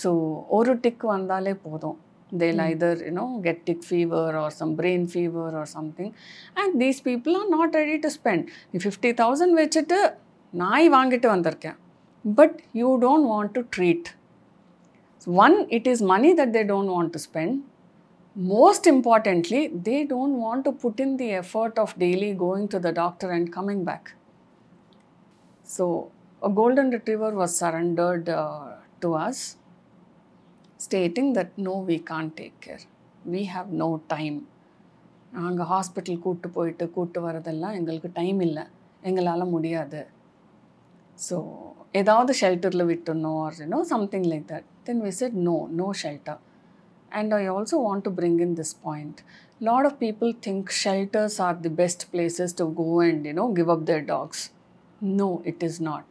So ஒரு tick வந்தாலே போதும். Either you know get tick fever or some brain fever or something. And these people are not ready to spend. நீ fifty thousand வச்சுட்டு நாய் வாங்கிட்டு வந்திருக்கேன். But you don't want to treat one it is money that they don't want to spend most importantly they don't want to put in the effort of daily going to the doctor and coming back so a golden retriever was surrendered uh, to us stating that no we can't take care we have no time நாங்கள் hospital கூட்டு போயிட்டு கூட்டு வரதெல்லாம் எங்களுக்கு time இல்லை எங்களால் முடியாது so ஏதாவது ஷெல்டரில் விட்டுணும் or you know something like that then we said no no shelter And I also want to bring in this point. A lot of people think shelters are the best places to go and you know give up their dogs. No, it is not.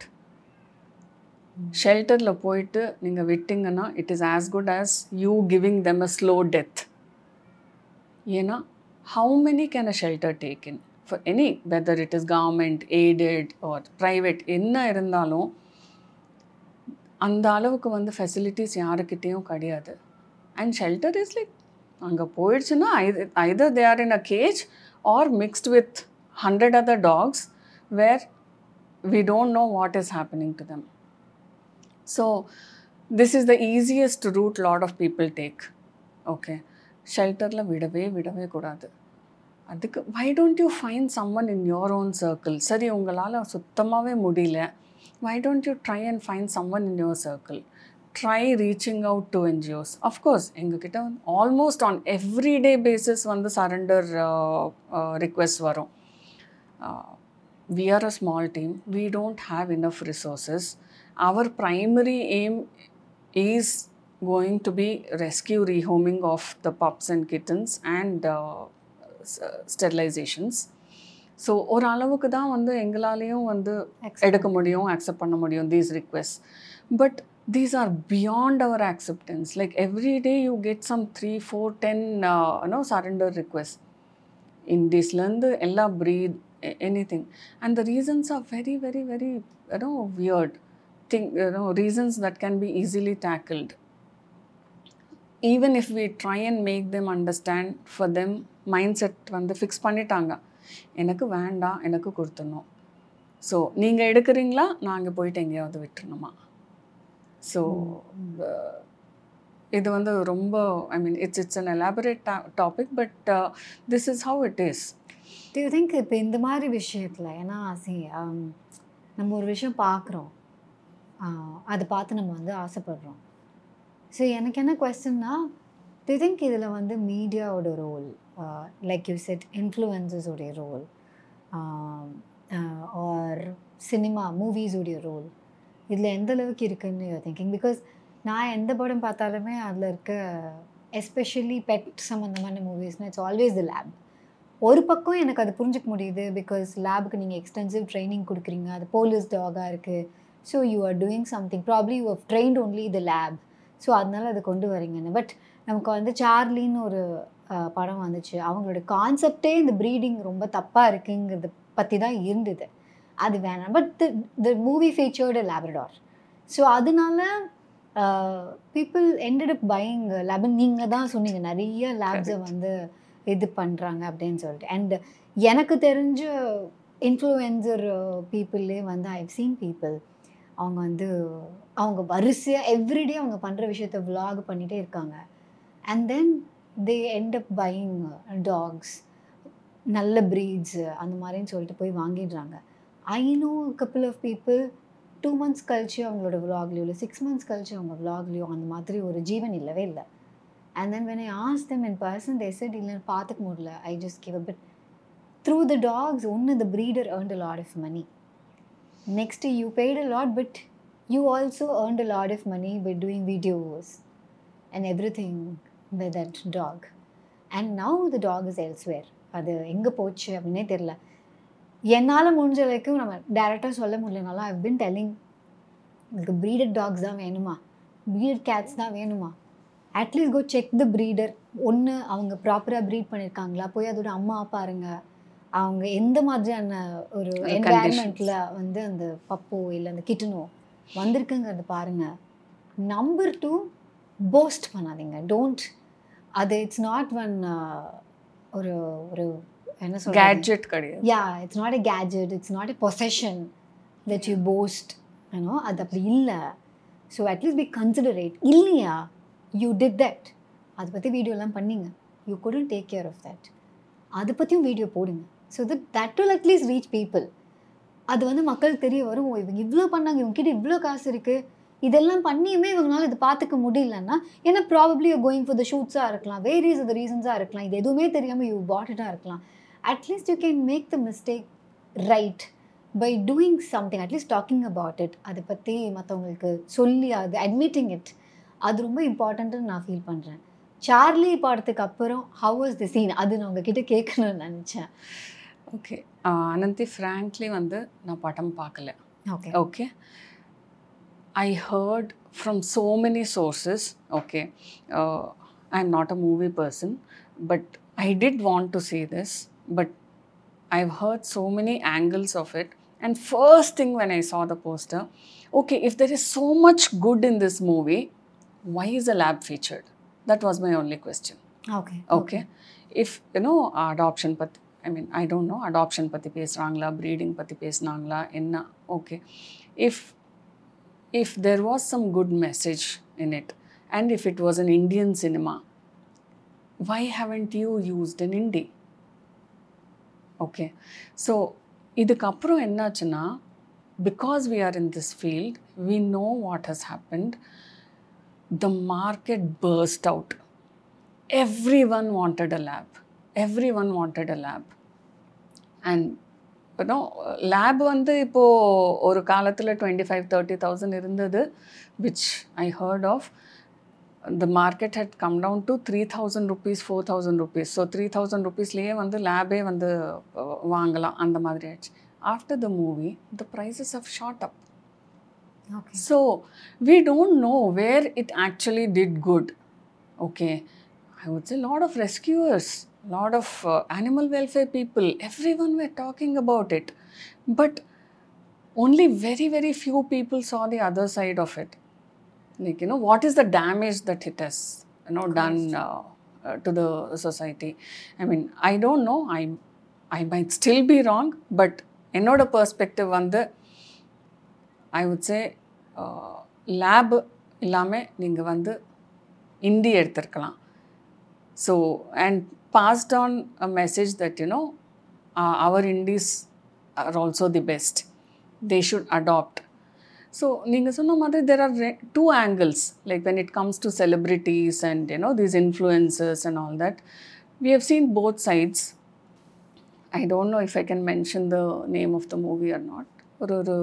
ஷெல்டரில் போயிட்டு நீங்கள் விட்டிங்கன்னா it is as good as you giving them a slow death ஏன்னா how many can a shelter take in for any whether it is government aided or private என்ன இருந்தாலும் அந்த அளவுக்கு வந்து ஃபெசிலிட்டிஸ் யாருக்கிட்டேயும் கிடையாது அண்ட் ஷெல்டர் இஸ் லைக் அங்கே போயிடுச்சுன்னா either they are in a cage or mixed with hundred other dogs where we don't know what is happening to them so this is the easiest route lot of people take okay ஷெல்டரில் விடவே விடவே கூடாது. அதுக்கு why don't you find someone in your own circle சரி உங்களால் சுத்தமாகவே முடியல. Why don't you try and find someone in your circle try reaching out to NGOs of course எங்ககிட்ட வந்து ஆல்மோஸ்ட் ஆன் எவ்ரிடே பேசிஸ் வந்து சரண்டர் ரிக்வெஸ்ட் வரும். We are a small team we don't have enough resources our primary aim to be rescue rehoming of the pups and kittens and uh, s- sterilizations. So ஒரு அளவுக்கு தான் வந்து எங்களாலேயும் வந்து எடுக்க முடியும் accept பண்ண முடியும் these request but these are beyond our acceptance like every day you get some three four ten no surrender request இண்டீஸ்லேருந்து எல்லா breed anything and the reasons are very very very you know weird thing you know reasons that can be easily tackled even if we try and make them understand for them mindset வந்து fix பண்ணிட்டாங்க. எனக்கு வேண்டாம் எனக்கு கொடுத்துடணும். So நீங்கள் எடுக்கிறீங்களா? நாங்கள் போயிட்டு எங்கேயாவது விட்டுருணுமா ஸோ இது வந்து ரொம்ப I mean it's it's an elaborate topic but this is how it is you think இப்போ இந்த மாதிரி விஷயத்தில் ஏன்னா சி நம்ம ஒரு விஷயம் பார்க்குறோம் அதை பார்த்து நம்ம வந்து ஆசைப்படுறோம். ஸோ எனக்கு என்ன கொஸ்டின்னா டு திங்க் இதில் வந்து மீடியாவோட ரோல் லைக் யூ செட் இன்ஃப்ளூயன்சஸோடைய ரோல் ஆர் சினிமா மூவிஸோடைய ரோல் இதில் எந்த அளவுக்கு இருக்குன்னு யூ திங்கிங் பிகாஸ் நான் எந்த படம் பார்த்தாலுமே அதில் இருக்க எஸ்பெஷலி பெட் சம்மந்தமான மூவிஸ்னால் இட்ஸ் ஆல்வேஸ் த லேப் ஒரு பக்கம் எனக்கு அது புரிஞ்சுக்க முடியுது பிகாஸ் லேபுக்கு நீங்கள் எக்ஸ்டென்சிவ் ட்ரைனிங் கொடுக்குறீங்க அது போலீஸ் டாகாக இருக்குது so you are doing something probably you have trained only the lab so அதனால அதை கொண்டு வரீங்கன்னு. பட் நமக்கு வந்து சார்லின்னு ஒரு படம் வந்துச்சு. அவங்களோட கான்செப்டே இந்த ப்ரீடிங் ரொம்ப தப்பாக இருக்குங்கிறத பற்றி தான் இருந்தது. அது வேணாம். But the movie featured labrador so அதனால பீப்புள் ended up பையிங் லேப் நீங்கள் தான் சொன்னீங்க நிறைய லேப்ஸை வந்து இது பண்ணுறாங்க அப்படின்னு சொல்லிட்டு. அண்ட் எனக்கு தெரிஞ்ச இன்ஃப்ளூயன்சர் பீப்புளே வந்து ஐவ் சீன் பீப்புள் அவங்க வந்து அவங்க வரிசையாக எவ்ரிடே அவங்க பண்ணுற விஷயத்த vlog பண்ணிகிட்டே இருக்காங்க. And then they end up buying dogs நல்ல ப்ரீட்ஸு அந்த மாதிரின்னு சொல்லிட்டு போய் வாங்கிடுறாங்க. I know couple of people two months கழிச்சு அவங்களோட விலாக்லையோ இல்லை சிக்ஸ் மந்த்ஸ் கழிச்சு அவங்க விலாக்லையோ அந்த மாதிரி ஒரு ஜீவன் இல்லவே இல்லை. And then when I ask them in person they said இல்லைன்னு பார்த்துக்க முடியல. I just give but through the dogs ஒன்று the breeder earned a lot of money next you paid a lot but you also earned a lot of money by doing videos and everything with that dog and now the dog is elsewhere அது எங்கே போச்சு அப்படின்னே தெரில என்னால் முடிஞ்ச வரைக்கும் நம்ம டேரெக்டாக சொல்ல முடியலனாலும் ஐ பின் டெல்லிங் உங்களுக்கு ப்ரீடட் டாக்ஸ் தான் வேணுமா? ப்ரீடட் கேட்ஸ் தான் வேணுமா? At least go check the breeder ஒன்று அவங்க ப்ராப்பராக ப்ரீட் பண்ணியிருக்காங்களா போய் அதோட அம்மா பாருங்க. அவங்க எந்த மாதிரியான ஒரு என்வாயர்மெண்ட்டில் வந்து அந்த பப்போ இல்லை அந்த கிட்டனோ வந்திருக்குங்கிறத பாருங்க. நம்பர் டூ போஸ்ட் பண்ணாதீங்க. டோன்ட் அது இட்ஸ் நாட் ஒன் ஒரு ஒரு என்ன சொல்றது? கேட்ஜெட் கிடையாது. Yeah it's not a gadget it's not a possession that you post ஏன்னோ அது அப்படி இல்லை. So at least be considerate இல்லையா? யூ டிட் தட் அதை பற்றி வீடியோலாம் பண்ணீங்க. You couldn't take care of that அதை பற்றியும் வீடியோ போடுங்க. So that that will at least reach people அது வந்து மக்களுக்கு தெரிய வரும் இவங்க இவ்வளோ பண்ணாங்க இவங்ககிட்ட இவ்வளோ காசு இருக்குது இதெல்லாம் பண்ணியுமே இவங்களால இது பார்த்துக்க முடியலன்னா ஏன்னா ப்ராபப்ளி கோயிங் ஃபார் த ஷூட்ஸாக இருக்கலாம். வேரியஸ் த ரீசன்ஸாக இருக்கலாம். இது எதுவுமே தெரியாமல் யூ பாட்டுட்டாக இருக்கலாம். At least you can make the mistake right by doing something at least talking about it அதை பற்றி மற்றவங்களுக்கு சொல்லி அது அட்மிட்டிங் இட் அது ரொம்ப இம்பார்ட்டண்ட்டுன்னு நான் ஃபீல் பண்ணுறேன் சார்லி படத்துக்கு அப்புறம் ஹவ் வாஸ் த சீன் அது நான் உங்ககிட்ட கேட்கணும்னு நினச்சேன். ஓகே அனந்தி ஃப்ராங்க்லி வந்து நான் படம் பார்க்கல. Okay okay. I heard from so many sources okay. Uh, i'm not a movie person but i did want to see this. But I've heard so many angles of it. And first thing when I saw the poster, okay, if there is so much good in this movie, why is a lab featured? That was my only question. Okay. Okay. okay. If, you know, adoption, but I mean, I don't know, adoption pati pace rangla, breeding pati pace nangla, enna, okay. If, if there was some good message in it, and if it was an Indian cinema, why haven't you used an indie? Okay so இதுக்கப்புறம் என்னாச்சுன்னா because we are in this field we know what has happened the market first out everyone a lab everyone one a lab. And you know lab வந்து இப்போது ஒரு காலத்தில் twenty five thirty thousand இருந்தது which I heard of the market had come down to 3000 rupees 4000 rupees so 3000 rupeesலயே வந்து லேபே வந்து uh, வாங்கலாம் அந்த மாதிரி ஆயிடுச்சு after the movie the prices have shot up okay so we don't know where it actually did good okay i would say a lot of rescuers lot of uh, animal welfare people everyone were talking about it but only very very few people saw the other side of it like you know what is the damage that it has you know done uh, uh, to the society i mean i don't know i i might still be wrong but என்னோட perspective வந்து ஐ would say lab இல்லாமல் நீங்கள் வந்து இந்தி எடுத்திருக்கலாம் so and passed on a message that you know our indies are also the best they should adopt so நீங்கள் சொன்ன மாதிரி there are two angles like when it comes to celebrities and you know these influences and all that we have seen both sides I don't know if I can mention the name of the movie or not. ஒரு ஒரு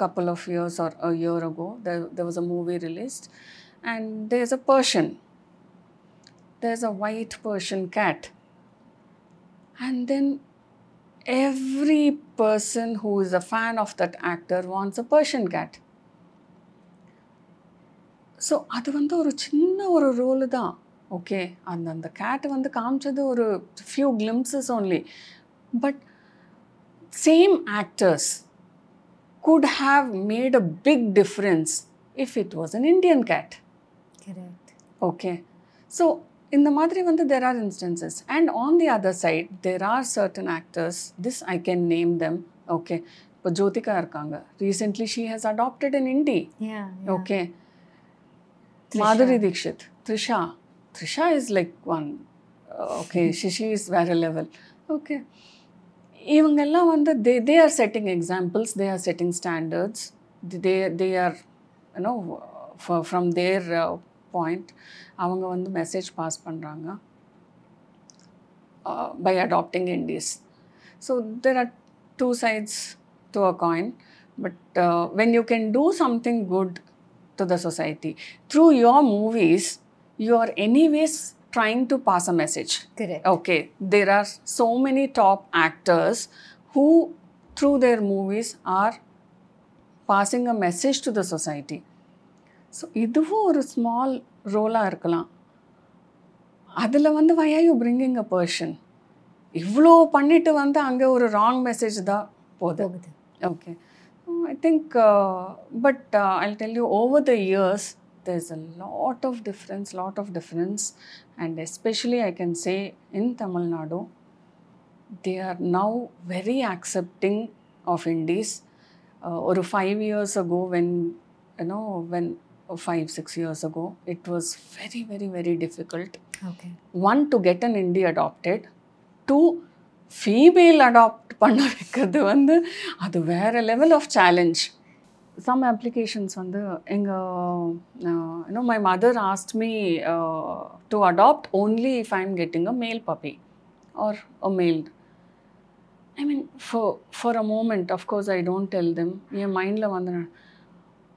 couple of years or a year ago, there, there was a movie released, and there's a Persian. There's a white Persian cat. And then every person who is a fan of that actor wants a Persian cat. So அது வந்து ஒரு சின்ன ஒரு role தான் okay அந்த அந்த gate வந்து காமிச்சது ஒரு few glimpses only but same actors could have made a big difference if it was an Indian cat. Correct Okay. The Madri Vanda, there are instances. And on the other side, there are certain actors, this I can name them. Okay. இப்போ ஜோதிகா இருக்காங்க recently she has adopted in indie okay Madhuri Dixit Trisha Trisha is like one okay ஷிஷி is வேற level okay இவங்கெல்லாம் வந்து they they are setting examples they are setting standards they they are you know from their point அவங்க வந்து message pass பண்ணுறாங்க by adopting indies so there are two sides to a coin but uh, when you can do something good to the society through your movies you are anyways trying to pass a message correct okay there are so many top actors who through their movies are passing a message to the society So இதுவும் ஒரு small ரோலாக இருக்கலாம் அதில் வந்து are you bringing a person இவ்வளோ பண்ணிட்டு வந்து அங்கே ஒரு ராங் மெசேஜ் தான் போகுது uh, uh, I'll tell you, over the years, there's a lot of difference, lot of difference, and especially I can say in Tamil Nadu, they are now very accepting of indies. Uh, or five years ago, when you know, when or five six years ago, it was very very very difficult. Okay one to get an indie adopted two female adopt பண்ண வைக்கிறது வந்து அது வேறு level of challenge some applications வந்து எங்கள் you know my mother asked me to adopt only if I am getting a male puppy or a male I mean for for a moment of course I don't tell them என் மைண்டில் வந்து நான்,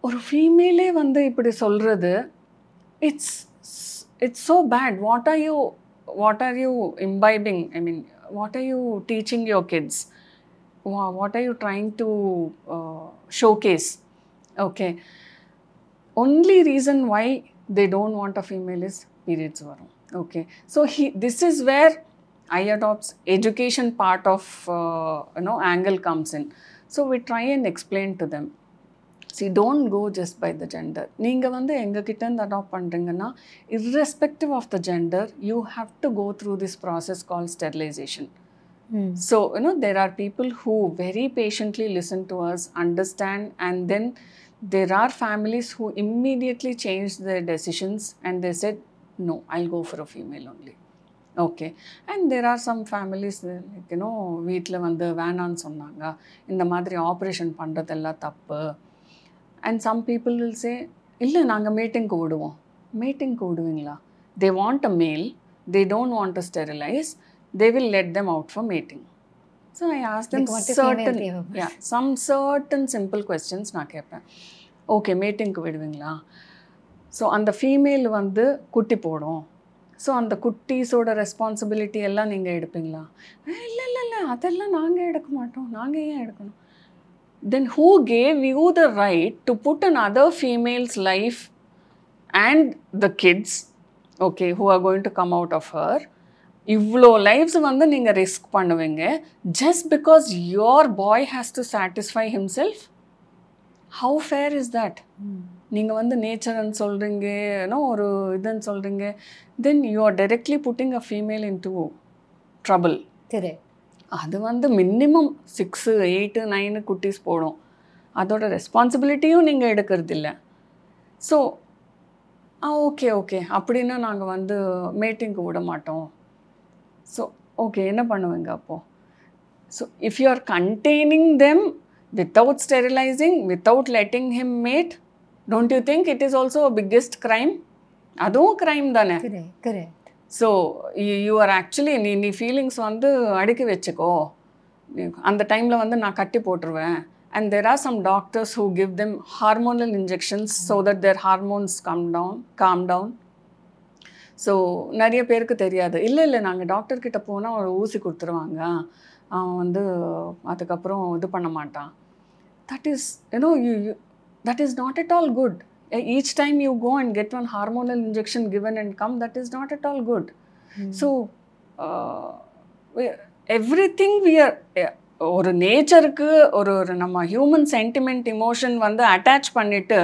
ஒரு ஃபீமேலே வந்து இப்படி சொல்கிறது it's it's so bad what are you what are you imbibing I mean what are you teaching your kids what are you trying to showcase okay only reason why they don't want a female is periods varum okay so he this is where iadopts education part of uh, you know angle comes in so we try and explain to see don't go just by the gender நீங்கள் வந்து எங்ககிட்ட இருந்து adopt பண்ணுறீங்கன்னா irrespective of the gender you have to go through this process called sterilization ம் so, you know, there are people who very patiently listen to us, understand, and then there are families who immediately changed their decisions and they said, no, I'll go for a female only. Okay and there are some families like you know வீட்டில் வந்து வேணான்னு சொன்னாங்க இந்த மாதிரி operation பண்ணுறதெல்லாம் தப்பு and some people will say இல்லை நாங்கள் மீட்டிங்க்கு விடுவோம் மீட்டிங்க்கு விடுவீங்களா they want a male they don't want to sterilize they will let them out for mating so I ask தேவைப்படுது. Yeah some certain simple questions நான் கேட்பேன். ஓகே மீட்டிங்க்கு விடுவீங்களா? ஸோ அந்த ஃபீமேல் வந்து குட்டி போடும். ஸோ அந்த குட்டீஸோட ரெஸ்பான்சிபிலிட்டி எல்லாம் நீங்கள் எடுப்பீங்களா? இல்லை இல்லை இல்லை அதெல்லாம் நாங்கள் எடுக்க மாட்டோம். நாங்கள் ஏன் எடுக்கணும்? Then who gave you the right to put another females life and the kids okay who are going to come out of her இவ்வளோ லைஃப்ஸ் வந்து நீங்கள் ரிஸ்க் பண்ணுவீங்க. Just because your boy has to satisfy himself how fair is that நீங்கள் வந்து நேச்சர்னு சொல்கிறீங்க ஏன்னோ ஒரு இதுன்னு சொல்கிறீங்க then you are directly putting a female into trouble correct அது வந்து மினிமம் சிக்ஸு எயிட்டு நைனு குட்டீஸ் போடும். அதோட ரெஸ்பான்சிபிலிட்டியும் நீங்கள் எடுக்கிறது இல்லை ஸோ ஆ ஓகே ஓகே அப்படின்னா நாங்கள் வந்து மேட்டிங்க்கு விட மாட்டோம். ஸோ ஓகே என்ன பண்ணுவீங்க அப்போது so if you are containing them without sterilizing without letting him mate don't you think it is also biggest crime அதுவும் க்ரைம் தானே? Correct so you are actually நீ நீ ஃபீலிங்ஸ் வந்து அடுக்கி வச்சுக்கோ. அந்த டைமில் வந்து நான் கட்டி போட்டுருவேன். And there are some doctors who give them hormonal injections so that their hormones come down calm down so நிறைய பேருக்கு தெரியாது. இல்லை இல்லை நாங்கள் டாக்டர்கிட்ட போனால் ஒரு ஊசி கொடுத்துருவாங்க. அவன் வந்து அதுக்கப்புறம் இது பண்ண மாட்டான். That is you know you that is not at all good each time you go and get one hormonal injection given and come that is not at all good so everything where ஒரு நேச்சருக்கு ஒரு ஒரு நம்ம human sentiment emotion வந்து attach பண்ணிட்டு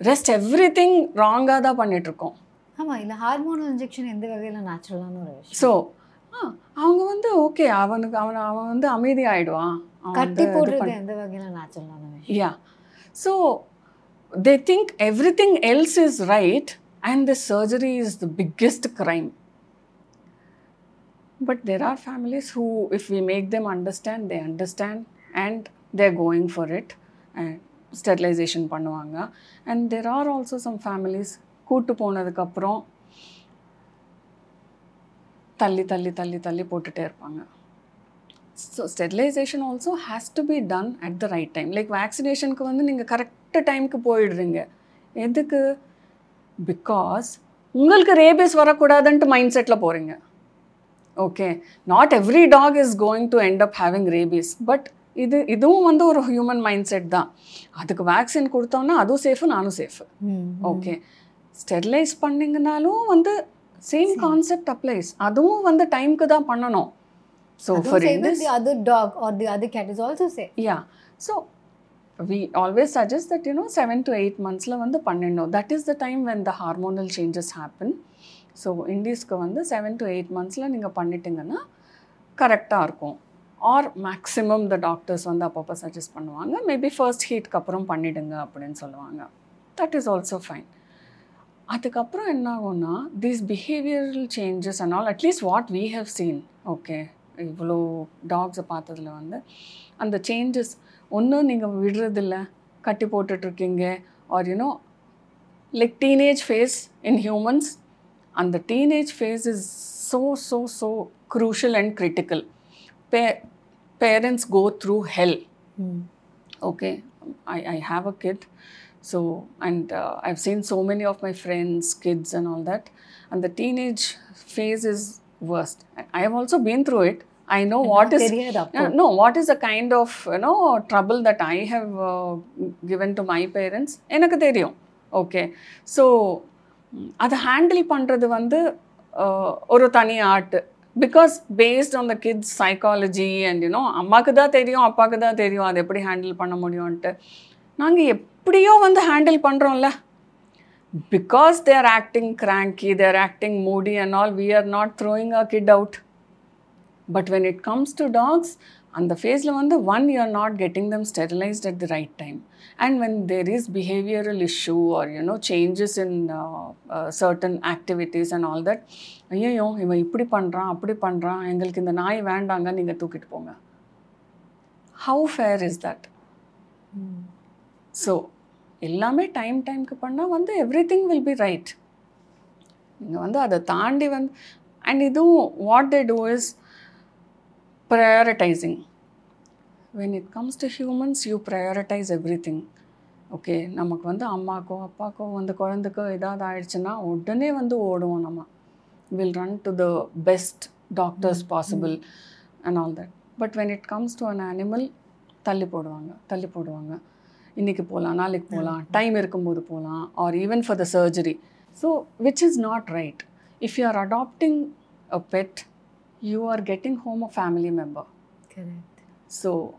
rest every thing ராங்காக தான் பண்ணிகிட்ருக்கோம் ஆமா இல்ல ஹார்மோனல் இன்ஜெக்ஷன் எந்த வகையில நேச்சுரலான ஒரு விஷயம்? ஸோ அவங்க வந்து ஓகே அவனுக்கு அவன் அவன் வந்து அமைதி ஆயிடுவான் அவன் கட்டி போடுறது எந்த வகையில நேச்சுரலான விஷயம்? Yeah. They think everything else is right and the surgery is the biggest crime but there are families who if we make them understand they understand and they're going for it and sterilization பண்ணுவாங்க and there are also some families கூட்டு போனதுக்கப்புறம் தள்ளி தள்ளி தள்ளி தள்ளி போட்டுகிட்டே இருப்பாங்க so sterilization also has to be done at the right time like வேக்சினேஷனுக்கு வந்து நீங்கள் கரெக்டு டைமுக்கு போயிடுறீங்க. எதுக்கு? பிகாஸ் உங்களுக்கு ரேபிஸ் வரக்கூடாதுன்ட்டு மைண்ட் செட்டில் போகிறீங்க okay not every dog is going to end up having rabies but இது இதுவும் வந்து ஒரு ஹியூமன் மைண்ட் செட் தான். அதுக்கு வேக்சின் கொடுத்தோன்னா அதுவும் சேஃபு நானும் சேஃபு ஓகே ஸ்டெரிலைஸ் பண்ணிங்கனாலும் வந்து சேம் கான்செப்ட் அப்ளைஸ் அதுவும் வந்து டைம்க்கு தான் பண்ணணும். So for in the other dog or the other cat is also safe Yeah. So we always suggest that you know seven to eight months la வந்து பண்ணிடணும். That is the time when the hormonal changes happen. ஸோ இண்டீஸ்க்கு வந்து seven to eight மந்த்ஸில் நீங்கள் பண்ணிட்டீங்கன்னா கரெக்டாக இருக்கும். ஆர் மேக்ஸிமம் த டாக்டர்ஸ் வந்து அப்பப்போ சஜஸ்ட் பண்ணுவாங்க. மேபி ஃபர்ஸ்ட் ஹீட்க்கு அப்புறம் பண்ணிடுங்க அப்படின்னு சொல்லுவாங்க. தட் இஸ் ஆல்சோ ஃபைன் அதுக்கப்புறம் என்ன ஆகும்னா these behavioural changes and all at least what we have seen okay இவ்வளோ டாக்ஸை பார்த்ததுல வந்து அந்த சேஞ்சஸ் ஒன்றும் நீங்கள் விடுறதில்ல கட்டி போட்டுட்ருக்கீங்க or you know like teenage phase in humans அந்த teenage phase is so so so crucial and critical. Pa- parents go through hell. Okay, I, I have a kid. So, and uh, I've seen so many of my friends, kids, and all that. And the teenage phase is worst. I- I have also been through it. I know what is தெரியாது அப்போ. Yeah, no what is the kind of you know trouble that I have uh, given to my parents? எனக்கு தெரியும். Okay so அதை handle பண்ணுறது வந்து uh, ஒரு தனி art. Because based on the kids psychology and you know அம்மாவுக்கு தான் தெரியும் அப்பாவுக்கு தான் தெரியும் அதை எப்படி ஹேண்டில் பண்ண முடியும்ன்ட்டு. நாங்கள் எப்படியோ வந்து handle பண்ணுறோம்ல because they are acting cranky they're acting moody and all we are not throwing a kid out but when it comes to dogs அந்த ஃபேஸில் வந்து one you are not getting them sterilized at the right time and when there is behavioural issue or you know changes in certain activities and all that ஐயோ இவன் இப்படி பண்ணுறான் அப்படி பண்ணுறான் எங்களுக்கு இந்த நாய் வேண்டாங்க நீங்கள் தூக்கிட்டு போங்க. How fair is that so எல்லாமே டைம் டைம்க்கு பண்ணால் வந்து every thing will be right நீங்கள் வந்து அதை தாண்டி வந்து அண்ட் இதுவும் what they do is prioritizing. When it comes to humans, you prioritize everything. Okay நமக்கு வந்து அம்மாக்கோ அப்பாக்கோ வந்து குழந்தைக்கோ ஏதாவது ஆயிடுச்சுன்னா உடனே வந்து ஓடுவோம் நம்ம. Will run to the best doctors possible and all that but when it comes to an animal தள்ளி போடுவாங்க தள்ளி போடுவாங்க. இன்றைக்கி போகலாம் நாளைக்கு போகலாம் டைம் இருக்கும்போது போகலாம் or even for the surgery so which is not right if you are adopting a pet you are getting home a family member. Correct. So,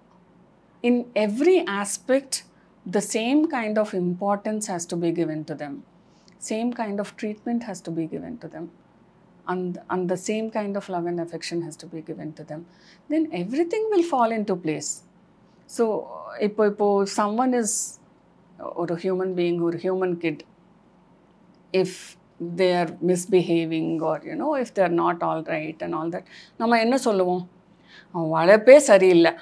in every aspect, the same kind of importance has to be given to them, same kind of treatment has to be given to them, and, and the same kind of love and affection has to be given to them. Then everything will fall into place. So, if if someone is or a human being or a human kid, if they are misbehaving or you know if they are not all right and all that நம்ம என்ன சொல்லுவோம் அவன் வளர்ப்பே சரியில்லை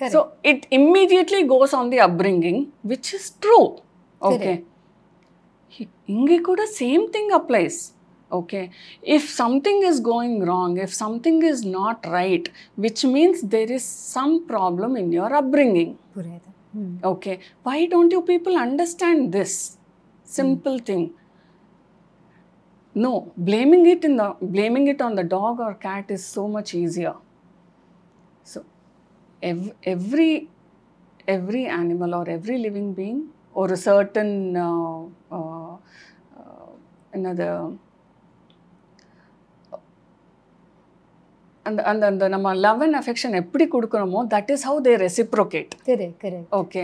Correct. So it immediately goes on the upbringing, which is true. Okay. He- இங்கே கூட same thing applies okay if something is going wrong if something is not right which means there is some problem in your upbringing புரியுது ம் Okay, why don't you people understand this simple thing? No, blaming it in the blaming it on the dog or cat is so much easier. So, ev- every every animal or every living being or a certain uh, uh, uh, another அந்த அந்த அந்த நம்ம love and affection எப்படி கொடுக்குறோமோ that is how they reciprocate correct correct okay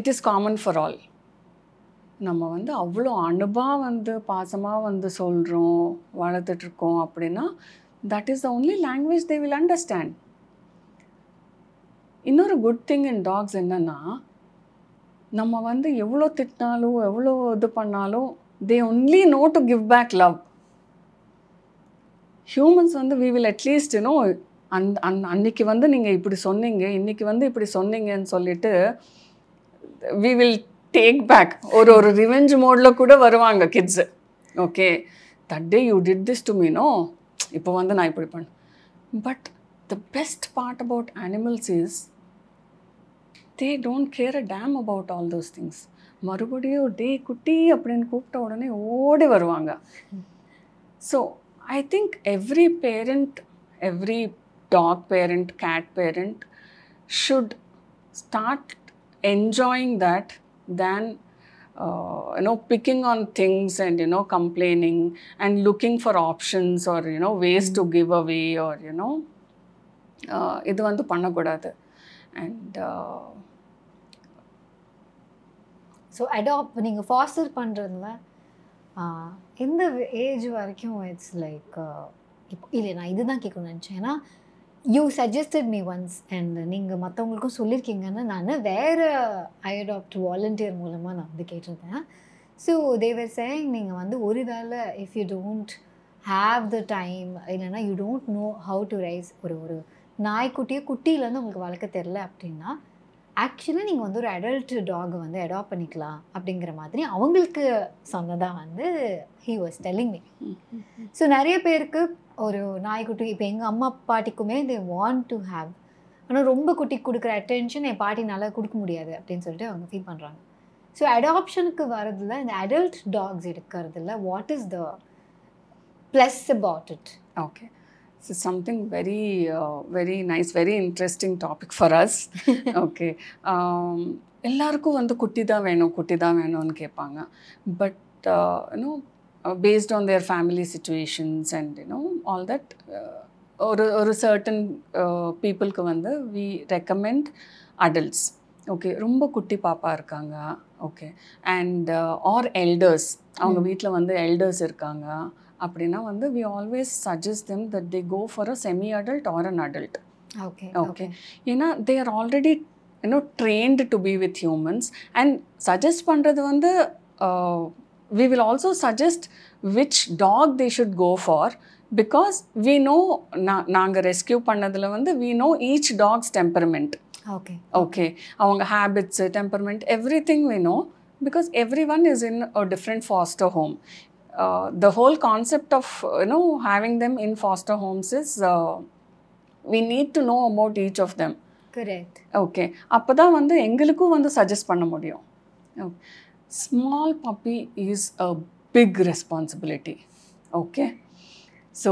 it is common for all நம்ம வந்து அவ்வளோ அன்பாக வந்து பாசமாக வந்து சொல்கிறோம் வளர்த்துட்ருக்கோம் அப்படின்னா that is the only language they will understand இன்னொரு குட் திங் இன் டாக்ஸ் என்னன்னா நம்ம வந்து எவ்வளோ திட்டினாலும் எவ்வளோ இது பண்ணாலும் they only know to give back love humans வந்து we will at least you know அந் அந் அன்னைக்கு வந்து நீங்கள் இப்படி சொன்னீங்க இன்னைக்கு வந்து இப்படி சொன்னீங்கன்னு சொல்லிட்டு வி வில் டேக் பேக் ஒரு ஒரு ரிவெஞ்ச் மோடில் கூட வருவாங்க kids okay that day you did this to மீனோ இப்போ வந்து நான் இப்படி பண்ணேன் but the best part about animals is they don't care a damn about all those things மறுபடியும் டே குட்டி அப்படின்னு கூப்பிட்ட உடனே ஓடி வருவாங்க. So I think every parent every dog parent cat parent should start enjoying that than uh, you know picking on things and you know complaining and looking for options or you know ways to give away or you know uh, இது வந்து பண்ணக்கூடாது and so adopt நீங்கள் foster பண்ணுறதுல எந்த age வரைக்கும் it's like இப்போ இல்லை நான் இதுதான் கேட்கணும்னு நினச்சேன் ஏன்னா you suggested me once and நீங்கள் மற்றவங்களுக்கும் சொல்லியிருக்கீங்கன்னு நான் வேறு ஐ அடாப்ட் வாலண்டியர் மூலமாக நான் வந்து கேட்டிருந்தேன் ஸோ தேவர் சேங் நீங்கள் வந்து ஒரு வேளை if you don't have the time இல்லைன்னா you don't know how to raise ஒரு ஒரு நாய்க்குட்டியை குட்டியிலேருந்து உங்களுக்கு வளர்க்க தெரில அப்படின்னா ஆக்சுவலாக நீங்கள் வந்து ஒரு அடல்ட் டாக் வந்து அடாப்ட் பண்ணிக்கலாம் அப்படிங்கிற மாதிரி அவங்களுக்கு சொன்னதாக வந்து he was telling me so நிறைய பேருக்கு ஒரு நாய்க்குட்டி இப்போ எங்கள் அம்மா பாட்டிக்குமே தே வாண்ட் டு ஹாவ் ஆனால் ரொம்ப குட்டிக்கு கொடுக்குற அட்டென்ஷன் என் பாட்டினால கொடுக்க முடியாது அப்படின்னு சொல்லிட்டு அவங்க ஃபீல் பண்ணுறாங்க ஸோ அடாப்ஷனுக்கு வரதுல இந்த அடல்ட் டாக்ஸ் எடுக்கிறதுல what is the plus about it something very uh, very nice very interesting topic for us. Okay. Um, எல்லாருக்கும் வந்து குட்டி தான் வேணும் குட்டி தான் வேணும்னு கேட்பாங்க. But based on their family situations and you know all that ஒரு ஒரு சர்டன் பீப்புளுக்கு வந்து வி ரெக்கமெண்ட் அடல்ட்ஸ் ஓகே ரொம்ப குட்டி பாப்பா இருக்காங்க. ஓகே அண்ட் ஆர் எல்டர்ஸ் அவங்க வீட்டில் வந்து எல்டர்ஸ் இருக்காங்க. அப்படின்னா வந்து we always suggest them that they go for a semi adult or an adult okay okay ஏன்னா they are already you know trained to be with humans and suggest பண்ணுறது வந்து we will also suggest which dog they should go for because we know நாங்கள் rescue பண்ணதில் வந்து we know each dogs temperament okay okay அவங்க habits temperament every thing we know because every one is in a different foster home the whole concept of you know having them in foster homes is we need to know about each of them. Correct okay அப்போ தான் வந்து எங்களுக்கும் வந்து suggest பண்ண முடியும். Small puppy is a big responsibility okay so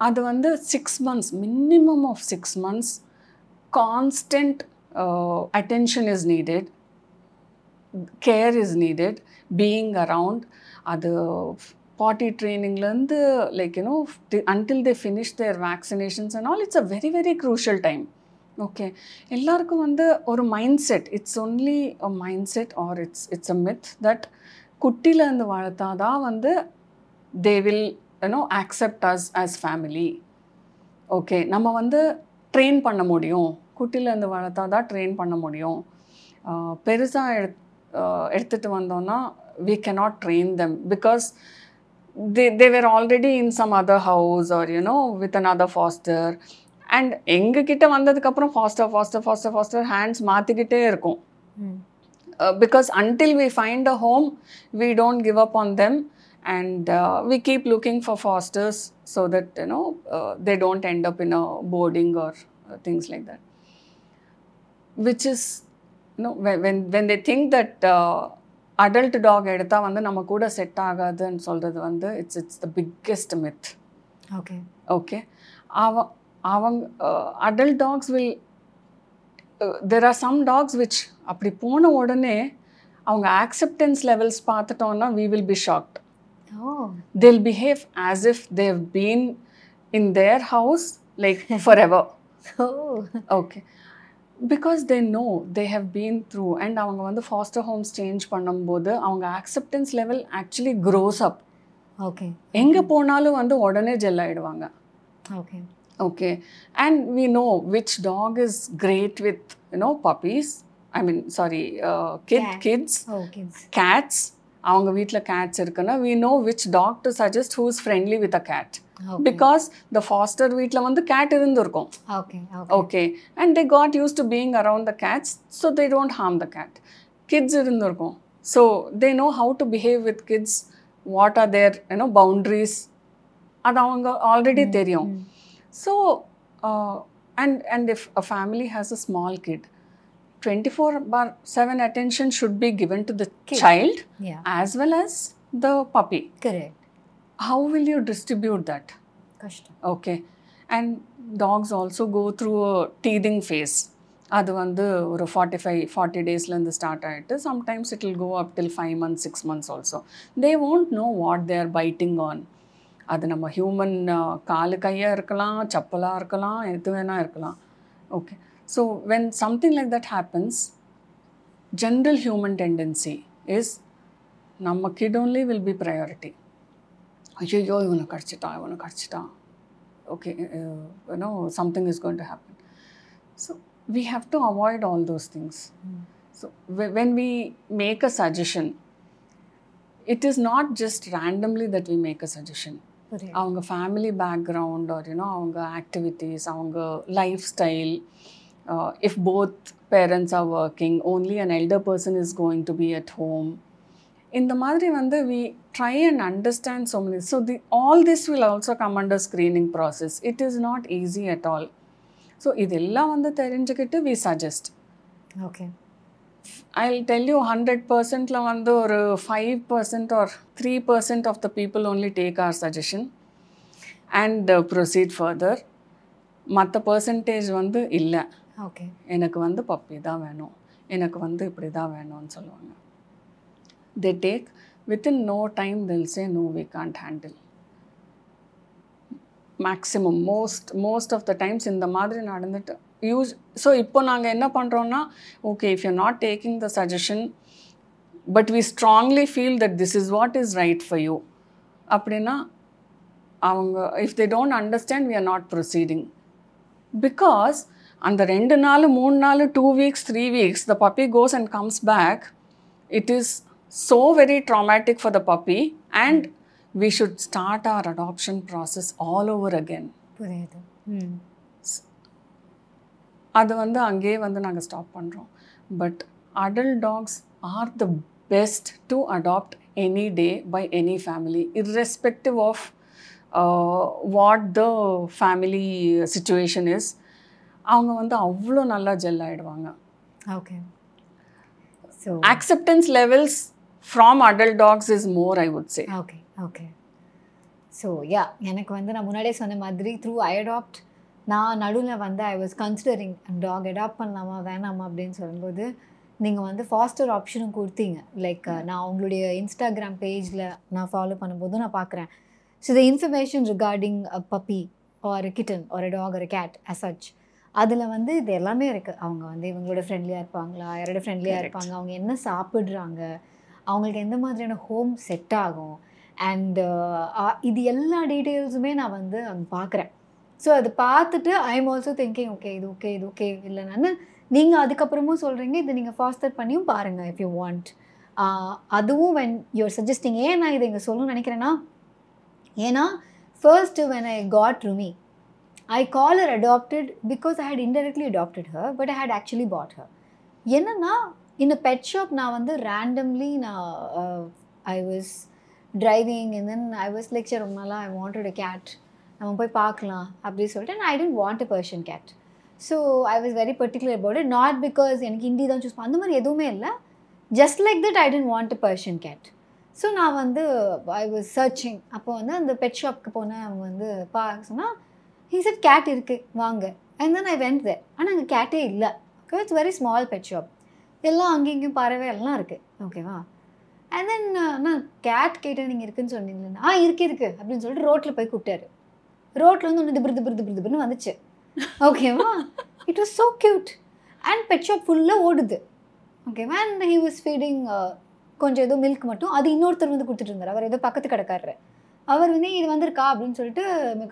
அது வந்து six months minimum of six months constant attention is needed care is needed being around அது potty ட்ரைனிங்லேருந்து like you know until they finish their vaccinations and all it's a very very crucial time okay எல்லாருக்கும் வந்து ஒரு mind set it's only a mind set or it's it's a myth that குட்டியிலேருந்து வளர்த்தா தான் வந்து they will you know accept us as family okay நம்ம வந்து train பண்ண முடியும். குட்டியிலேருந்து வளர்த்தா தான் ட்ரெயின் பண்ண முடியும். பெருசாக எடு எடுத்துகிட்டு வந்தோம்னா we cannot train them because they there already in some other house or you know with an other foster and எங்ககிட்ட வந்ததுக்கப்புறம் foster foster foster foster hands மாற்றிக்கிட்டே இருக்கும். Because until we find a home we don't give up on them and we keep looking for fosters so that you know they don't end up in a boarding or things like that which is you know when when they think that adult dog எடுத்தால் வந்து நம்ம கூட set ஆகாதுன்னு சொல்கிறது வந்து it's it's the biggest myth okay okay அவ அவங்க adult dogs will there are some dogs which அப்படி போன உடனே அவங்க acceptance levels பார்த்துட்டோன்னா we will be shocked oh they'll behave as if they've been in their house like forever oh okay because they know they have been through and அவங்க வந்து foster homes change பண்ணும்போது அவங்க acceptance level actually grows up okay எங்கே போனாலும் வந்து உடனே gel ஆயிடுவாங்க okay okay. And we know which dog is great with you know puppies. I mean sorry uh, kid kids. Cats. அவங்க வீட்டில் cats இருக்குன்னா we know which dog to suggest who is friendly with a cat. Okay because the foster வீட்டில் வந்து cat இருந்திருக்கும். Okay and they got used to being around the cats so they don't harm the cat kids இருந்திருக்கும். So they know how to behave with kids what are their you know boundaries அது அவங்க already தெரியும். so and and if a family has a small kid twenty four bar seven attention should be given to the child yeah as well as the puppy correct how will you distribute that கஷ்டம் okay and dogs also go through teething phase அது வந்து ஒரு forty five forty டேஸ்லேருந்து start ஆகிட்டு sometimes it will go up till five months six months also they won't know what they are biting on அது நம்ம human காலு கையாக இருக்கலாம் சப்பலாக இருக்கலாம் எது வேணால் இருக்கலாம். Okay so when something like that happens general human tendency is நம்ம kid only will be priority ஐயோ இவனை கிடச்சிட்டான் இவனை கடிச்சிட்டான் okay you know something is going to happen so we have to avoid all those things. So wh- when we make a suggestion it is not just randomly that we make a suggestion. அவங்க family background or you know அவங்க activities அவங்க life style if both parents are working only an elder person is going to be at home இந்த மாதிரி வந்து we try and understand so many so the all this will also come under screening process it is not easy at all so இதெல்லாம் வந்து தெரிஞ்சுக்கிட்டு we suggest okay I tell you hundred பர்சன்டில் வந்து ஒரு five percent or three percent of the people only take our suggestion and proceed further மற்ற percentage வந்து இல்லை. Okay எனக்கு வந்து பப்பி தான் வேணும். எனக்கு வந்து இப்படி தான் வேணும்னு சொல்லுவாங்க. They take within no time till say no we can't handle maximum most most of the times இந்த மாதிரி நடந்துட்டு யூஸ் ஸோ இப்போ நாங்கள் என்ன பண்ணுறோன்னா okay if you not taking the suggestion but we strongly feel that this is what is right for you அப்படின்னா அவங்க if they don't understand we are not proceeding because அந்த ரெண்டு நாள் மூணு நாள் two weeks three weeks the puppy goes and comes back it is so very traumatic for the puppy and we should start our adoption process all over again புரியுது. அது வந்து அங்கேயே வந்து நாங்கள் ஸ்டாப் பண்ணுறோம் but adult dogs are the best to adopt any day by any family irrespective of what the family situation is அவங்க வந்து அவ்வளோ நல்லா ஜெல் ஆயிடுவாங்க. Okay so acceptance levels from adult dogs is more i would say. Okay okay so yeah எனக்கு வந்து நான் முன்னாடியே சொன்ன மாதிரி த்ரூ ஐ அடாப்ட் நான் நடுவில் வந்து I was considering dog adopt பண்ணலாமா வேணாமா அப்படின்னு சொல்லும்போது நீங்கள் வந்து ஃபாஸ்டர் ஆப்ஷனும் கொடுத்தீங்க. லைக் நான் உங்களுடைய இன்ஸ்டாகிராம் பேஜில் நான் ஃபாலோ பண்ணும்போது நான் பார்க்குறேன். So the information regarding a puppy ஒரு கிட்டன் ஒரு டாக் ஒரு கேட் அசச் அதில் வந்து இது எல்லாமே இருக்குது அவங்க வந்து இவங்களோட ஃப்ரெண்ட்லியாக இருப்பாங்களா? யாரோட ஃப்ரெண்ட்லியாக. இருப்பாங்க? அவங்க என்ன சாப்பிட்றாங்க? அவங்களுக்கு எந்த மாதிரியான ஹோம் செட் ஆகும்? அண்டு இது எல்லா டீட்டெயில்ஸுமே நான் வந்து அங்கே பார்க்குறேன். ஸோ அது பார்த்துட்டு I am also thinking okay இது ஓகே இது ஓகே இல்லைன்னு நீங்கள் அதுக்கப்புறமும் சொல்கிறீங்க இதை நீங்கள் ஃபாஸ்டர் பண்ணியும் பாருங்கள் இஃப் யூ வாண்ட் அதுவும் வென் யூர் சஜஸ்டிங் ஏன் நான் இதை இங்கே சொல்லணும்னு நினைக்கிறேன்னா ஏன்னா first when I got Rumi I call her adopted because I had indirectly adopted her but I had actually bought her என்னென்னா இந்த பெட் ஷாப் நான் வந்து ரேண்டம்லி நான் I was driving in then I was lecture ரொம்ப நாளாக I wanted a cat நம்ம போய் பார்க்கலாம் அப்படின்னு சொல்லிட்டு I didn't want a Persian cat so I was very particular about it not because எனக்கு ஹிந்தி தான் சூஸ் அந்த மாதிரி எதுவுமே இல்லை. Just like that I didn't want a Persian cat so நான் வந்து ஐ வாஸ் சர்ச்சிங் அப்போ வந்து அந்த பெட் ஷாப்க்கு போனேன் அவங்க வந்து பா சொன்னால் ஹீ said கேட் இருக்குது வாங்க. And then I went there. ஆனால் அங்கே கேட்டே இல்லை. Okay it's very small pet shop எல்லாம் அங்கேயும் இங்கேயும் பறவை எல்லாம் இருக்குது ஓகேவா அண்ட் தென் நான் கேட் கேட்டேன் நீங்கள் இருக்குன்னு சொன்னீங்களா ஆ இருக்கு இருக்குது அப்படின்னு சொல்லிட்டு ரோட்டில் போய் கூப்பிட்டாரு. ரோட்டில் வந்து ஒன்று திபிரு திபிரு திபிரு திபிருன்னு வந்துச்சு. ஓகேவா it was so cute and pet shop ஃபுல்லாக ஓடுது. ஓகேவா அண்ட் ஹி வாஸ் ஃபீடிங் கொஞ்சம் ஏதோ மில்க் மட்டும். அது இன்னொருத்தர் வந்து கொடுத்துட்டு இருந்தார். அவர் ஏதோ பக்கத்து கடைக்காரரு. அவர் வந்து இது வந்திருக்கா? அப்படின்னு சொல்லிட்டு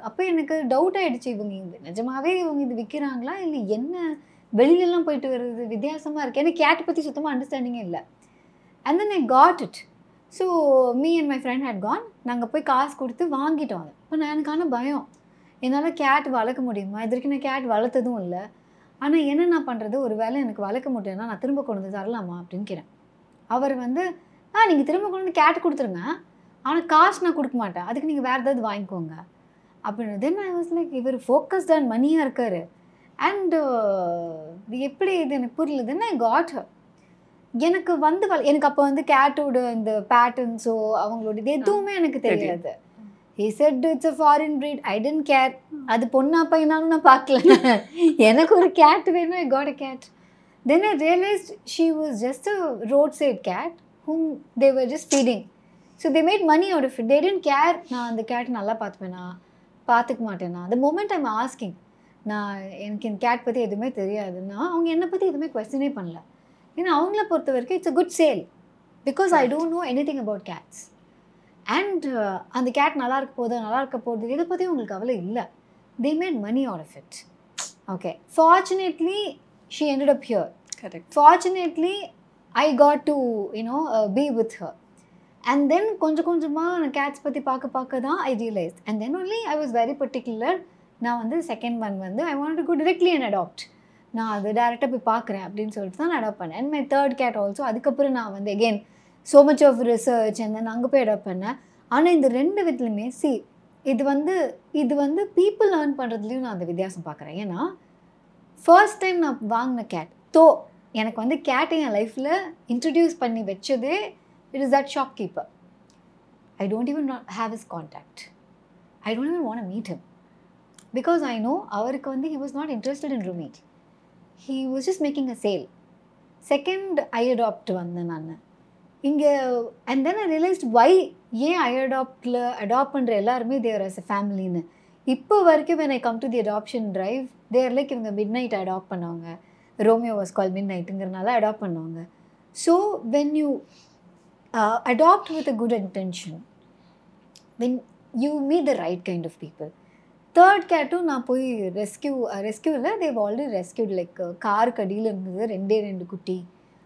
அப்போ எனக்கு டவுட் ஆகிடுச்சு இவங்க இது நிஜமாவே இவங்க இது விற்கிறாங்களா இல்லை என்ன? வெளியிலலாம் போயிட்டு வருது வித்தியாசமாக இருக்குது எனக்கு கேட் பற்றி சுத்தமாக அண்டர்ஸ்டாண்டிங்கே இல்லை. And then I got it so me and my friend had gone நாங்கள் போய் காசு கொடுத்து வாங்கிட்டோம் அதை. இப்போ நான் எனக்கான பயம். என்னால் கேட் வளர்க்க முடியுமா? இது வரைக்கும் நான் கேட் வளர்த்ததும் இல்லை. ஆனால் என்ன நான் பண்ணுறது ஒரு வேளை எனக்கு வளர்க்க முடியும்னா நான் திரும்ப கொண்டு வந்து தரலாமா? அப்படின்னு கேட்டேன். அவர் வந்து ஆ நீங்கள் திரும்ப கொண்டு வந்து கேட் கொடுத்துருங்க. ஆனால் காசு நான் கொடுக்க மாட்டேன். அதுக்கு நீங்கள் வேறு ஏதாவது வாங்கிக்கோங்க. அப்படின்னு தென் ஐ வாஸ் லைக் இவர் ஃபோக்கஸ்ட் ஆன் மணியாக இருக்கார். அண்டு எப்படி இது எனக்கு புரியல தென் ஐ காட் எனக்கு வந்து எனக்கு அப்போ வந்து கேட்டோட இந்த பேட்டர்ன்ஸோ அவங்களோட இது எதுவுமே எனக்கு. தெரியாது. He said it's a foreign breed. I didn't care அது பொண்ணா பையனாலும் நான் பார்க்கல. எனக்கு ஒரு கேட் வேணும். I got a cat then I realised she was just a road side cat whom they were just feeding so they made money out of it they didn't care நான் அந்த கேட் நல்லா பார்த்துப்பேனா? பார்த்துக்க மாட்டேனா? The moment I'm asking நான் எனக்கு இந்த gate பற்றி எதுவுமே தெரியாதுன்னா அவங்க என்னை பற்றி எதுவுமே கொஸ்டினே பண்ணல. ஏன்னா அவங்கள பொறுத்த வரைக்கும் it's a good sale because I don't know anything about cats and அந்த கேட் நல்லா இருக்க போகுது நல்லா இருக்க போகுது இதை பற்றி உங்களுக்கு கவலை இல்லை. They made money out of it okay fortunately she ended up here. Correct. Fortunately I got to you know be with her and then கொஞ்சம் கொஞ்சமாக நான் கேட்ஸ் பற்றி பார்க்க பார்க்க தான் I realise and then only I was very particular நான் வந்து second one வந்து I want to go directly and adopt நான் அது டேரெக்டாக போய் பார்க்குறேன் அப்படின்னு சொல்லிட்டு தான் நான் அடாப்ட் பண்ணேன். And my third cat also அதுக்கப்புறம் நான் வந்து again so much of research and then அங்கே போய் அடாப்ட் பண்ணேன். ஆனால் இந்த ரெண்டு விதத்துலையுமே சி இது வந்து இது வந்து பீப்புள் லேர்ன் பண்ணுறதுலையும் நான் அந்த வித்தியாசம் பார்க்குறேன். ஏன்னா ஃபர்ஸ்ட் டைம் நான் வாங்கின கேட் தோ எனக்கு வந்து கேட்டை என் லைஃப்பில் இன்ட்ரடியூஸ் பண்ணி வச்சதே it is that shopkeeper I don't even not have his contact I don't even want meet him because I know அவருக்கு வந்து he was not interested in rehoming he was just making a sale second I adopt வந்தேன் நான். இங்கே and then I realised why ஏன் I அடாப்டில் adopt பண்ணுற எல்லாருமே தேர் as a ஃபேமிலின்னு இப்போ வரைக்கும் when I come to the adoption drive there like இவங்க மிட் நைட் அடாப்ட் பண்ணுவாங்க. ரோமியோ வாஸ் கால் மிட் நைட்டுங்கிறனால அடாப்ட் பண்ணுவாங்க so when you adopt with a good intention when you meet the right kind of people third கேட்டும் நான் போய் rescue ரெஸ்கியூவில் they've already rescued like காருக்கு அடியில் இருந்தது ரெண்டே ரெண்டு குட்டி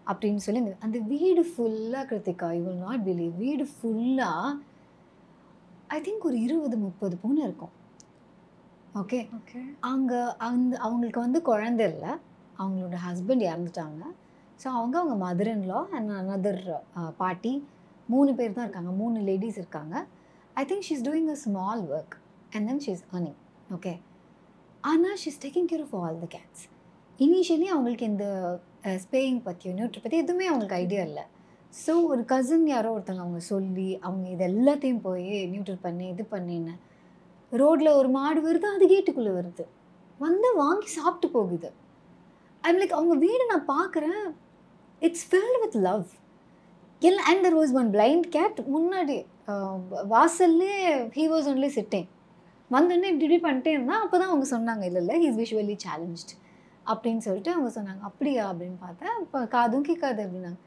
அப்படின்னு சொல்லி அந்த வீடு ஃபுல்லாக Krithika you will not believe வீடு ஃபுல்லாக ஐ திங்க் ஒரு இருபது முப்பது பூனை இருக்கும். Okay okay. அங்கே அந்த அவங்களுக்கு வந்து குழந்தை இல்லை. அவங்களோட ஹஸ்பண்ட் இறந்துட்டாங்க. ஸோ அவங்க அவங்க மதர் இன்லா அண்ட் அனதர் பாட்டி மூணு பேர் தான் இருக்காங்க. மூணு லேடிஸ் இருக்காங்க. I think she's doing a small work and then she's earning okay ஆனால் she's taking care of all the cats initially அவங்களுக்கு இந்த ஸ்பேயிங் பற்றியோ நியூட்ரி பற்றி எதுவுமே அவங்களுக்கு ஐடியா இல்லை. ஸோ ஒரு கசின் யாரோ ஒருத்தங்க அவங்க சொல்லி அவங்க இது எல்லாத்தையும் போய் நியூட்ரல் பண்ணி இது பண்ணின்னு ரோட்டில் ஒரு மாடு வருது அது கேட்டுக்குள்ளே வருது. வந்து வாங்கி சாப்பிட்டு போகுது. ஐம் லைக் அவங்க வீடு நான் பார்க்குறேன் இட்ஸ் ஃபில்ட் வித் லவ் எல்லாம் and there was one blind cat முன்னாடி வாசல்லே ஹீ வாஸ் ஒன்லி சிட்டிங் வந்தோடனே இப்படி இப்படி பண்ணிட்டே இருந்தால் அப்போ தான் அவங்க சொன்னாங்க இல்லை இல்லை ஹீஸ் விஷுவலி சேலஞ்ச்ட் அப்படின்னு சொல்லிட்டு அவங்க சொன்னாங்க. அப்படியா? அப்படின்னு பார்த்தேன். இப்போ காதும் கேட்காது அப்படின்னாங்க.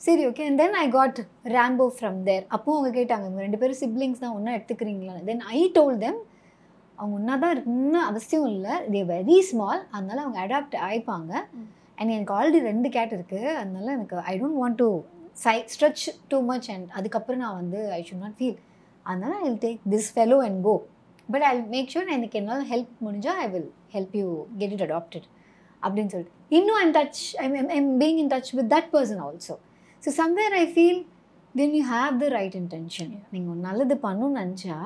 சரி okay and then I got Rambo from there அப்போ அவங்க கேட்டாங்க இவங்க ரெண்டு பேரும் சிப்ளிங்ஸ் தான் ஒன்றா எடுத்துக்கிறீங்களா தென் ஐ டோல் தெம் அவங்க ஒன்றா தான் இருக்குன்னு அவசியம் இல்லை. தே வெரி ஸ்மால் அதனால அவங்க அடாப்ட் ஆயிப்பாங்க. அண்ட் எனக்கு ஆல்ரெடி ரெண்டு கேட் இருக்குது அதனால எனக்கு I don't want to psi stretch too much and அதுக்கப்புறம் நான் வந்து ஐ ஷுட் நாட் ஃபீல் அதனால் I will take this fellow and go but I make sure எனக்கு என்னால் ஹெல்ப் முடிஞ்சால் I will help you get it adopted அப்படின்னு சொல்லிட்டு. இன்னும் I'm touch I'm I'm being in touch with that person also so somewhere I feel then you have the right intention நீங்கள் ஒரு நல்லது பண்ணணும்னு நினச்சா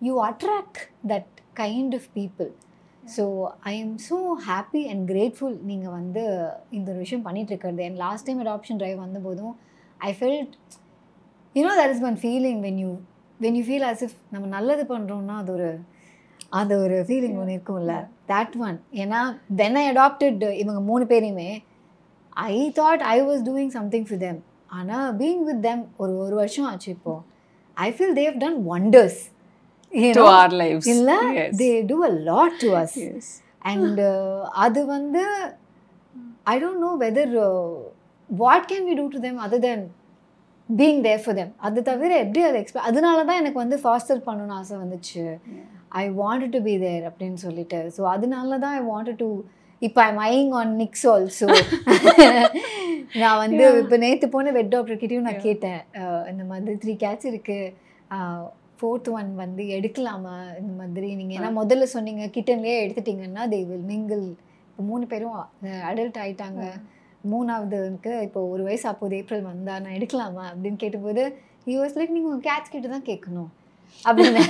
you attract that kind of people so I am so happy and grateful நீங்கள் வந்து இந்த ஒரு விஷயம் பண்ணிட்டு இருக்கிறது. And last time adoption drive வந்தபோதும் I felt you know that is one feeling when you when you feel as if நம்ம நல்லது பண்ணுறோம்னா அது ஒரு அது ஒரு ஃபீலிங் ஒன்று இருக்கும்ல. தட் ஒன் ஏன்னா தென் ஐ அடாப்டட் இவங்க மூணு பேரையுமே. I thought I was doing something for them ஆனால் பீங் வித் தெம் ஒரு ஒரு வருஷம் ஆச்சு இப்போ. I feel they've done wonders to our lives. இல்ல. They do a lot to us. And அது வந்து I don't know whether what can we do to them other than being there for them அது தவிர எப்படி அதை expect அதனால தான் எனக்கு வந்து ஃபாஸ்டர் பண்ணணும்னு ஆசை வந்துச்சு. I want to be there அப்படின்னு சொல்லிட்டு. ஸோ அதனால தான் ஐ வாண்ட் டு இப்போ I'm eyeing on Nix also நான் வந்து. இப்போ நேற்று போன வெட் டாக்டர்கிட்டையும் நான். கேட்டேன். இந்த மாதிரி த்ரீ கேட்ஸ் இருக்குது ஃபோர்த் ஒன் வந்து எடுக்கலாமா? இந்த மாதிரி நீங்கள் ஏன்னா முதல்ல சொன்னீங்க கிட்டன்லேயே எடுத்துட்டீங்கன்னா தே வில் மிங்கிள் இப்போ மூணு பேரும் அடல்ட் ஆயிட்டாங்க. மூணாவதுக்கு இப்போ ஒரு வயசு அப்போது ஏப்ரல் வந்தா நான் எடுக்கலாமா அப்படின்னு கேட்டபோது யூஎஸ் லைக் நீங்கள் உங்கள் கேட்ஸ் கிட்ட தான் கேட்கணும். அப்படின்னு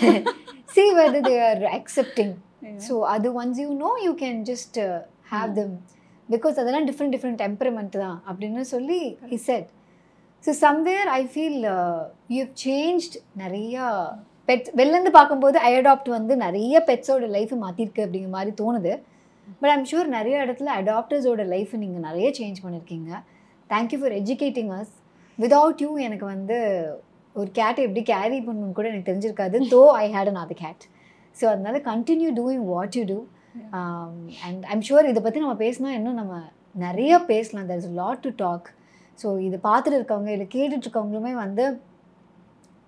see whether they are accepting. So அது once you know you can just have them because அதெல்லாம் டிஃப்ரெண்ட் டிஃப்ரெண்ட் டெம்பரமெண்ட் தான் அப்படின்னு சொல்லி he said so somewhere I feel you have changed நிறையா பெட்ஸ் வெளிலேருந்து பார்க்கும்போது ஐ அடாப்ட் வந்து நிறைய பெட்ஸோட லைஃப்பை மாற்றிருக்கு அப்படிங்கிற மாதிரி தோணுது. பட் ஐம் ஷூர் நிறைய இடத்துல அடாப்டர்ஸோட லைஃப்பை நீங்கள் நிறைய சேஞ்ச் பண்ணியிருக்கீங்க thank you for educating us without you எனக்கு வந்து ஒரு கேட்டை எப்படி கேரி பண்ணணும்னு கூட எனக்கு தெரிஞ்சிருக்காது. Though I had another cat so அதனால continue doing what you do and I'm sure இதை பற்றி நம்ம பேசினா இன்னும் நம்ம நிறைய பேசலாம். There is lot to talk so இது பார்த்துட்டு இருக்கவங்க இல்லை கேட்டுட்டு இருக்கவங்களுமே வந்து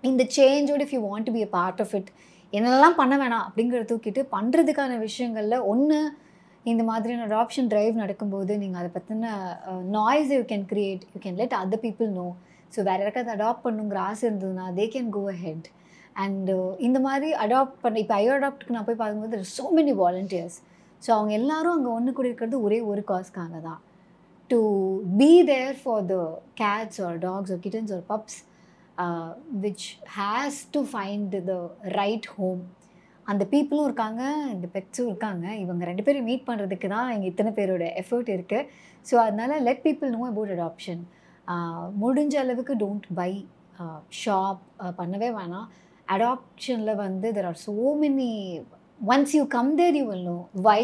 இந்த சேஞ்சோட if you want to be a part of it என்னெல்லாம் பண்ண வேணாம் அப்படிங்கிறத தூக்கிட்டு பண்ணுறதுக்கான விஷயங்களில் ஒன்று இந்த மாதிரியான அடாப்ஷன் டிரைவ் நடக்கும்போது நீங்கள் அதை பற்றின noise you can create you can let other people know so வேறு யாருக்காவது அடாப்ட் பண்ணுங்கிற ஆசை இருந்ததுன்னா they can go ahead and இந்த மாதிரி அடாப்ட் பண்ண இப்போ ஐயோ அடாப்ட்க்கு நான் போய் பார்க்கும்போது ஸோ மெனி வாலண்டியர்ஸ் ஸோ அவங்க எல்லாரும் அங்கே ஒன்று கூட இருக்கிறது ஒரே ஒரு காஸ்க்காக தான். To be there for the cats or dogs or kittens or pups which has to find the right home அந்த பீப்புளும் இருக்காங்க இந்த பெட்ஸும் இருக்காங்க. இவங்க ரெண்டு பேரும் மீட் பண்ணுறதுக்கு தான் இங்கே இத்தனை பேரோட எஃபர்ட் இருக்குது ஸோ அதனால let people know about adoption முடிஞ்ச அளவுக்கு டோன்ட் பை ஷாப் பண்ணவே வேணாம். அடாப்ஷனில் வந்து there are so many once you come there you will know why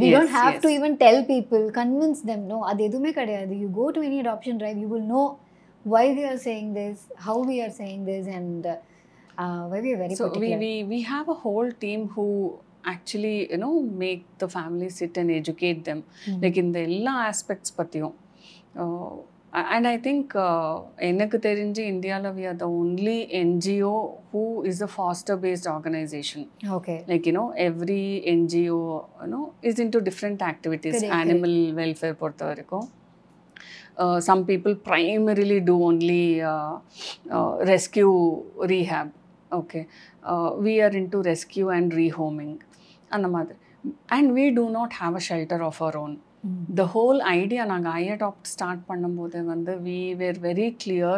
we don't have to. Even tell people convince them no அது எதுவுமே கிடையாது. You go to any adoption drive you will know why we are saying this how we are saying this and why we very so we, we we have a whole team who actually you know make the family sit and educate them like in the எல்லா aspects பற்றியும் and I think எனக்கு தெரிஞ்சு இந்தியாவில் we are the only NGO who is a foster based organisation okay like you know every ngo you know is into different activities Correct, animal welfare பொறுத்த வரைக்கும் uh, some people primarily do only uh, Uh, okay uh, we are into rescue and rehoming அந்த மாதிரி and we do not have a shelter of our own the whole idea நாங்கள் I adopt start பண்ணும்போது வந்து we were very clear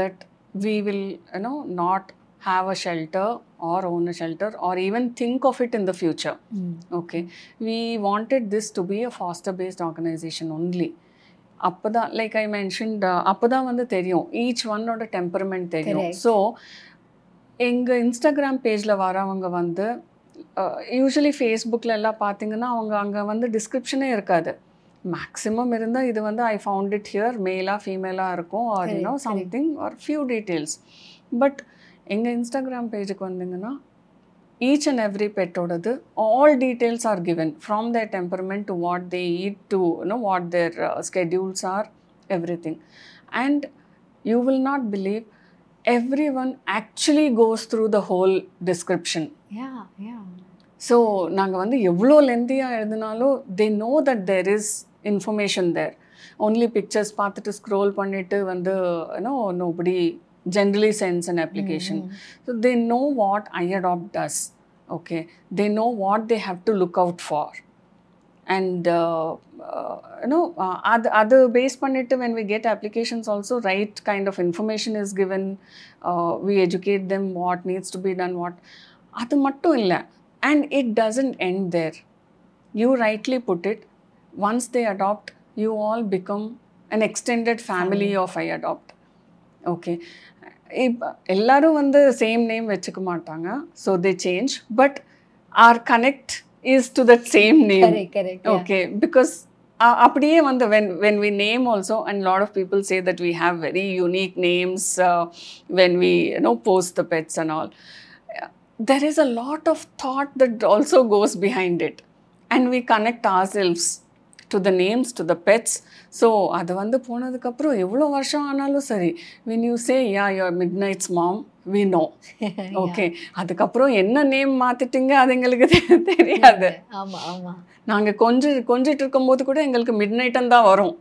that we will you know not have a shelter or own a shelter or even think of it in the future. Okay. We wanted this to be a foster based organization only. அப்போதான் like I mentioned அப்போதான் வந்து தெரியும் each ஒன்னோட temperament தெரியும். So எங்கள் Instagram பேஜில் வரவங்க வந்து யூஸ்வலி ஃபேஸ்புக்கில் எல்லாம் பார்த்தீங்கன்னா அவங்க அங்கே வந்து டிஸ்கிரிப்ஷனே இருக்காது. மேக்ஸிமம் இருந்தால் இது வந்து ஐ ஃபவுண்ட் இட் ஹியர் மேலாக ஃபீமேலாக இருக்கும் or you know. Something or few details but எங்கள் இன்ஸ்டாகிராம் பேஜுக்கு வந்தீங்கன்னா each and every பெட்டோடது all details are given. From their temperament to what they eat to you know what their schedules are everything and you will not believe everyone actually goes through the whole description so நாங்கள் வந்து எவ்வளோ லென்த்தியாக எழுதினாலும் they know that there is information there only pictures பார்த்துட்டு scroll பண்ணிட்டு வந்து you know nobody generally sends an application so they know what I adopt does okay they know what they have to look out for and you know அது அது base பண்ணிட்டு when we get applications also right kind of information is given we educate them what needs to be done what அது மட்டும் இல்லை. And it doesn't end there you rightly put it once they adopt you all become an extended family of I adopt okay இப்போ எல்லாரும் வந்து same name வச்சுக்க மாட்டாங்க. So they change but our connect is to that same name because uh, அப்படியே வந்து when when we name also and a lot of people say that we have very unique names uh, when we you know post the pets and all Uh, there is a lot of thought that also goes behind it and we connect ourselves to the names to the pets so அது வந்து போனதுக்கப்புறம் எவ்வளோ வருஷம் ஆனாலும் சரி when you say yeah your midnight's mom we know okay அதுக்கப்புறம் என்ன name மாத்திட்டீங்க அது எங்களுக்கு தெரியாது. ஆமா ஆமா. நாங்கள் கொஞ்சம் கொஞ்சிட்டு இருக்கும்போது கூட எங்களுக்கு மிட் நைட்டம் தான் வரும்.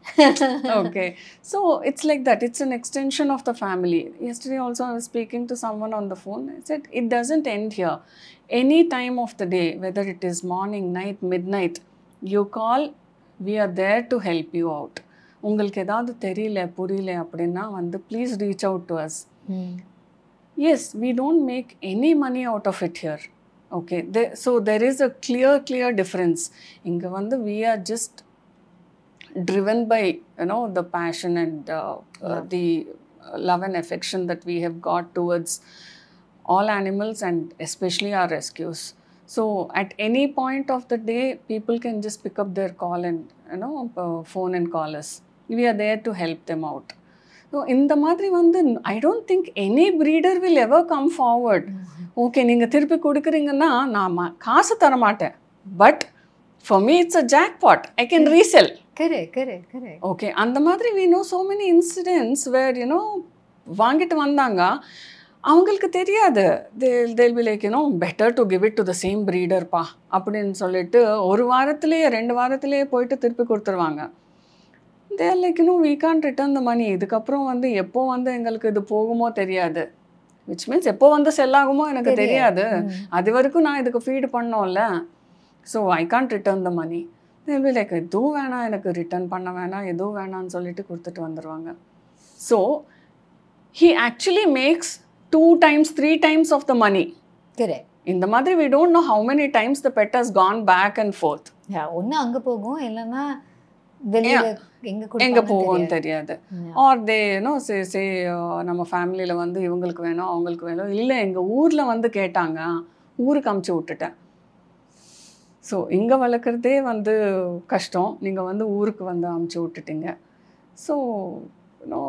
Okay so it's like that it's an extension of the family yesterday also speaking to someone on the phone said it doesn't end here any time of the day whether it is morning night midnight you call we are there to help you out உங்களுக்கு ஏதாவது தெரியல புரியல அப்படின்னா வந்து please reach out to us yes we don't make any money out of it here. Okay there, so there is a clear clear difference. inga vandu we are just driven by you know the passion and uh, uh, the uh, love and affection that we have got towards all animals and especially our rescues. So at any point of the day people can just pick up their call and you know uh, phone and call us. We are there to help them out so இந்த மாதிரி வந்து I don't think any breeder will ever come forward okay நீங்கள் திருப்பி கொடுக்குறீங்கன்னா நான் ம- காசு தர மாட்டேன் but for me it's a jackpot I can resell okay அந்த மாதிரி we know so many incidents where you know வாங்கிட்டு வந்தாங்க. அவங்களுக்கு தெரியாது. They they'll be like you know better to give it to the same ப்ரீடர்ப்பா அப்படின்னு சொல்லிட்டு ஒரு வாரத்திலேயே ரெண்டு வாரத்திலேயே போயிட்டு திருப்பி கொடுத்துருவாங்க. தேர் லைக் யூனோ வீ கான் ரிட்டர்ன் த மணி இதுக்கப்புறம் வந்து எப்போ வந்து எங்களுக்கு இது போகுமோ தெரியாது. விச் மீன்ஸ் எப்போ வந்து செல் ஆகுமோ எனக்கு தெரியாது. அது வரைக்கும் நான் இதுக்கு ஃபீடு பண்ணோம்ல. So I can't return the money be like எதுவும் வேணாம் எனக்கு ரிட்டர்ன் பண்ண வேணாம் எதுவும் வேணாம்னு சொல்லிட்டு கொடுத்துட்டு வந்துடுவாங்க so he actually makes two times three times of the money correct இந்த மாதிரி we don't know how many times the pet has gone back and forth ஒண்ணு அங்க போகும் இல்லைன்னா எங்க எங்கே போகும்னு தெரியாது. ஆர் தே நோ சே சே நம்ம ஃபேமிலியில் வந்து இவங்களுக்கு வேணும் அவங்களுக்கு வேணும். இல்லை எங்கள் ஊரில் வந்து கேட்டாங்க ஊருக்கு அமுச்சு விட்டுட்டேன். ஸோ இங்கே வளர்க்குறதே வந்து கஷ்டம். நீங்கள் வந்து ஊருக்கு வந்து அமுச்சு விட்டுட்டீங்க. So no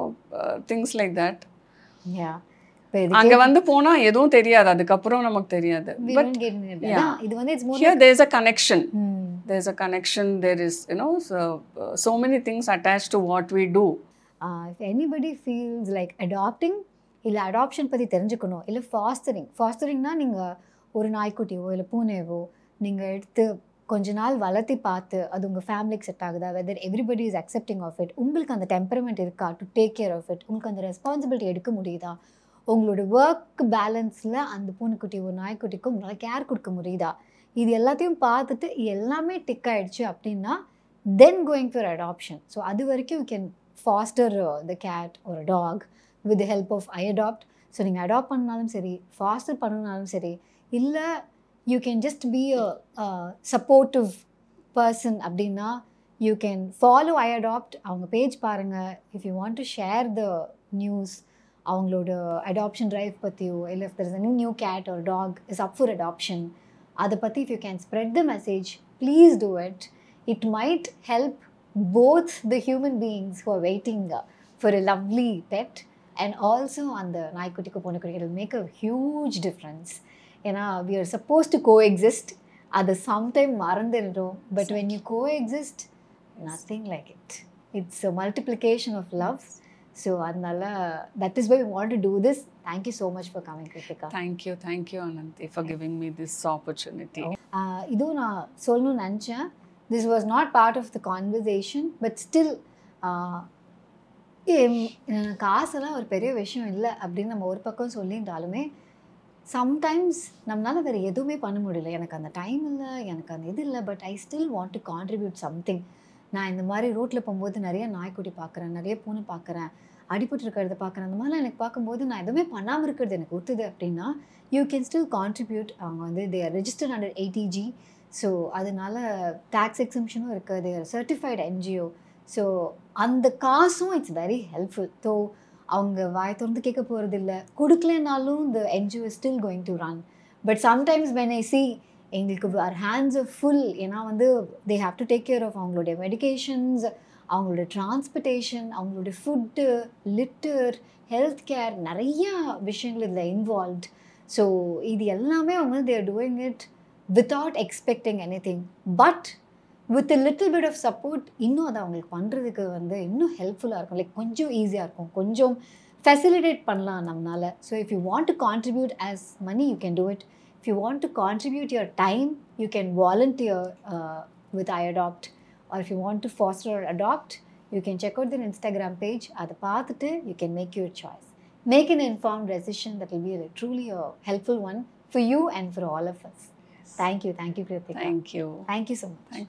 things like that அங்கே வந்து போனால் எதுவும் தெரியாது. அதுக்கப்புறம் நமக்கு தெரியாது. இது வந்து connection hmm a connection a connection there is you know so, uh, so many things attached to what we do. If anybody feels like adopting இல்லை அடாப்ஷன் பற்றி தெரிஞ்சுக்கணும் இல்லை ஃபாஸ்டரிங் ஃபாஸ்டரிங்னா நீங்கள் ஒரு நாய்க்குட்டியோ இல்லை பூனையவோ நீங்கள் எடுத்து கொஞ்ச நாள் வளர்த்தி பார்த்து அது உங்கள் ஃபேமிலிக்கு செட் ஆகுதா? Whether everybody is accepting of it உங்களுக்கு அந்த டெம்பரமெண்ட் இருக்கா to take care of it உங்களுக்கு அந்த ரெஸ்பான்சிபிலிட்டி எடுக்க முடியுதா? உங்களோட ஒர்க் பேலன்ஸில் அந்த பூனைக்குட்டி ஒரு நாய்க்குட்டிக்கும் உங்களால் கேர் கொடுக்க முடியுதா? இது எல்லாத்தையும் பார்த்துட்டு எல்லாமே டிக் ஆகிடுச்சு அப்படின்னா then going for adoption so அது வரைக்கும் you can foster the cat ஒரு dog with the help of I adopt so நீங்கள் அடாப்ட் பண்ணாலும் சரி ஃபாஸ்டர் பண்ணனாலும் சரி இல்லை you can just be a supportive person அப்படின்னா you can follow I adopt அவங்க பேஜ் பாருங்கள் if you want to share the news அவங்களோட அடாப்ஷன் ட்ரைவ் பற்றியோ இல்லை if there is new cat ஒரு dog is up for adoption அதை பற்றி if you can spread the message please do it it might help both the human beings who are waiting for a lovely pet and also அந்த நாய்க்குட்டிக்கு பூனைக்குட்டி it make a huge difference ஏன்னா we are suppose to coexist அது sometime மறந்துடுறோம். But when you coexist nothing like it it's a multiplication of love so அதனால that is why want to do this thank you so much for coming Krithika Thank you, thank you, Ananthi, for giving me this opportunity. ஆஹ் இதுவும் நான் சொல்லணும்னு நினச்சேன். This was not part of the conversation but still காசெல்லாம் ஒரு பெரிய விஷயம் இல்லை அப்படின்னு நம்ம ஒரு பக்கம் சொல்லியிருந்தாலுமே சம்டைம்ஸ் நம்மளால் வேறு எதுவுமே பண்ண முடியல. எனக்கு அந்த டைம் இல்லை எனக்கு அந்த இது இல்லை but I still want to contribute something நான் இந்த மாதிரி ரோட்டில் போகும்போது நிறைய நாய்க்குட்டி பார்க்குறேன் நிறைய பூனை பார்க்குறேன் அடிபட்டு இருக்கிறத பார்க்குறேன் அந்த மாதிரிலாம் எனக்கு பார்க்கும்போது நான் எதுவுமே பண்ணாமல் இருக்கிறது எனக்கு ஒத்துது அப்படின்னா யூ கேன் ஸ்டில் கான்ட்ரிபியூட் அவங்க வந்து they are registered under eighty G so அதனால டேக்ஸ் எக்ஸம்ஷனும் இருக்குது தேர் சர்டிஃபைடு என்ஜிஓ ஸோ அந்த காசும் இட்ஸ் வெரி ஹெல்ப்ஃபுல் ஸோ அவங்க வாய் திறந்து கேட்க போகிறது இல்லை கொடுக்கலனாலும் இந்த NGO still going to run but sometimes when I see எங்களுக்கு ஆர் ஹேண்ட்ஸ் ஃபுல் ஏன்னா வந்து they have to take care of அவங்களுடைய மெடிகேஷன்ஸ் அவங்களுடைய டிரான்ஸ்போர்ட்டேஷன் அவங்களோட ஃபுட்டு லிட்டர் ஹெல்த் கேர் நிறைய விஷயங்கள் இதில் இன்வால்வ்ட் ஸோ இது எல்லாமே அவங்க they're doing it without expecting anything but with little bit of support இன்னும் அதை அவங்களுக்கு பண்ணுறதுக்கு வந்து இன்னும் ஹெல்ப்ஃபுல்லாக இருக்கும். லைக் கொஞ்சம் ஈஸியாக இருக்கும். கொஞ்சம் ஃபெசிலிட்டேட் பண்ணலாம் நம்மளால் so if you want to contribute as money you can do it If you want to contribute your time you can volunteer with I adopt or if you want to foster adopt you can check out then Instagram page அதை பார்த்துட்டு you can make your choice make an informed decision that will be a truly a helpful one for you and for all of us. Thank you. Thank you, Kritika. Thank you. Thank you so much. Thank